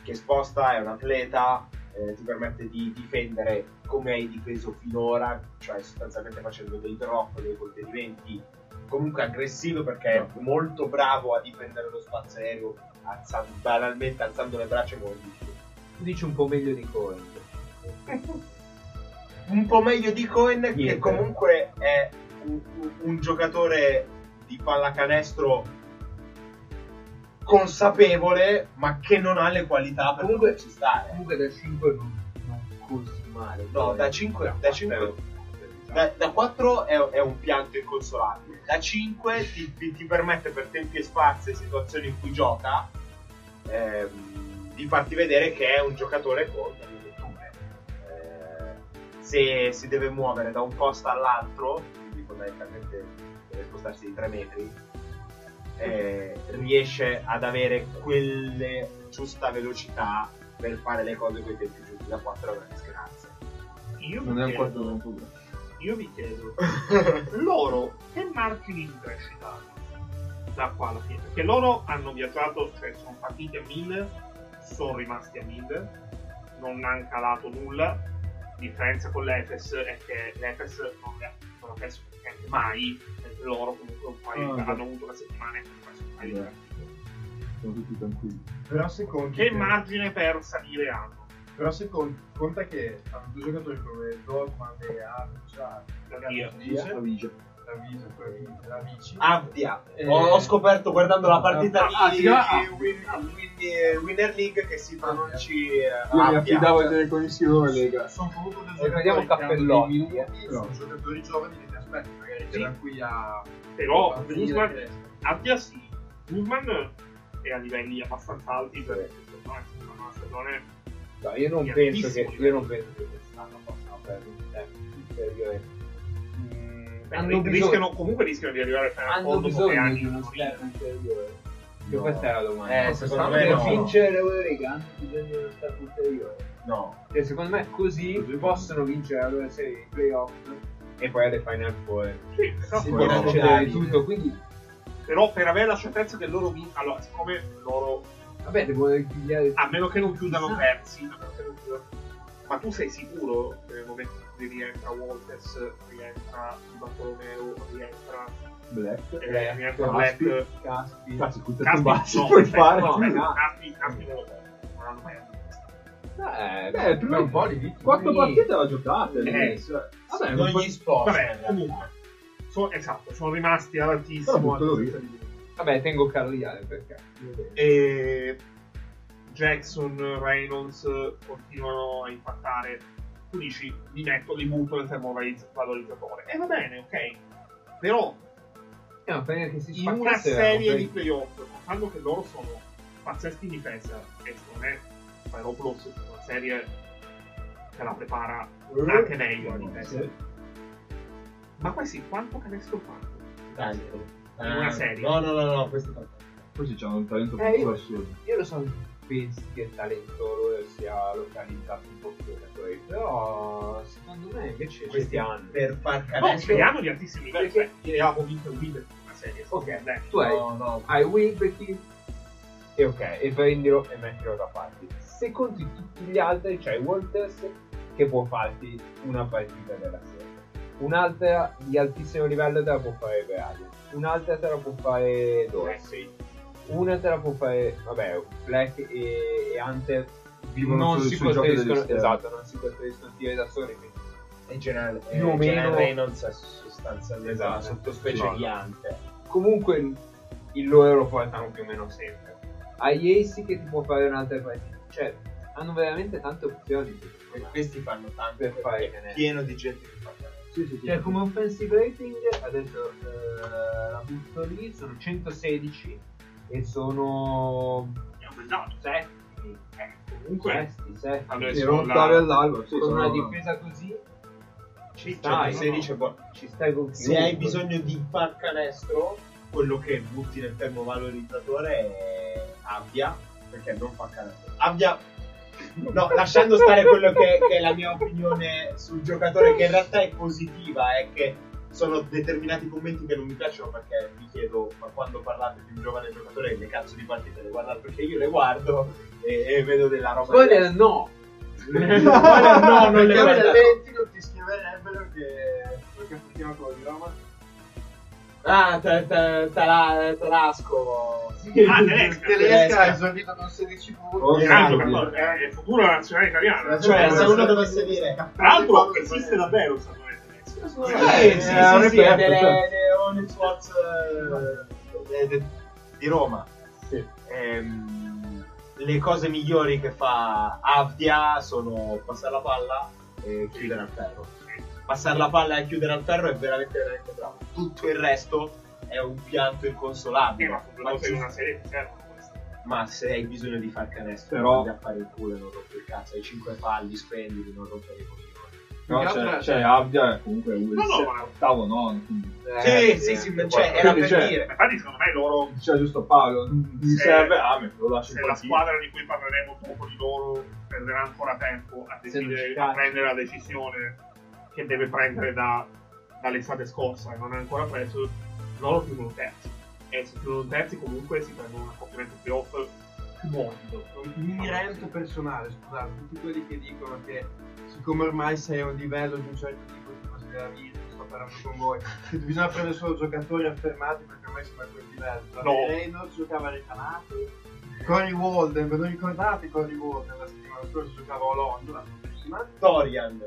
che sposta, è un atleta, eh, ti permette di difendere come hai difeso finora, cioè sostanzialmente facendo dei drop, dei contenimenti comunque aggressivo perché è molto bravo a difendere lo spazio aereo, alzando, banalmente alzando le braccia come dici. Tu dici un po' meglio di Cohen. un po' meglio di Cohen che Niente. comunque è un, un- un giocatore di pallacanestro consapevole ma che non ha le qualità per Comunque- poterci stare. Comunque da 5 non, non così male. no da 5 da 5 da, da 4 è, è un pianto inconsolabile. Da 5 ti, ti- ti permette per tempi e spazi e situazioni in cui gioca ehm, di farti vedere che è un giocatore con delle letture Eh, se si deve muovere da un posto all'altro quindi fondamentalmente deve spostarsi di 3 metri eh, riesce ad avere quelle giusta velocità per fare le cose con i tempi giusti da 4 è una disgrazia Io Non è un quarto chiedo, tempo grande. io vi chiedo, loro che margini di crescita hanno da qua alla fine? Perché loro hanno viaggiato, cioè sono partiti a 1000, sono rimasti a 1000, non hanno calato nulla. La differenza con l'Efes è che l'Efes non ne ha perso praticamente mai, loro comunque un paio Ah, hanno avuto una settimana e hanno perso un paio di. Sono tutti tranquilli. Però se conti Che margine per salire hanno? Però se con- conta che hanno due giocatori come Dortmund e Arcia, La via. La Vigia. la la Vici. Avdia. Eh, Ho, scoperto guardando la partita ah, di, si chiama di Win- Win- Winner League che si pronunci eh, Io mi Avdia. affidavo ai teleconnessione Lega. sono comunque due Eh, giocatori che dei Cappellotti, minuti, eh. sono giocatori giovani che ti aspetti, magari Sì. da qui a... Però a Guzman, finire. Avdia sì. Guzman è a livelli abbastanza alti per una stagione No, io non penso che io non penso che quest'anno possano perdere un tempo superiore. Mm, Beh, hanno ri- bisogno, rischiano, comunque rischiano di arrivare fino hanno fondo dopo bisogno anni di uno step inferiore. Che No. questa è la domanda. Eh, No, secondo me per no. vincere l'Eurolega hanno bisogno di uno step inferiore. No. Cioè, secondo me così possono vincere la loro serie di playoff e poi alle Final Four. Sì, esatto. Sì, Può finale. tutto, quindi Però per avere la certezza che loro vincono, allora, siccome loro, vabbè, devono ripigliare a meno che non chiudano Esatto. terzi, a meno che non chiudano- ma tu sei sicuro che nel momento in cui rientra Walters, rientra Bartolomeo, rientra, Black. eh, rientra Caspi. Black, Caspi. Cazzo, tutte Caspi, bassi no, puoi aspetta, fare. no, aspetta, no. Caspi, Caspi non lo so, non hanno mai avuto. Eh, Beh, no, prima un po' di vittime. Quattro partite l'ha giocate. Eh, cioè. Vabbè, non gli sposta. Vabbè, comunque, so- esatto, sono rimasti Però altissimo. buttalo via. altezza di- Vabbè, tengo Carliale perché. e Jackson, Reynolds continuano a impattare. Tu dici, li metto, li butto nel termovalorizzatore. E va bene, ok. Però Eh, ma prima che si in una spaccasse, serie di playoff, contando che loro sono pazzeschi in difesa, e secondo me Spyropoulos è una serie che la prepara anche meglio in difesa. Ma questi quanto canestro fanno? Tanto. In una serie. No, no, no, no, questo fa Questi hanno un talento Eh, più assurdo. Io lo so, pensi che il talento sia localizzato in pochi giocatori, però secondo me invece questi hanno. per far No, canestro. li hanno di altissimi livelli. Perché- Cioè, io avevo vinto il in una serie. Ok, beh. Tu hai, No, no. hai Wilbecky e ok, e prendilo e mettilo da parte. Se conti tutti gli altri, c'hai Walters che può farti una partita della serie. Un'altra di altissimo livello te la può fare Brian. Un'altra te la può fare Dorsey. Una te la può fare, vabbè, Black e, e Hunter Vivono non si sui giochi costruiscono, esatto, non si costruiscono tiri da soli. quindi In generale, Più o eh, meno- Jalen Reynolds è sostanzialmente Esatto. una sottospecie No, no. di Ante. comunque il loro lo portano più o meno sempre. Hai Ace che ti può fare un'altra partita. Cioè, hanno veramente tante opzioni. E questi fanno tanto Per fare è pieno di gente che fa canestro. Sì, sì, sì. Cioè, come offensive rating, adesso eh, la butto lì, sono 116 e sono È dato. settimi. Eh, comunque, Ero sono ottavi la- all'alba. Sì, con sono- una difesa così ci stai. 116 è buono. Ci stai con Se hai bisogno di far canestro, quello che butti nel termovalorizzatore è Abbia, perché non fa canestro. Abbia, no, lasciando stare quello che, che è la mia opinione sul giocatore, che in realtà è positiva, è che sono determinati commenti che non mi piacciono perché mi chiedo, ma quando parlate di un giovane giocatore, le cazzo di partite le guardate perché io le guardo e, e vedo della roba. Spoiler no! Spoiler no, non le Perché guardo. Valenti non ti scriverebbero che perché facciamo quello di Roma Ah, Tarasco. Ah, Tedesca. Tedesca ha esordito con 16 punti Oh, È gran giocatore, è il futuro nazionale italiana. Cioè, se uno dovesse dire Tra l'altro, esiste davvero Samuele Tedesco. Eh, sì, sì, Eh, sì, delle, cioè. delle eh, de- de- di Roma. Sì. Ehm, le cose migliori che fa Avdia sono passare la palla e chiudere al ferro. Passare la palla e chiudere al ferro è veramente, veramente bravo. Tutto il resto è un pianto Eh, inconsolabile. ma sono cose in una serie servono queste. Ma se hai bisogno di far canestro, Però- a fare il culo e non rompere il cazzo. Hai 5 falli, spendili, non rompere i coglioni. No, c'è, altro- c'è Abdia e comunque No, Will no, ma- ottavo nono. quindi- sì, sì, sì, ma cioè, era per cioè, dire. Infatti, secondo me, loro, Diceva giusto Paolo, mi Se- serve, ah, me lo lascio se la squadra di cui parleremo dopo di loro perderà ancora tempo a, Se decidere, ci a prendere la decisione che deve prendere da, dall'estate scorsa e non ha ancora preso, loro chiudono terzi. E se chiudono terzi, comunque si prendono un accoppiamento playoff più morbido. mi rento personale scusate tutti quelli che dicono che siccome ormai sei a un livello di un certo tipo di cose della vita sto parlando con voi che bisogna prendere solo giocatori affermati perché ormai siamo a quel livello No. Reynolds giocava recanato Cory Walden, ve lo ricordate Cory Walden? La settimana scorsa giocava a Londra, prima. Torian.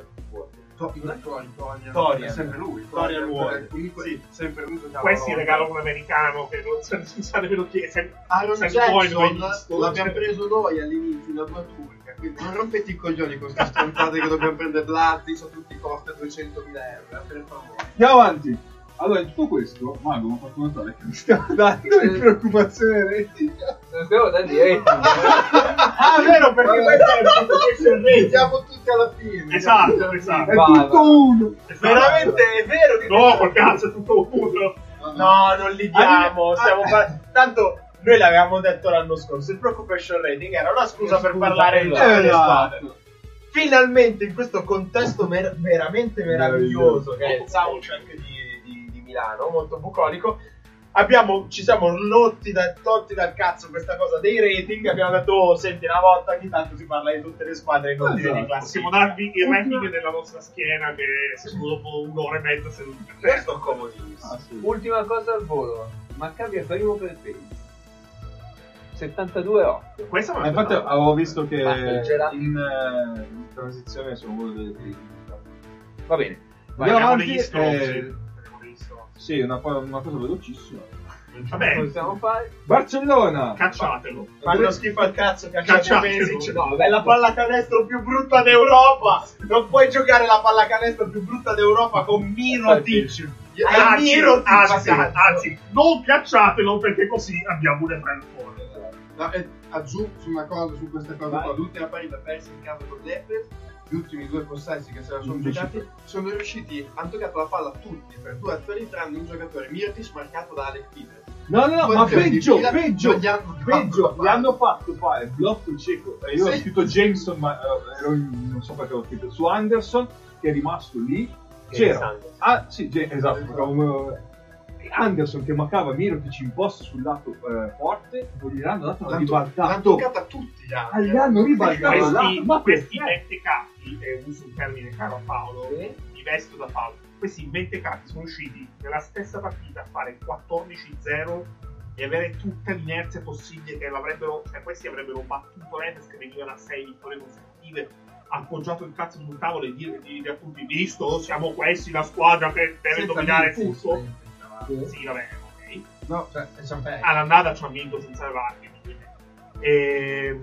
To- non è Cory, Torian. Torian. È sempre lui. Torian Comunque, Sì. sempre lui Questi a Londra. regalano un americano che non sa, sa nemmeno chi è. se- Aaron se poi non hai Jackson visto, l'abbiamo cioè- preso noi all'inizio da una turca, quindi non rompete i coglioni con queste stronzate che dobbiamo prendere Blazzi, a tutti i costi a 200.000 euro, eh, per favore. Andiamo avanti. Allora, in tutto questo, Mago mi ha fatto notare che mi stiamo dando di preoccupazione rating. Non stiamo dando rating. Ah, vero, perché Vabbè. questo è questo è il rating. Vediamo tutti alla fine. Esatto, esatto. È tutto uno. Veramente è vero che No, col cazzo è tutto uno. No, non li diamo. Stiamo par- Tanto noi l'avevamo detto l'anno scorso. Il preoccupation rating era una scusa per parlare di esatto. squadre. Esatto. Finalmente in questo contesto mer- veramente meraviglioso Meraviglioso. che è il di- di Milano, molto bucolico. Abbiamo, ci siamo rotti da, tolti dal cazzo questa cosa dei rating. Abbiamo detto, oh, senti, una volta ogni tanto si parla di tutte le squadre in ordine di Esatto. classifica. Possiamo darvi il ranking della vostra schiena che se dopo un'ora e mezza per terra. Questo è comodissimo. Ah, sì. Ultima cosa al volo. Maccabi è primo per pace. 72-8. Questa Ma infatti la avevo visto che in, eh, in transizione sono uno delle prime. Va bene. Vai. Andiamo avanti, stronzi. eh, stronzi. Sì, una, una cosa velocissima. Vabbè, Possiamo fare. Barcellona! cacciatelo. Fanno schifo al cazzo, cacciate Cacciatelo. Pesic. No, è la pallacanestro più brutta d'Europa. Non puoi giocare la pallacanestro più brutta d'Europa con Mirotic. Anzi, Mirotic. anzi, anzi, non cacciatelo perché così abbiamo un FL fuori. No, aggiungo su una cosa, su questa cosa Vai. qua, l'ultima partita persa in casa con l'Efes, gli ultimi due possessi che se la sono giocati, sono riusciti, hanno toccato la palla tutti per due azioni tranne un giocatore Mirtis marcato da Alec Peters. No, no, no, ma peggio, anni? peggio, gli hanno peggio, fatto gli hanno fatto fare blocco cieco. E io ho Sì. scritto Jameson, ma eh, ero in- non so perché ho scritto su Anderson, che è rimasto lì. C'era, ah, sì, esatto, come- Anderson che mancava Mirotic in posto sul lato eh, forte, poi gli hanno dato una L'hanno, l'hanno toccata tutti gli Ah, altri. gli hanno ribaltato Questi- ma questi perché? mentecatti, e uso un termine caro a Paolo, Sì. mi vesto da Paolo, questi mentecatti sono riusciti nella stessa partita a fare 14-0 e avere tutta l'inerzia possibile che l'avrebbero, cioè questi avrebbero battuto l'Efes che venivano a 6 vittorie consecutive, appoggiato il cazzo sul tavolo e dire, dire a tutti, visto, siamo questi la squadra che deve Senza dominare tutto. Sì. Sì, vabbè, ok. No, cioè, all'andata ci ha vinto senza varchi e,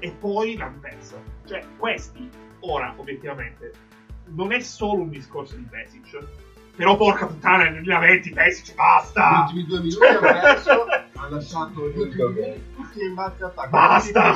e poi l'hanno persa cioè questi ora obiettivamente non è solo un discorso di Pesic però porca puttana nel 2020 Pesic Gli basta ultimi due minuti ha perso, ha lasciato gli ultimi due minuti tutti i rimbalzi attacco. Basta!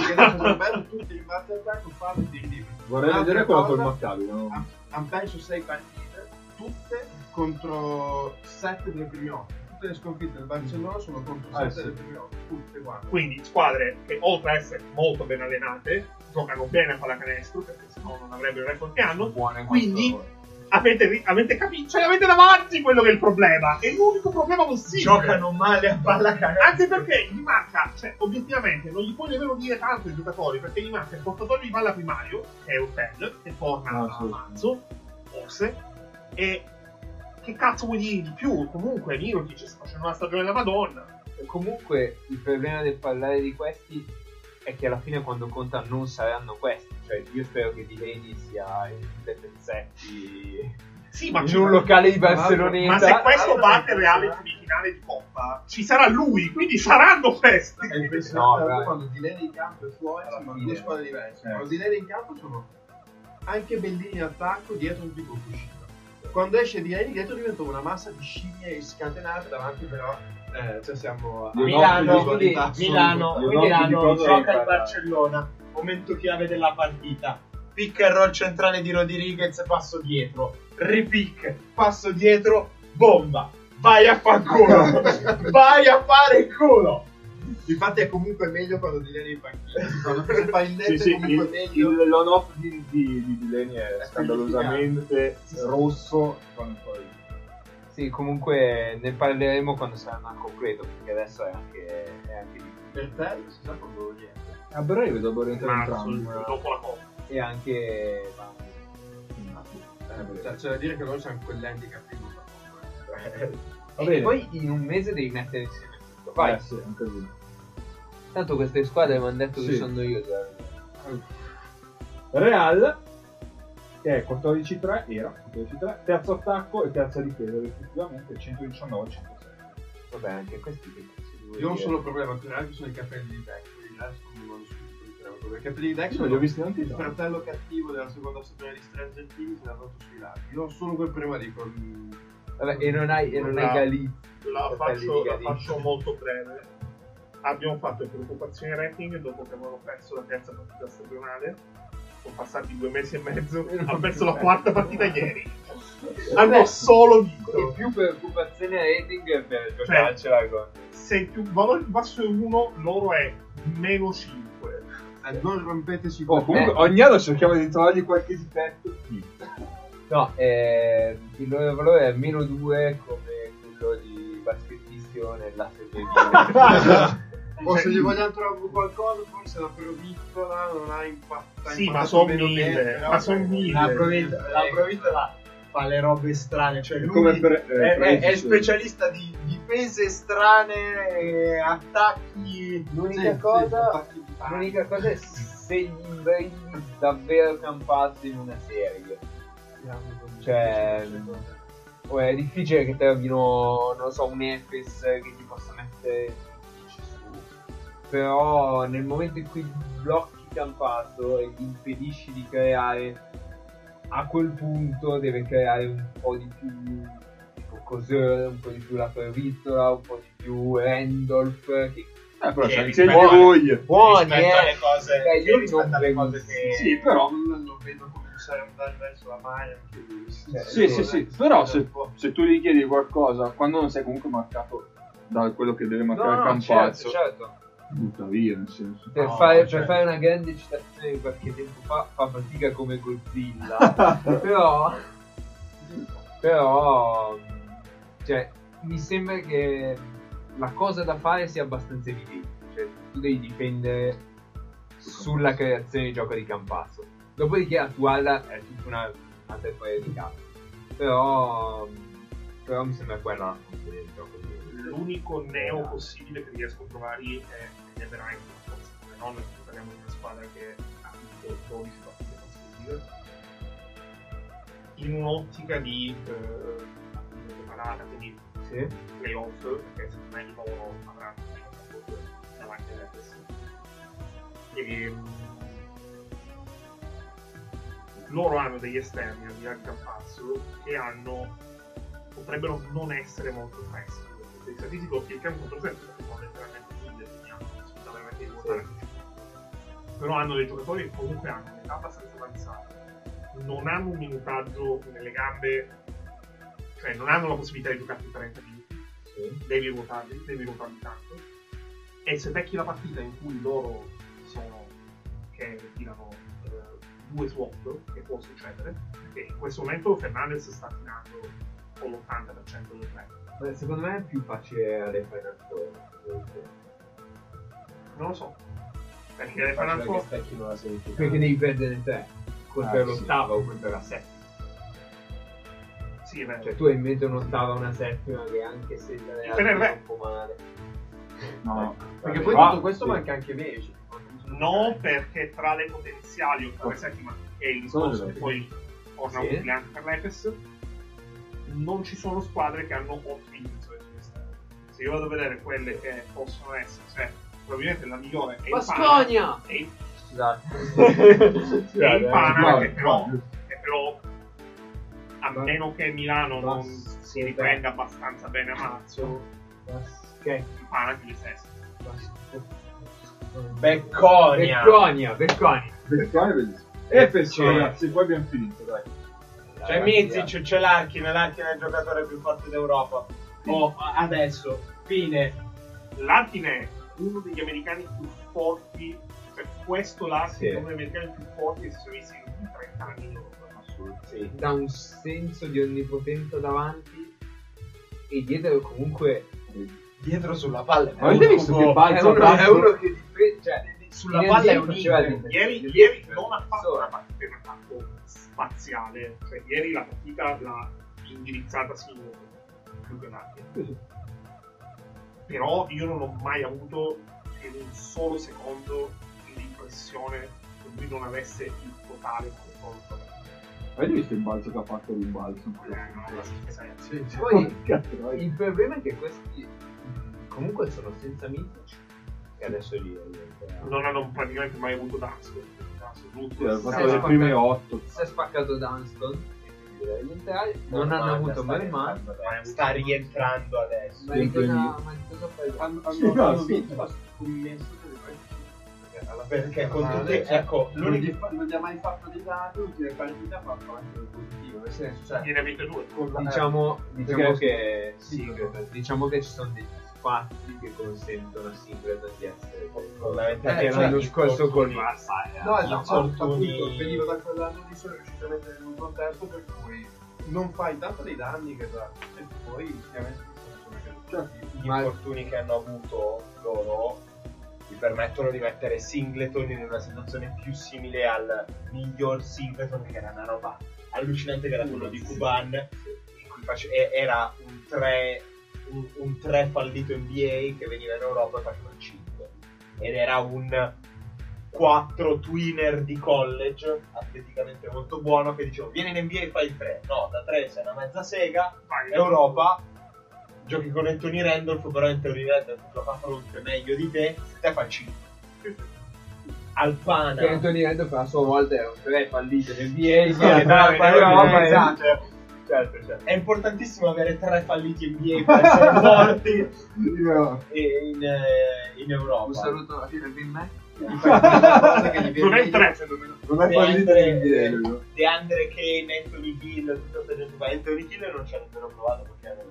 Bello, tutti i rimbalzi attacco, fanno di. Vorrei Un'altra vedere quello col Maccabi. no? Hanno perso sei partite, tutte contro sette delle prime otto. Tutte le sconfitte del Barcellona sono contro Ah, sette sì. Tutte, guarda. quindi squadre che oltre ad essere molto ben allenate giocano bene a pallacanestro perché sennò non avrebbero il record che hanno Buone Quindi- avete, avete capito cioè avete davanti quello che è il problema è l'unico problema possibile Giocano male a pallacanestro. Anche perché gli manca, cioè, obiettivamente, non gli puoi nemmeno dire tanto ai giocatori, perché gli manca il portatore di palla primario, che è Hotel, che torna Ah, a sì. marzo, forse, e che cazzo vuoi dire di più? Comunque, Mirotic sta facendo una stagione da Madonna. Comunque il problema del parlare di questi è che alla fine quando conta non saranno questi. Cioè io spero che Delaney sia in dei pezzetti Sì, ma, in un locale di Barceloneta. ma se questo Allora, batte il Reale in semifinale di Coppa, ci sarà lui, quindi saranno questi. È No, impressionante dai. quando Dilene in campo e fuori sono due squadre diverse. Eh. Quando Dilene in campo sono anche bellini in attacco, dietro un tipo Fukushima. Quando esce Dilene dietro diventa una massa di scimmie scatenate davanti però eh, cioè siamo a Milano, no, quindi Milano, Milano di gioca il? Barcellona. Momento chiave della partita. Pick and roll centrale di Rodriguez, passo dietro. Repick, passo dietro, bomba. Vai a far culo. Vai a fare il culo. Infatti è comunque meglio quando Dilene in panchina. Quando fa il netto Sì, è comunque il, meglio. il l'on-off di, di, di Delaney è È scandalosamente rosso. quando poi- Sì, comunque ne parleremo quando saranno al completo, perché adesso è anche, è anche lì. Per te si sa quando lo riesce. A breve dopo rientrare Marzo, entrambi. dopo la Coppa. E anche... Eh, cioè, c'è da dire che loro hanno quell'handicap in Va E poi in un mese devi mettere insieme. Vai. Eh, sì, anche lui. Tanto queste squadre mi hanno detto che Sì. sono io. già. Real, che è 14-3, era 14-3, terzo attacco e terza difesa rispettivamente 119 106. Vabbè, anche questi che cazzo di vuoi Io ho un dire? solo problema con Real che sono i capelli di vanno subito di crema. Perché i capelli di Deck Io non li sono ho visti neanche il fratello cattivo della seconda stagione di Stranger Things l'ha fatto sui lati. Io ho solo quel problema lì con... Vabbè, e non hai, e non hai Galizia. La faccio, la faccio molto breve. Abbiamo fatto il preoccupazione rating dopo che avevano perso la terza partita stagionale. Sono passati due mesi e mezzo. Hanno perso la quarta partita ieri. Hanno solo E vinto. più preoccupazione rating per giocarcela con... Se il più valore più basso è 1, loro è meno 5. Eh, non rompeteci Oh, comunque Eh. ogni anno cerchiamo di trovargli qualche difetto. No, eh, il loro valore è meno 2 come baskettisti nella serie O se gli vogliamo trovare qualcosa, forse la provvitola non ha impatto. Sì, ma sono mille. Ma sono mille. La la provvita là fa le robe strane, cioè lui Come per- eh, è, è- è sì. specialista di difese strane, attacchi. L'unica sì, cosa- sì. L'unica cosa è se gli imbrigli davvero campazzi in una serie. Cioè, o è difficile che trovino, non so, un Efes che ti possa mettere su. Però nel momento in cui blocchi Campasso e gli impedisci di creare, a quel punto deve creare un po' di più tipo Coseur, un po' di più la Pervitola, un po' di più Randolph, che Eh, però c'è Eh, anche gli buone. voglia. buoni, eh. alle cose, Beh, io rispetto alle cose che Sì, però... Non lo vedo cominciare a andare verso la maglia anche lui. Cioè, Sì, sì, sì. Però se, se tu gli chiedi qualcosa, quando non sei comunque marcato da quello che deve No, marcare no, Campazzo, certo, certo. butta via, nel senso. Per, No, fare, cioè- per fare una grande citazione di qualche tempo fa, fa fatica come Godzilla. però, però, cioè, mi sembra che la cosa da fare sia abbastanza evidente. Cioè, tu devi dipendere sulla creazione di gioco di Campazzo. Dopodiché attuarla è tutta una altra storia di cazzo. Però, però mi sembra quella L'unico neo possibile che riesco a trovare è, è veramente una forza. Non parliamo di una squadra che ha vinto 12 partite consecutive. In un'ottica di eh, preparata, quindi Sì? playoff, perché secondo me loro avranno davanti all'Efes. E loro hanno degli esterni al di là di Campazzo che hanno potrebbero non essere molto freschi. Il statistico che il contro sempre perché sono letteralmente mille, quindi possibilità veramente votare. Però hanno dei giocatori che comunque hanno un'età abbastanza avanzata, non hanno un minutaggio nelle gambe, cioè non hanno la possibilità di giocare 30 minuti devi ruotarli, devi ruotarli tanto. E se becchi la partita in cui loro sono che tirano due swap, che può succedere, perché in questo momento Fernandez sta tirando con l'80% del. Beh, secondo me è più facile alle Final Four. Non lo so. Perché le Final Four la. Perché devi perdere tre. Contro Ah, sì. l'ottava o contro la settima. Sì, è vero. Cioè tu hai in mente un'ottava e una settima che anche se altre re- un po' male. No, Perché poi tutto questo sì. manca anche Veci. No, perché tra le potenziali ottave settima e il discorso che poi torna Sì. utile anche per l'Efes, non ci sono squadre che hanno ottimi difensori sull'esterno. Se io vado a vedere quelle che possono essere, cioè, probabilmente la migliore è il Pana, Basconia! e il, Scusate. e il Pana no, che, però, no. che però, a Ma- meno che Milano non Bas- si riprenda abbastanza bene a marzo, Basket. il Pana chiude sesto. Becconia! Becconia, Becconia. Becconia è bellissimo. Efes, Sì. ragazzi, poi abbiamo finito, dai. C'è Mizic, c'è l'Arkin, l'Arkin è il giocatore più forte d'Europa. Oh, adesso, fine. Larkin è uno degli americani più forti, cioè questo Larkin Sì. è uno degli americani più forti che si sono visti in ultimi 30 anni. Sì, dà un senso di onnipotenza davanti e dietro comunque Dietro sulla palla. è Avete un visto che balza è uno, è uno che difende, cioè Sulla in palla è un. Ieri, ieri non ha fatto una partita, attacco spaziale, cioè ieri la partita l'ha indirizzata singolo più che Larkin. Però io non ho mai avuto, in un solo secondo l'impressione che lui non avesse il totale controllo. Avete visto il balzo che ha fatto l'imbalzo? Eh, no. Sì, sì. Poi il problema è che questi comunque sono senza mitici. E adesso lì Non hanno praticamente mai avuto Sì, fatto sì, le prime sì. otto. si è spaccato Dunston. Non hanno avuto Merman. rientrando, Sta rientrando adesso. Ma di cosa. Perché con tutti, ecco, non gli, ha mai fatto dei dati, l'ultima partita ha fatto anche il positivo. Nel senso, cioè, Gliene avete due. con la- Diciamo, diciamo Perché- che diciamo che ci sono degli spazi che consentono a Singleton di essere perché Eh, cioè, l'anno i scorso con Barça era No, esatto, appunto, veniva da quell'anno lì, sono riuscito a mettere in un contesto per cui non fai tanto dei danni che da e poi chiaramente sono Cioè, gli Ma- infortuni che hanno avuto loro gli permettono di mettere Singleton in una situazione più simile al miglior Singleton che era una roba allucinante che era quello di Kuban in cui face- era un 3 un, un 3 fallito NBA che veniva in Europa e faceva il 5 ed era un 4 twinner di college atleticamente molto buono che dicevo vieni in NBA e fai il 3 no da 3 sei una mezza sega Vai, Europa giochi con Anthony Randolph però Anthony Randolph gioca a fronte meglio di te te fa 5 Alpana. Che Anthony Randolph a sua volta era un 3 fallito in NBA Sì, no, in no, e- esatto. Certo certo è importantissimo avere tre falliti NBA per essere forti io- e- in, eh, in Europa un saluto a gli viene Non è tre. Non è fallito NBA. De Andre Kane, Anthony Hill, tutta questa gente qua. Anthony Hill non ci ha nemmeno provato perché.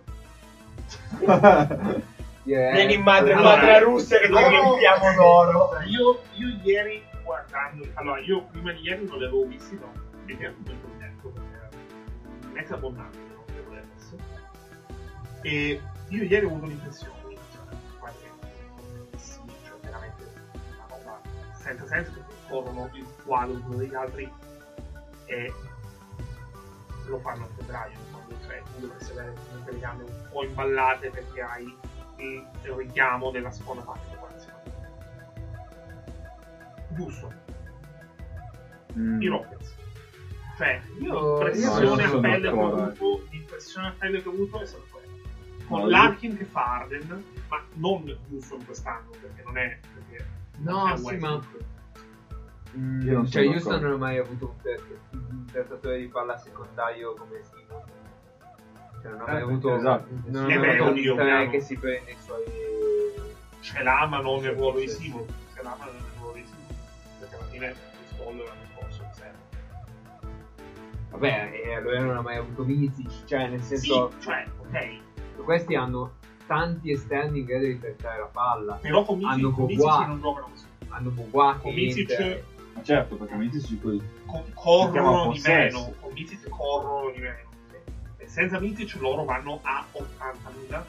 Direi- Vieni in madre, Allora, madre russa che ti no, riempiamo d'oro. Io, io ieri guardando, allora io prima di ieri non li avevo visti, no, perché appunto ex abbondante, no, devo essere. E io ieri ho avuto l'impressione, l'impressione, guarda, che sì, cioè veramente una roba senza senso perché corrono il quadro uno degli altri e lo fanno a febbraio, quando cioè tu dovresti avere comunque le gambe un po' imballate perché hai il richiamo della seconda parte di popolazione. Giusto, Mm. i Rockets. Cioè, Io- l'impressione io a pelle che ho avuto, l'impressione a pelle che ho avuto è stata quella. Con No, io- Larkin che fa Arden, ma non giusto in quest'anno, perché non è perché No, è sì, ma Mm, Io non cioè Houston d'accordo. non ha mai avuto un, per- un portatore di palla secondario come Simon cioè non ha mai Eh, avuto esatto. non Eh beh, un chiaro. che si prende i suoi ce l'ha ma non nel ruolo di. Simon. Ce l'ha ma non nel ruolo di Simon. Perché alla fine in serie. Vabbè e allora non ha mai avuto Mizic cioè nel senso Sì, cioè, ok. questi hanno tanti esterni in grado di trattare la palla Però con Hanno Misic, con Bobois. non giocano così. hanno Con che entra- Ma certo, perché mi dici poi. co- Chiama corrono di possesso. meno. Con Misic corrono di meno. E senza Misic loro vanno a 80.000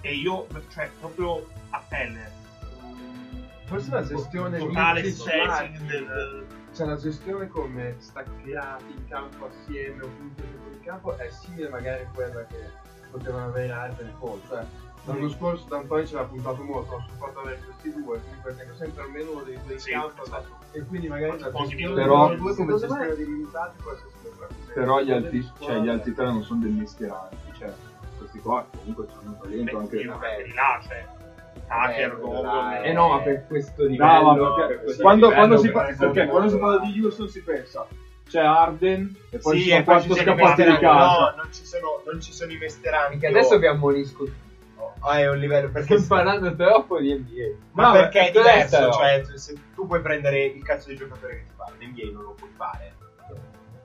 e io, cioè, proprio a pelle. Forse la gestione totale Mizic, Larkin, del Cioè la gestione come staccati in campo assieme o comunque il campo è simile magari a quella che potevano avere Arden e Paul. Cioè l'anno scorso D'Antoni ce l'ha puntato molto, ho supportato avere questi due, comunque tengo sempre almeno uno dei due in Sì, campo esatto. e quindi magari la gestione Però- dei due come secondo me- gestione dei limitati può essere. Però gli altri, cioè, gli altri tre non sono dei mischieranti. Cioè, questi qua comunque hanno talento anche. io anche di cioè Tucker, Eh, eh no ma per questo livello No, ma per perché, questo quando, livello, quando si, per fa- questo perché quando si parla di Houston si pensa c'è Arden e poi Sì, ci sono quattro scappati di casa. No, non ci sono, non ci sono i vesterani. perché adesso vi ammonisco Ah, è un livello perché sto parlando troppo di NBA Ma No, perché è diverso, però. cioè tu- se tu puoi prendere il cazzo di giocatore che ti pare, l'NBA non lo puoi fare.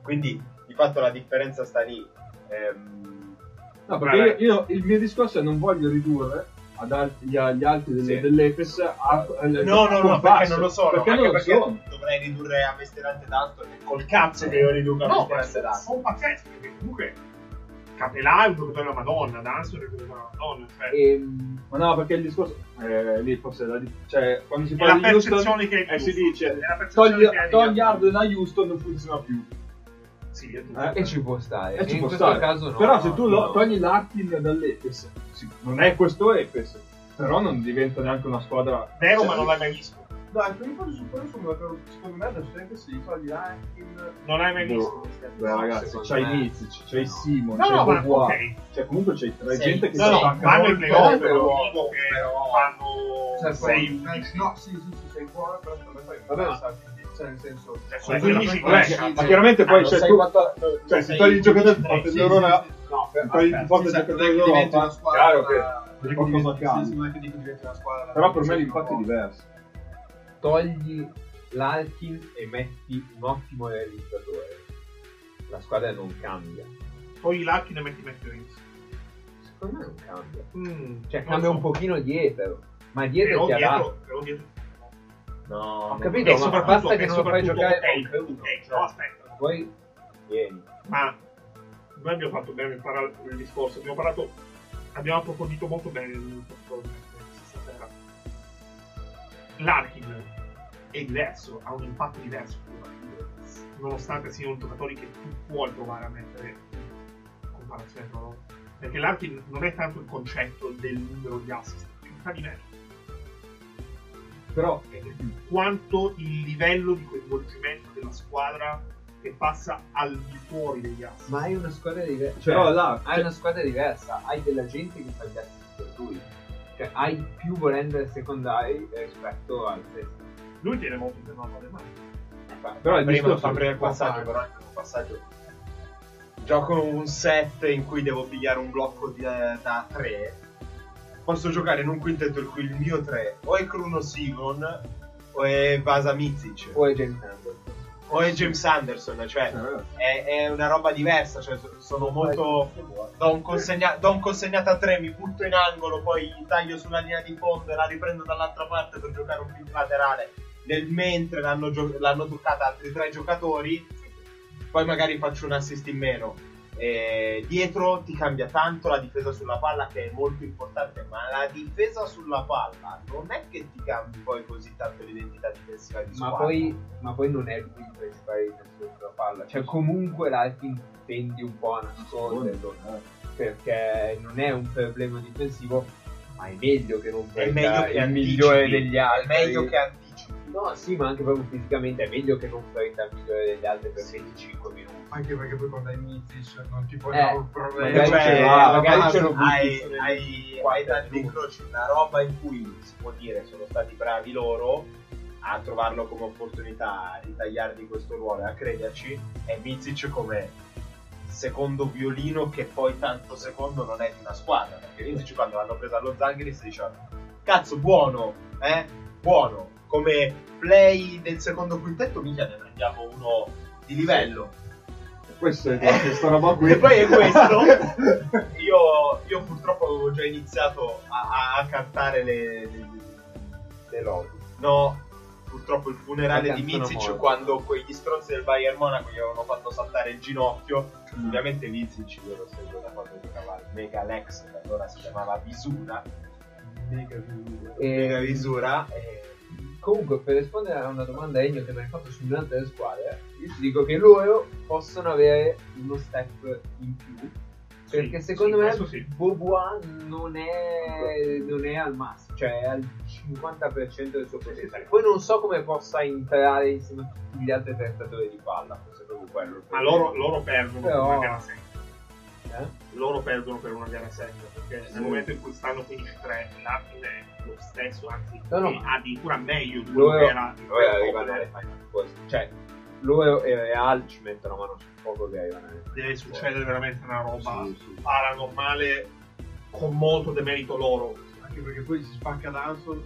Quindi di fatto la differenza sta lì. Ehm, No, perché io, io- il mio discorso è non voglio ridurre ad altri, gli, agli altri delle- Sì. dell'Efes a, no, no, no, compasso, perché non lo sono. Perché lo perché sono. dovrei ridurre a Mesterante tanto col cazzo che io riduco a No, Mesterante tanto. sono pazzeschi perché comunque Capelà è un giocatore della Madonna, Danzo è un giocatore della Madonna, cioè Ehm, Ma no, perché il discorso eh, lì forse è la cioè quando si è parla la di Houston percezione che eh, si dice è la percezione togli, togli a Houston non funziona più. Sì. Eh, e ci può stare E ci in può questo stare. caso no Però se tu lo- no. togli l'Artin dall'Efes, sì, non è questo Efes. Però non diventa neanche una squadra. Vero, Cioè, ma non l'hai mai visto. No, anche io forse su quello sono d'accordo. Secondo me adesso anche se gli togli Larkin... Non l'hai mai Boh. visto. Beh, ragazzi, c'hai me- Mizic, c'hai No. Simon, No, c'hai no, ma Bobois. ok. Cioè, comunque c'hai tre Sì. gente che No, si no, in molto, playoff, però- però dico che però- fanno Cioè, 6 poi- 11. No, sì, sì, sì, sei buono, però secondo me fai Vabbè, quindi, Cioè, nel senso... Cioè, Sono sono 15 Vabbè, ma chiaramente poi Ah, cioè, tu, quattro- cioè, se togli il giocatore di 23, forza sì, d'Europa, No, togli il forza Sì, sì, giocatore è squadra... chiaro che è qualcosa cambia. è. Però per me l'impatto è diverso. togli l'Alkin e metti un ottimo realizzatore. La squadra non cambia. Poi l'archi ne metti Metterins. Secondo me non cambia. Mm, Cioè, cambia un pochino dietro. Ma dietro però dietro. No, Ho capito, E ma basta che non lo fai giocare uno. ok, no, aspetta. Poi vieni. Ma noi abbiamo fatto bene il, parla- il discorso, abbiamo parlato, abbiamo approfondito molto bene il discorso stasera. L'Arkin è diverso, ha un impatto diverso nonostante siano giocatori che tu puoi provare a mettere in comparazione loro. Perché l'Arkin non è tanto il concetto del numero di assist, è di meno. Però È quanto il livello di coinvolgimento della squadra che passa al di fuori degli assist. Ma hai una squadra diversa. Però là- hai una squadra diversa, hai della gente che fa gli assist per lui. Cioè, hai più volendere secondari rispetto al sesto. Lui tiene molto in mano le mani. Però il prima, discorso- fa prima il passaggio, però anche un passaggio. Gioco un set in cui devo pigliare un blocco di- da 3. Posso giocare in un quintetto in cui il mio 3 o è Bruno Sigon o è Vasa Mizic O è James Anderson. o è James Anderson, cioè è, è una roba diversa, cioè so- sono molto... Do un, consegna- do un consegnato a 3, mi butto in angolo, poi taglio sulla linea di fondo e la riprendo dall'altra parte per giocare un pick laterale. Nel mentre l'hanno, gio- l'hanno toccata altri tre giocatori, poi magari faccio un assist in meno. E dietro ti cambia tanto la difesa sulla palla che è molto importante, ma la difesa sulla palla non è che ti cambi poi così tanto l'identità difensiva di Ma squadra. poi, ma poi non è lui il principale difensore sulla palla. Cioè, comunque l'Alkin tendi un po' a nasconderlo. Perché non è un problema difensivo, ma è meglio che non è venga meglio che il anticipi, migliore degli altri. È meglio che anticipi. No, sì, ma anche proprio fisicamente è meglio che non prenda il migliore degli altri per 25 minuti. Anche perché poi quando hai Mizic non ti puoi Eh, dare un problema. magari Cioè, ce l'ha, magari ma- ce l'ho hai, hai, qua hai una roba in cui si può dire sono stati bravi loro a trovarlo come opportunità, a ritagliargli questo ruolo. E a crederci, e Mizic come secondo violino che poi tanto secondo non è di una squadra, perché Mizic quando l'hanno preso allo Zangris diceva cazzo buono, eh, buono, come play del secondo quintetto mica ne prendiamo uno di livello. Questa è questa roba qui. E poi è questo. Io, io purtroppo avevo già iniziato a, a- cantare le, le, Le lodi. No, purtroppo il funerale di Mizic quando quegli stronzi del Bayern Monaco gli avevano fatto saltare il ginocchio. Ovviamente Mizic io lo seguo da quando giocava Mega Lex, che allora si chiamava Visura. Mega visura. E- Mega Visura. E... Comunque, per rispondere a una domanda Ennio che mi hai fatto su un'altra squadra, io ti dico che loro possono avere uno step in più. Perché Sì, secondo sì, me sì. Bobois non è, non è al massimo, cioè è al 50% del suo potenziale. Poi non so come possa entrare insieme a tutti gli altri tentatori di palla, forse proprio quello. Ma loro, loro perdono Però- per una gara secca. Eh? Loro perdono per una gara secca perché nel momento in cui stanno 15-3, l'Arkin è lo stesso, anzi, No, no, addirittura meglio di quello che era. loro arrivano alle Final. Cioè, loro e Real ci mettono mano sul fuoco che arrivano alle Deve succedere veramente una roba Sì, sì. paranormale con molto demerito loro. Anche perché poi si spacca Danson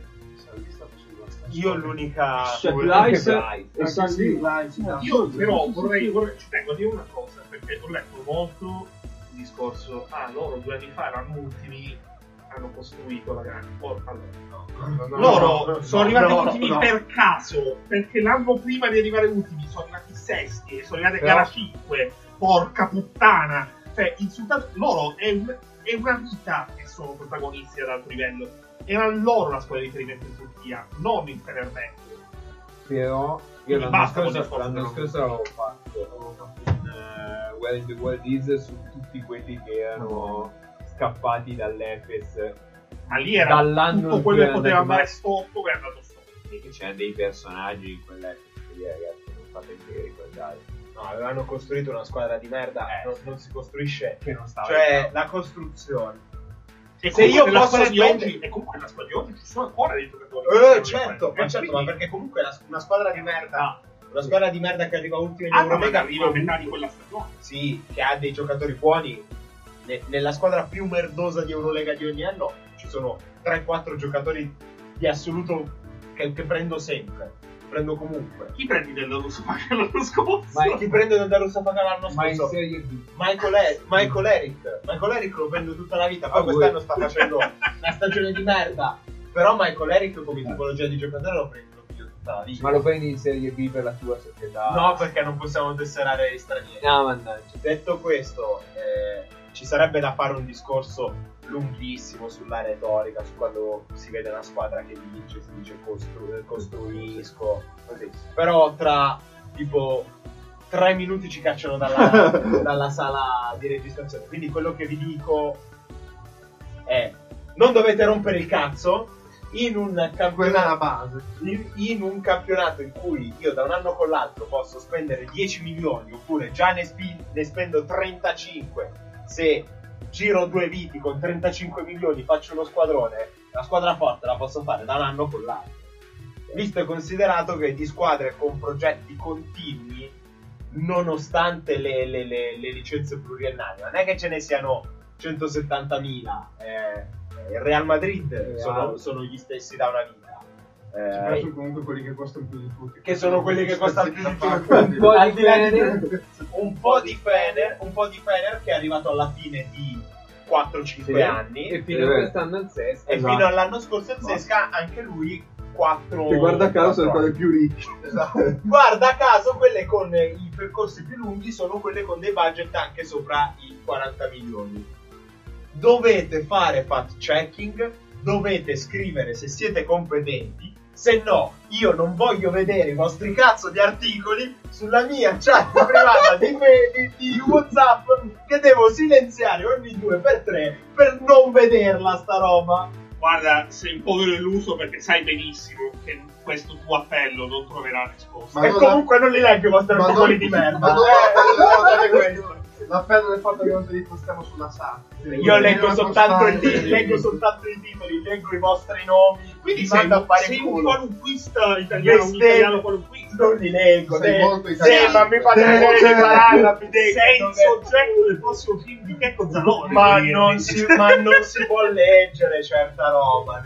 Io l'unica. Cioè, sul- Lice Anche e San sì, Lì. Lice, no. Io però vorrei, vorrei- ci tengo a dire una cosa, perché ho letto molto discorso, ah loro due anni fa erano ultimi, hanno costruito la grande. Oh, allora, no. No, loro no, no, sono no, arrivati ultimi per caso, perché l'anno prima di arrivare ultimi sono arrivati sesti e sono arrivati a gara 5. Porca puttana! Cioè, insultato loro è, un- è una vita che sono protagonisti ad alto livello. Era loro la squadra di riferimento in Turchia, non il Fenerbahce. Però io l'anno Basta scorso, l'anno scorso l'avevo fatto, avevo fatto un eh, Where in the World is su tutti quelli che erano scappati dall'Efes Ma lì era Dall'anno tutto quello che poteva andare storto è andato storto. Sì, che c'erano dei personaggi in quell'epoca lì, ragazzi, non fatevi ricordare. No, avevano costruito una squadra di merda, Eh. non, non si costruisce. Che non stava Cioè, la costruzione. E Se io posso di oggi, e comunque nella squadra di oggi ci sono ancora dei giocatori. Eh, che certo, ma certo, ma perché comunque la- una squadra di merda, Ah. Una squadra di merda che arriva ultima in Ah, ma Eurolega, arriva a metà di quella stagione. sì, che ha dei giocatori buoni. Ne- nella squadra più merdosa di Eurolega di ogni anno ci sono 3-4 giocatori di assoluto che, che prendo sempre, prendo comunque. Chi prendi del Russo l'anno scorso? Ma chi prende da Russafaka l'anno Ma in scorso? Serie B. Michael, E- Michael Eric. Michael Eric lo prendo tutta la vita, poi Ah, quest'anno sta facendo una stagione di merda. Però Michael Eric come tipologia di giocatore lo prendo Ma lo prendi in Serie B per la tua società? No, perché non possiamo tesserare gli stranieri. No, mannaggia. Detto questo, eh, ci sarebbe da fare un discorso lunghissimo sulla retorica, su quando si vede una squadra che vince, si dice costru- costruisco, così. Però tra tipo tre minuti ci cacciano dalla, dalla sala di registrazione. Quindi quello che vi dico è non dovete rompere il cazzo in un campionato base. in, in un campionato in cui io da un anno con l'altro posso spendere 10 milioni oppure già ne, spi- ne spendo 35 se giro due viti con 35 milioni faccio uno squadrone la squadra forte la posso fare da un anno con l'altro visto e considerato che di squadre con progetti continui nonostante le, le- le- le licenze pluriennali non è che ce ne siano 170.000 eh, il Real Madrid Real. sono, sono gli stessi da una vita Ci Eh, penso comunque quelli che costano più di tutti. che sono quelli che costano più di tutti. Un po' Al di Fener. un po' di Fener, un po' di Fener che è arrivato alla fine di 4-5 Sì. anni E e, fino a Eh. quest'anno al sesto. Esatto. fino all'anno scorso il Sesca anche lui 4 Che guarda caso sono quattro quelle più ricche. Esatto. Guarda caso, quelle con i percorsi più lunghi sono quelle con dei budget anche sopra i 40 milioni. Dovete fare fact checking, dovete scrivere se siete competenti, se no io non voglio vedere i vostri cazzo di articoli sulla mia chat privata di, fe- di- di WhatsApp che devo silenziare ogni due per tre per non vederla sta roba. Guarda, sei un povero illuso perché sai benissimo che questo tuo appello non troverà risposta. Ma e comunque non li leggo i vostri articoli di merda. Ma Eh, del fatto che- l'appello del fatto che non te li postiamo sulla SAT. Io leggo soltanto, il, leggo soltanto i titoli, leggo i vostri nomi, Quindi sei, a fare sei un qualunquista italiano, un italiano qualunquista. Non li leggo, Sei molto sì, italiano. ma mi fate vedere i paragrafi dei Sei il soggetto del prossimo film di Checco Zalone. ma, non si, ma non si può leggere certa roba.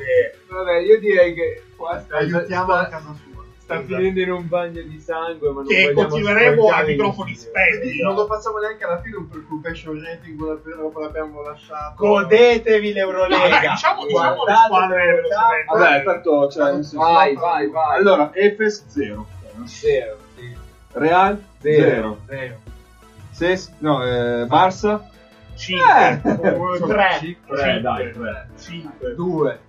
Vabbè, io direi che qua Aiutiamo a casa sua. Sta finendo in un bagno di sangue, ma non Che vogliamo continueremo a microfoni spenti. Non lo facciamo neanche alla fine un preoccupation rating dopo l'abbiamo lasciato. Godetevi No, l'Eurolega. dai, diciamo, diciamo le squadre. Vabbè, tanto cioè, nel senso- Vai, vai, vai. Allora, Efes 0. Zero, sì. Real 0. Zero. Ses, no, eh, Barça 5. Eh, 3. Tre, dai, tre. 5. Due.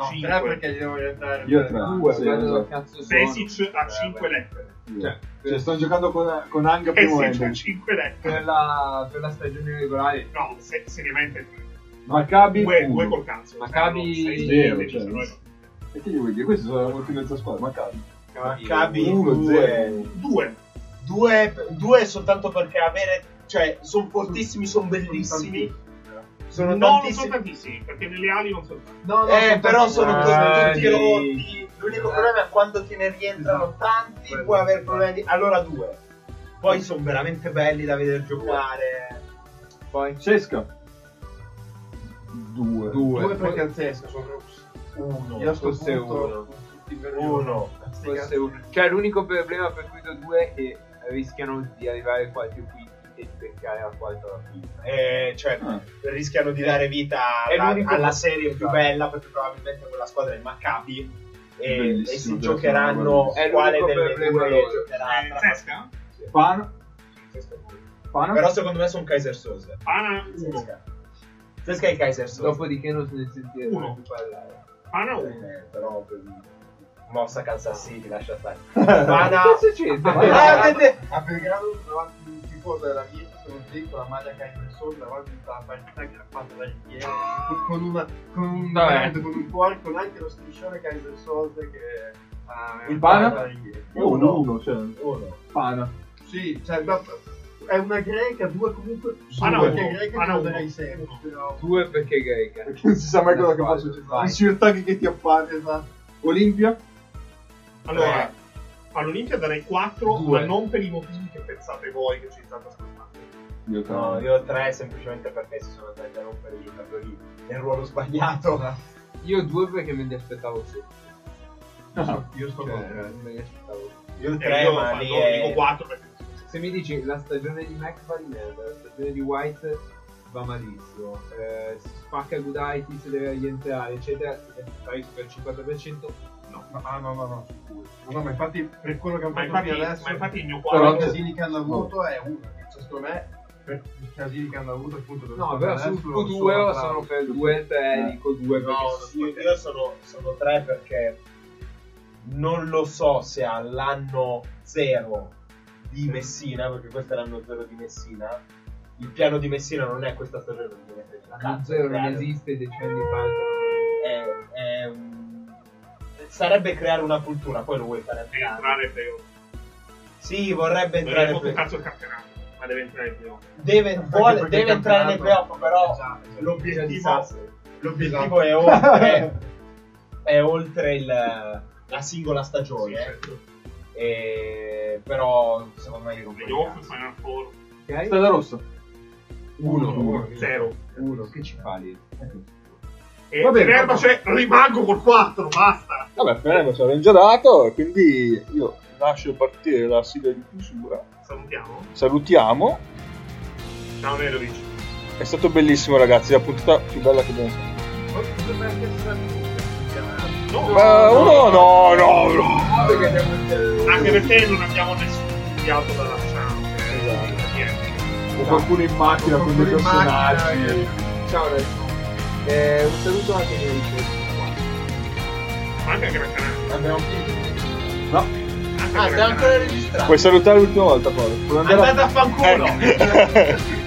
No, Cinque. tre perché gli devo aiutare. Io tre. Due, sì, guarda dove esatto. cazzo sono. Besic a 5 lettere. Cioè, Cioè, sto giocando con, con Hang primo Besic a ending. 5 lettere. per la, per la stagione regolare No, se- seriamente. Maccabi Due, due 1. col cazzo. Maccabi Cioè, no, sei- zero, sei- cioè. sei- E che gli vuoi dire? Questi sono la multimezza squadra. Maccabi. Maccabi 1 due. 0. Due. Due, due soltanto perché avere, cioè, sono fortissimi, sono bellissimi. Sono no, non sono tantissimi. tantissimi, perché nelle ali non sono tanti. No, no, Eh, sono però sono Eh, tutti di- rotti. L'unico problema è quando te ne rientrano Esatto. tanti, Quello. puoi avere problemi. di- Allora due. Poi sono veramente belli da vedere giocare. Poi Cesca 2. due. Due perché al Zesca sono rossi. Uno. Io sto punto uno. Uno. Cioè, l'unico problema per cui do due è che rischiano di arrivare quinti e di beccare la quarta alla fine. Eh, cioè, Ah. rischiano di dare vita È alla, alla serie più Esatto. bella perché probabilmente quella squadra è il Maccabi e, e si giocheranno È quale delle due loro. giocherà Eh, tra- Zesca? Pana. Pana. però secondo me sono Kaiser Sose Pana 1. Zesca Zesca e Kaiser Sose Dopodiché non se ne sentiremo Uno. più parlare. Pana 1. Eh, però per- mossa Kansas City lascia stare Pana Che succede? Ah, A Belgrado tifoso della Virtus, un lì con la maglia che ha in sopra, davanti tutta la partita che ha fatto la richiera, con- una, con un red, con un cuore, con anche lo striscione che ha in solde che ha Il pana? la. Uno, uno, cioè, Uno. pana. Sì, cioè, ma- è una greca, due comunque Pana sono uno, perché greca darei sempre, però... Due perché greca. Perché non si sa mai cosa che può Vai. succedere. Il Sirtaki che ti appare. Esatto. Olimpia? Allora, Eh. all'Olimpia darei 4, Due. ma non per i motivi che pensate voi che ci state ascoltando. Io No, io ho tre semplicemente perché si sono andati a rompere i capelli nel ruolo sbagliato. Io due perché me li aspettavo sì. Io sto Cioè, con me li aspettavo. Io E tre, io ma lì no, è... dico 4 perché Se mi dici la stagione di Max va di merda, la stagione di White va malissimo, eh, si spacca Gudaitis, deve rientrare, eccetera, stai per il 50%, no. No, ah, no, no, no, sicuro. No, no, ma infatti per quello che hanno Ma fatto infatti, adesso, ma infatti il mio Però i 4 anche- casini che hanno avuto è uno. Cioè, secondo me, per i casini che hanno avuto, appunto, dove No, però sul adesso, Q2 sono sono tra- per 2 3, Eh. dico 2 perché No, si io, sono, sono tre perché non lo so se all'anno zero di Messina, perché questo è l'anno zero di Messina, il piano di Messina non è questa stagione, L'anno zero non creare- esiste, decenni fa. è- è un- sarebbe creare una cultura, poi lo vuoi fare entrare in playoff. Sì, vorrebbe entrare è in un play- cazzo il campionato, ma deve entrare in playoff. deve, vuole- deve entrare nei playoff, però Esatto, l'obiettivo, l'obiettivo Esatto. è oltre, è oltre il- la singola stagione. Sì, certo. E- però secondo me io Playoff, Final Four, Ok? Strada rossa. Uno. 0. Uno, che ci fa lì? E Va bene, per va Erbace rimango col 4, basta. Vabbè, Ferrero ci aveva già dato e quindi io lascio partire la sigla di chiusura. Salutiamo. Salutiamo. Ciao Nedovic. È stato bellissimo ragazzi, la puntata più bella che abbiamo fatto. No, no, no, no. Perché abbiamo Anche perché non abbiamo nessun inviato da lasciare. Esatto. O qualcuno in macchina con dei personaggi. Ciao adesso. Eh, un saluto anche ricercatori. Ma anche a. Abbiamo finito. No. A Ah, stiamo ancora Canaria. registrando. Puoi salutare l'ultima volta, Paolo. Andate a fanculo. Eh.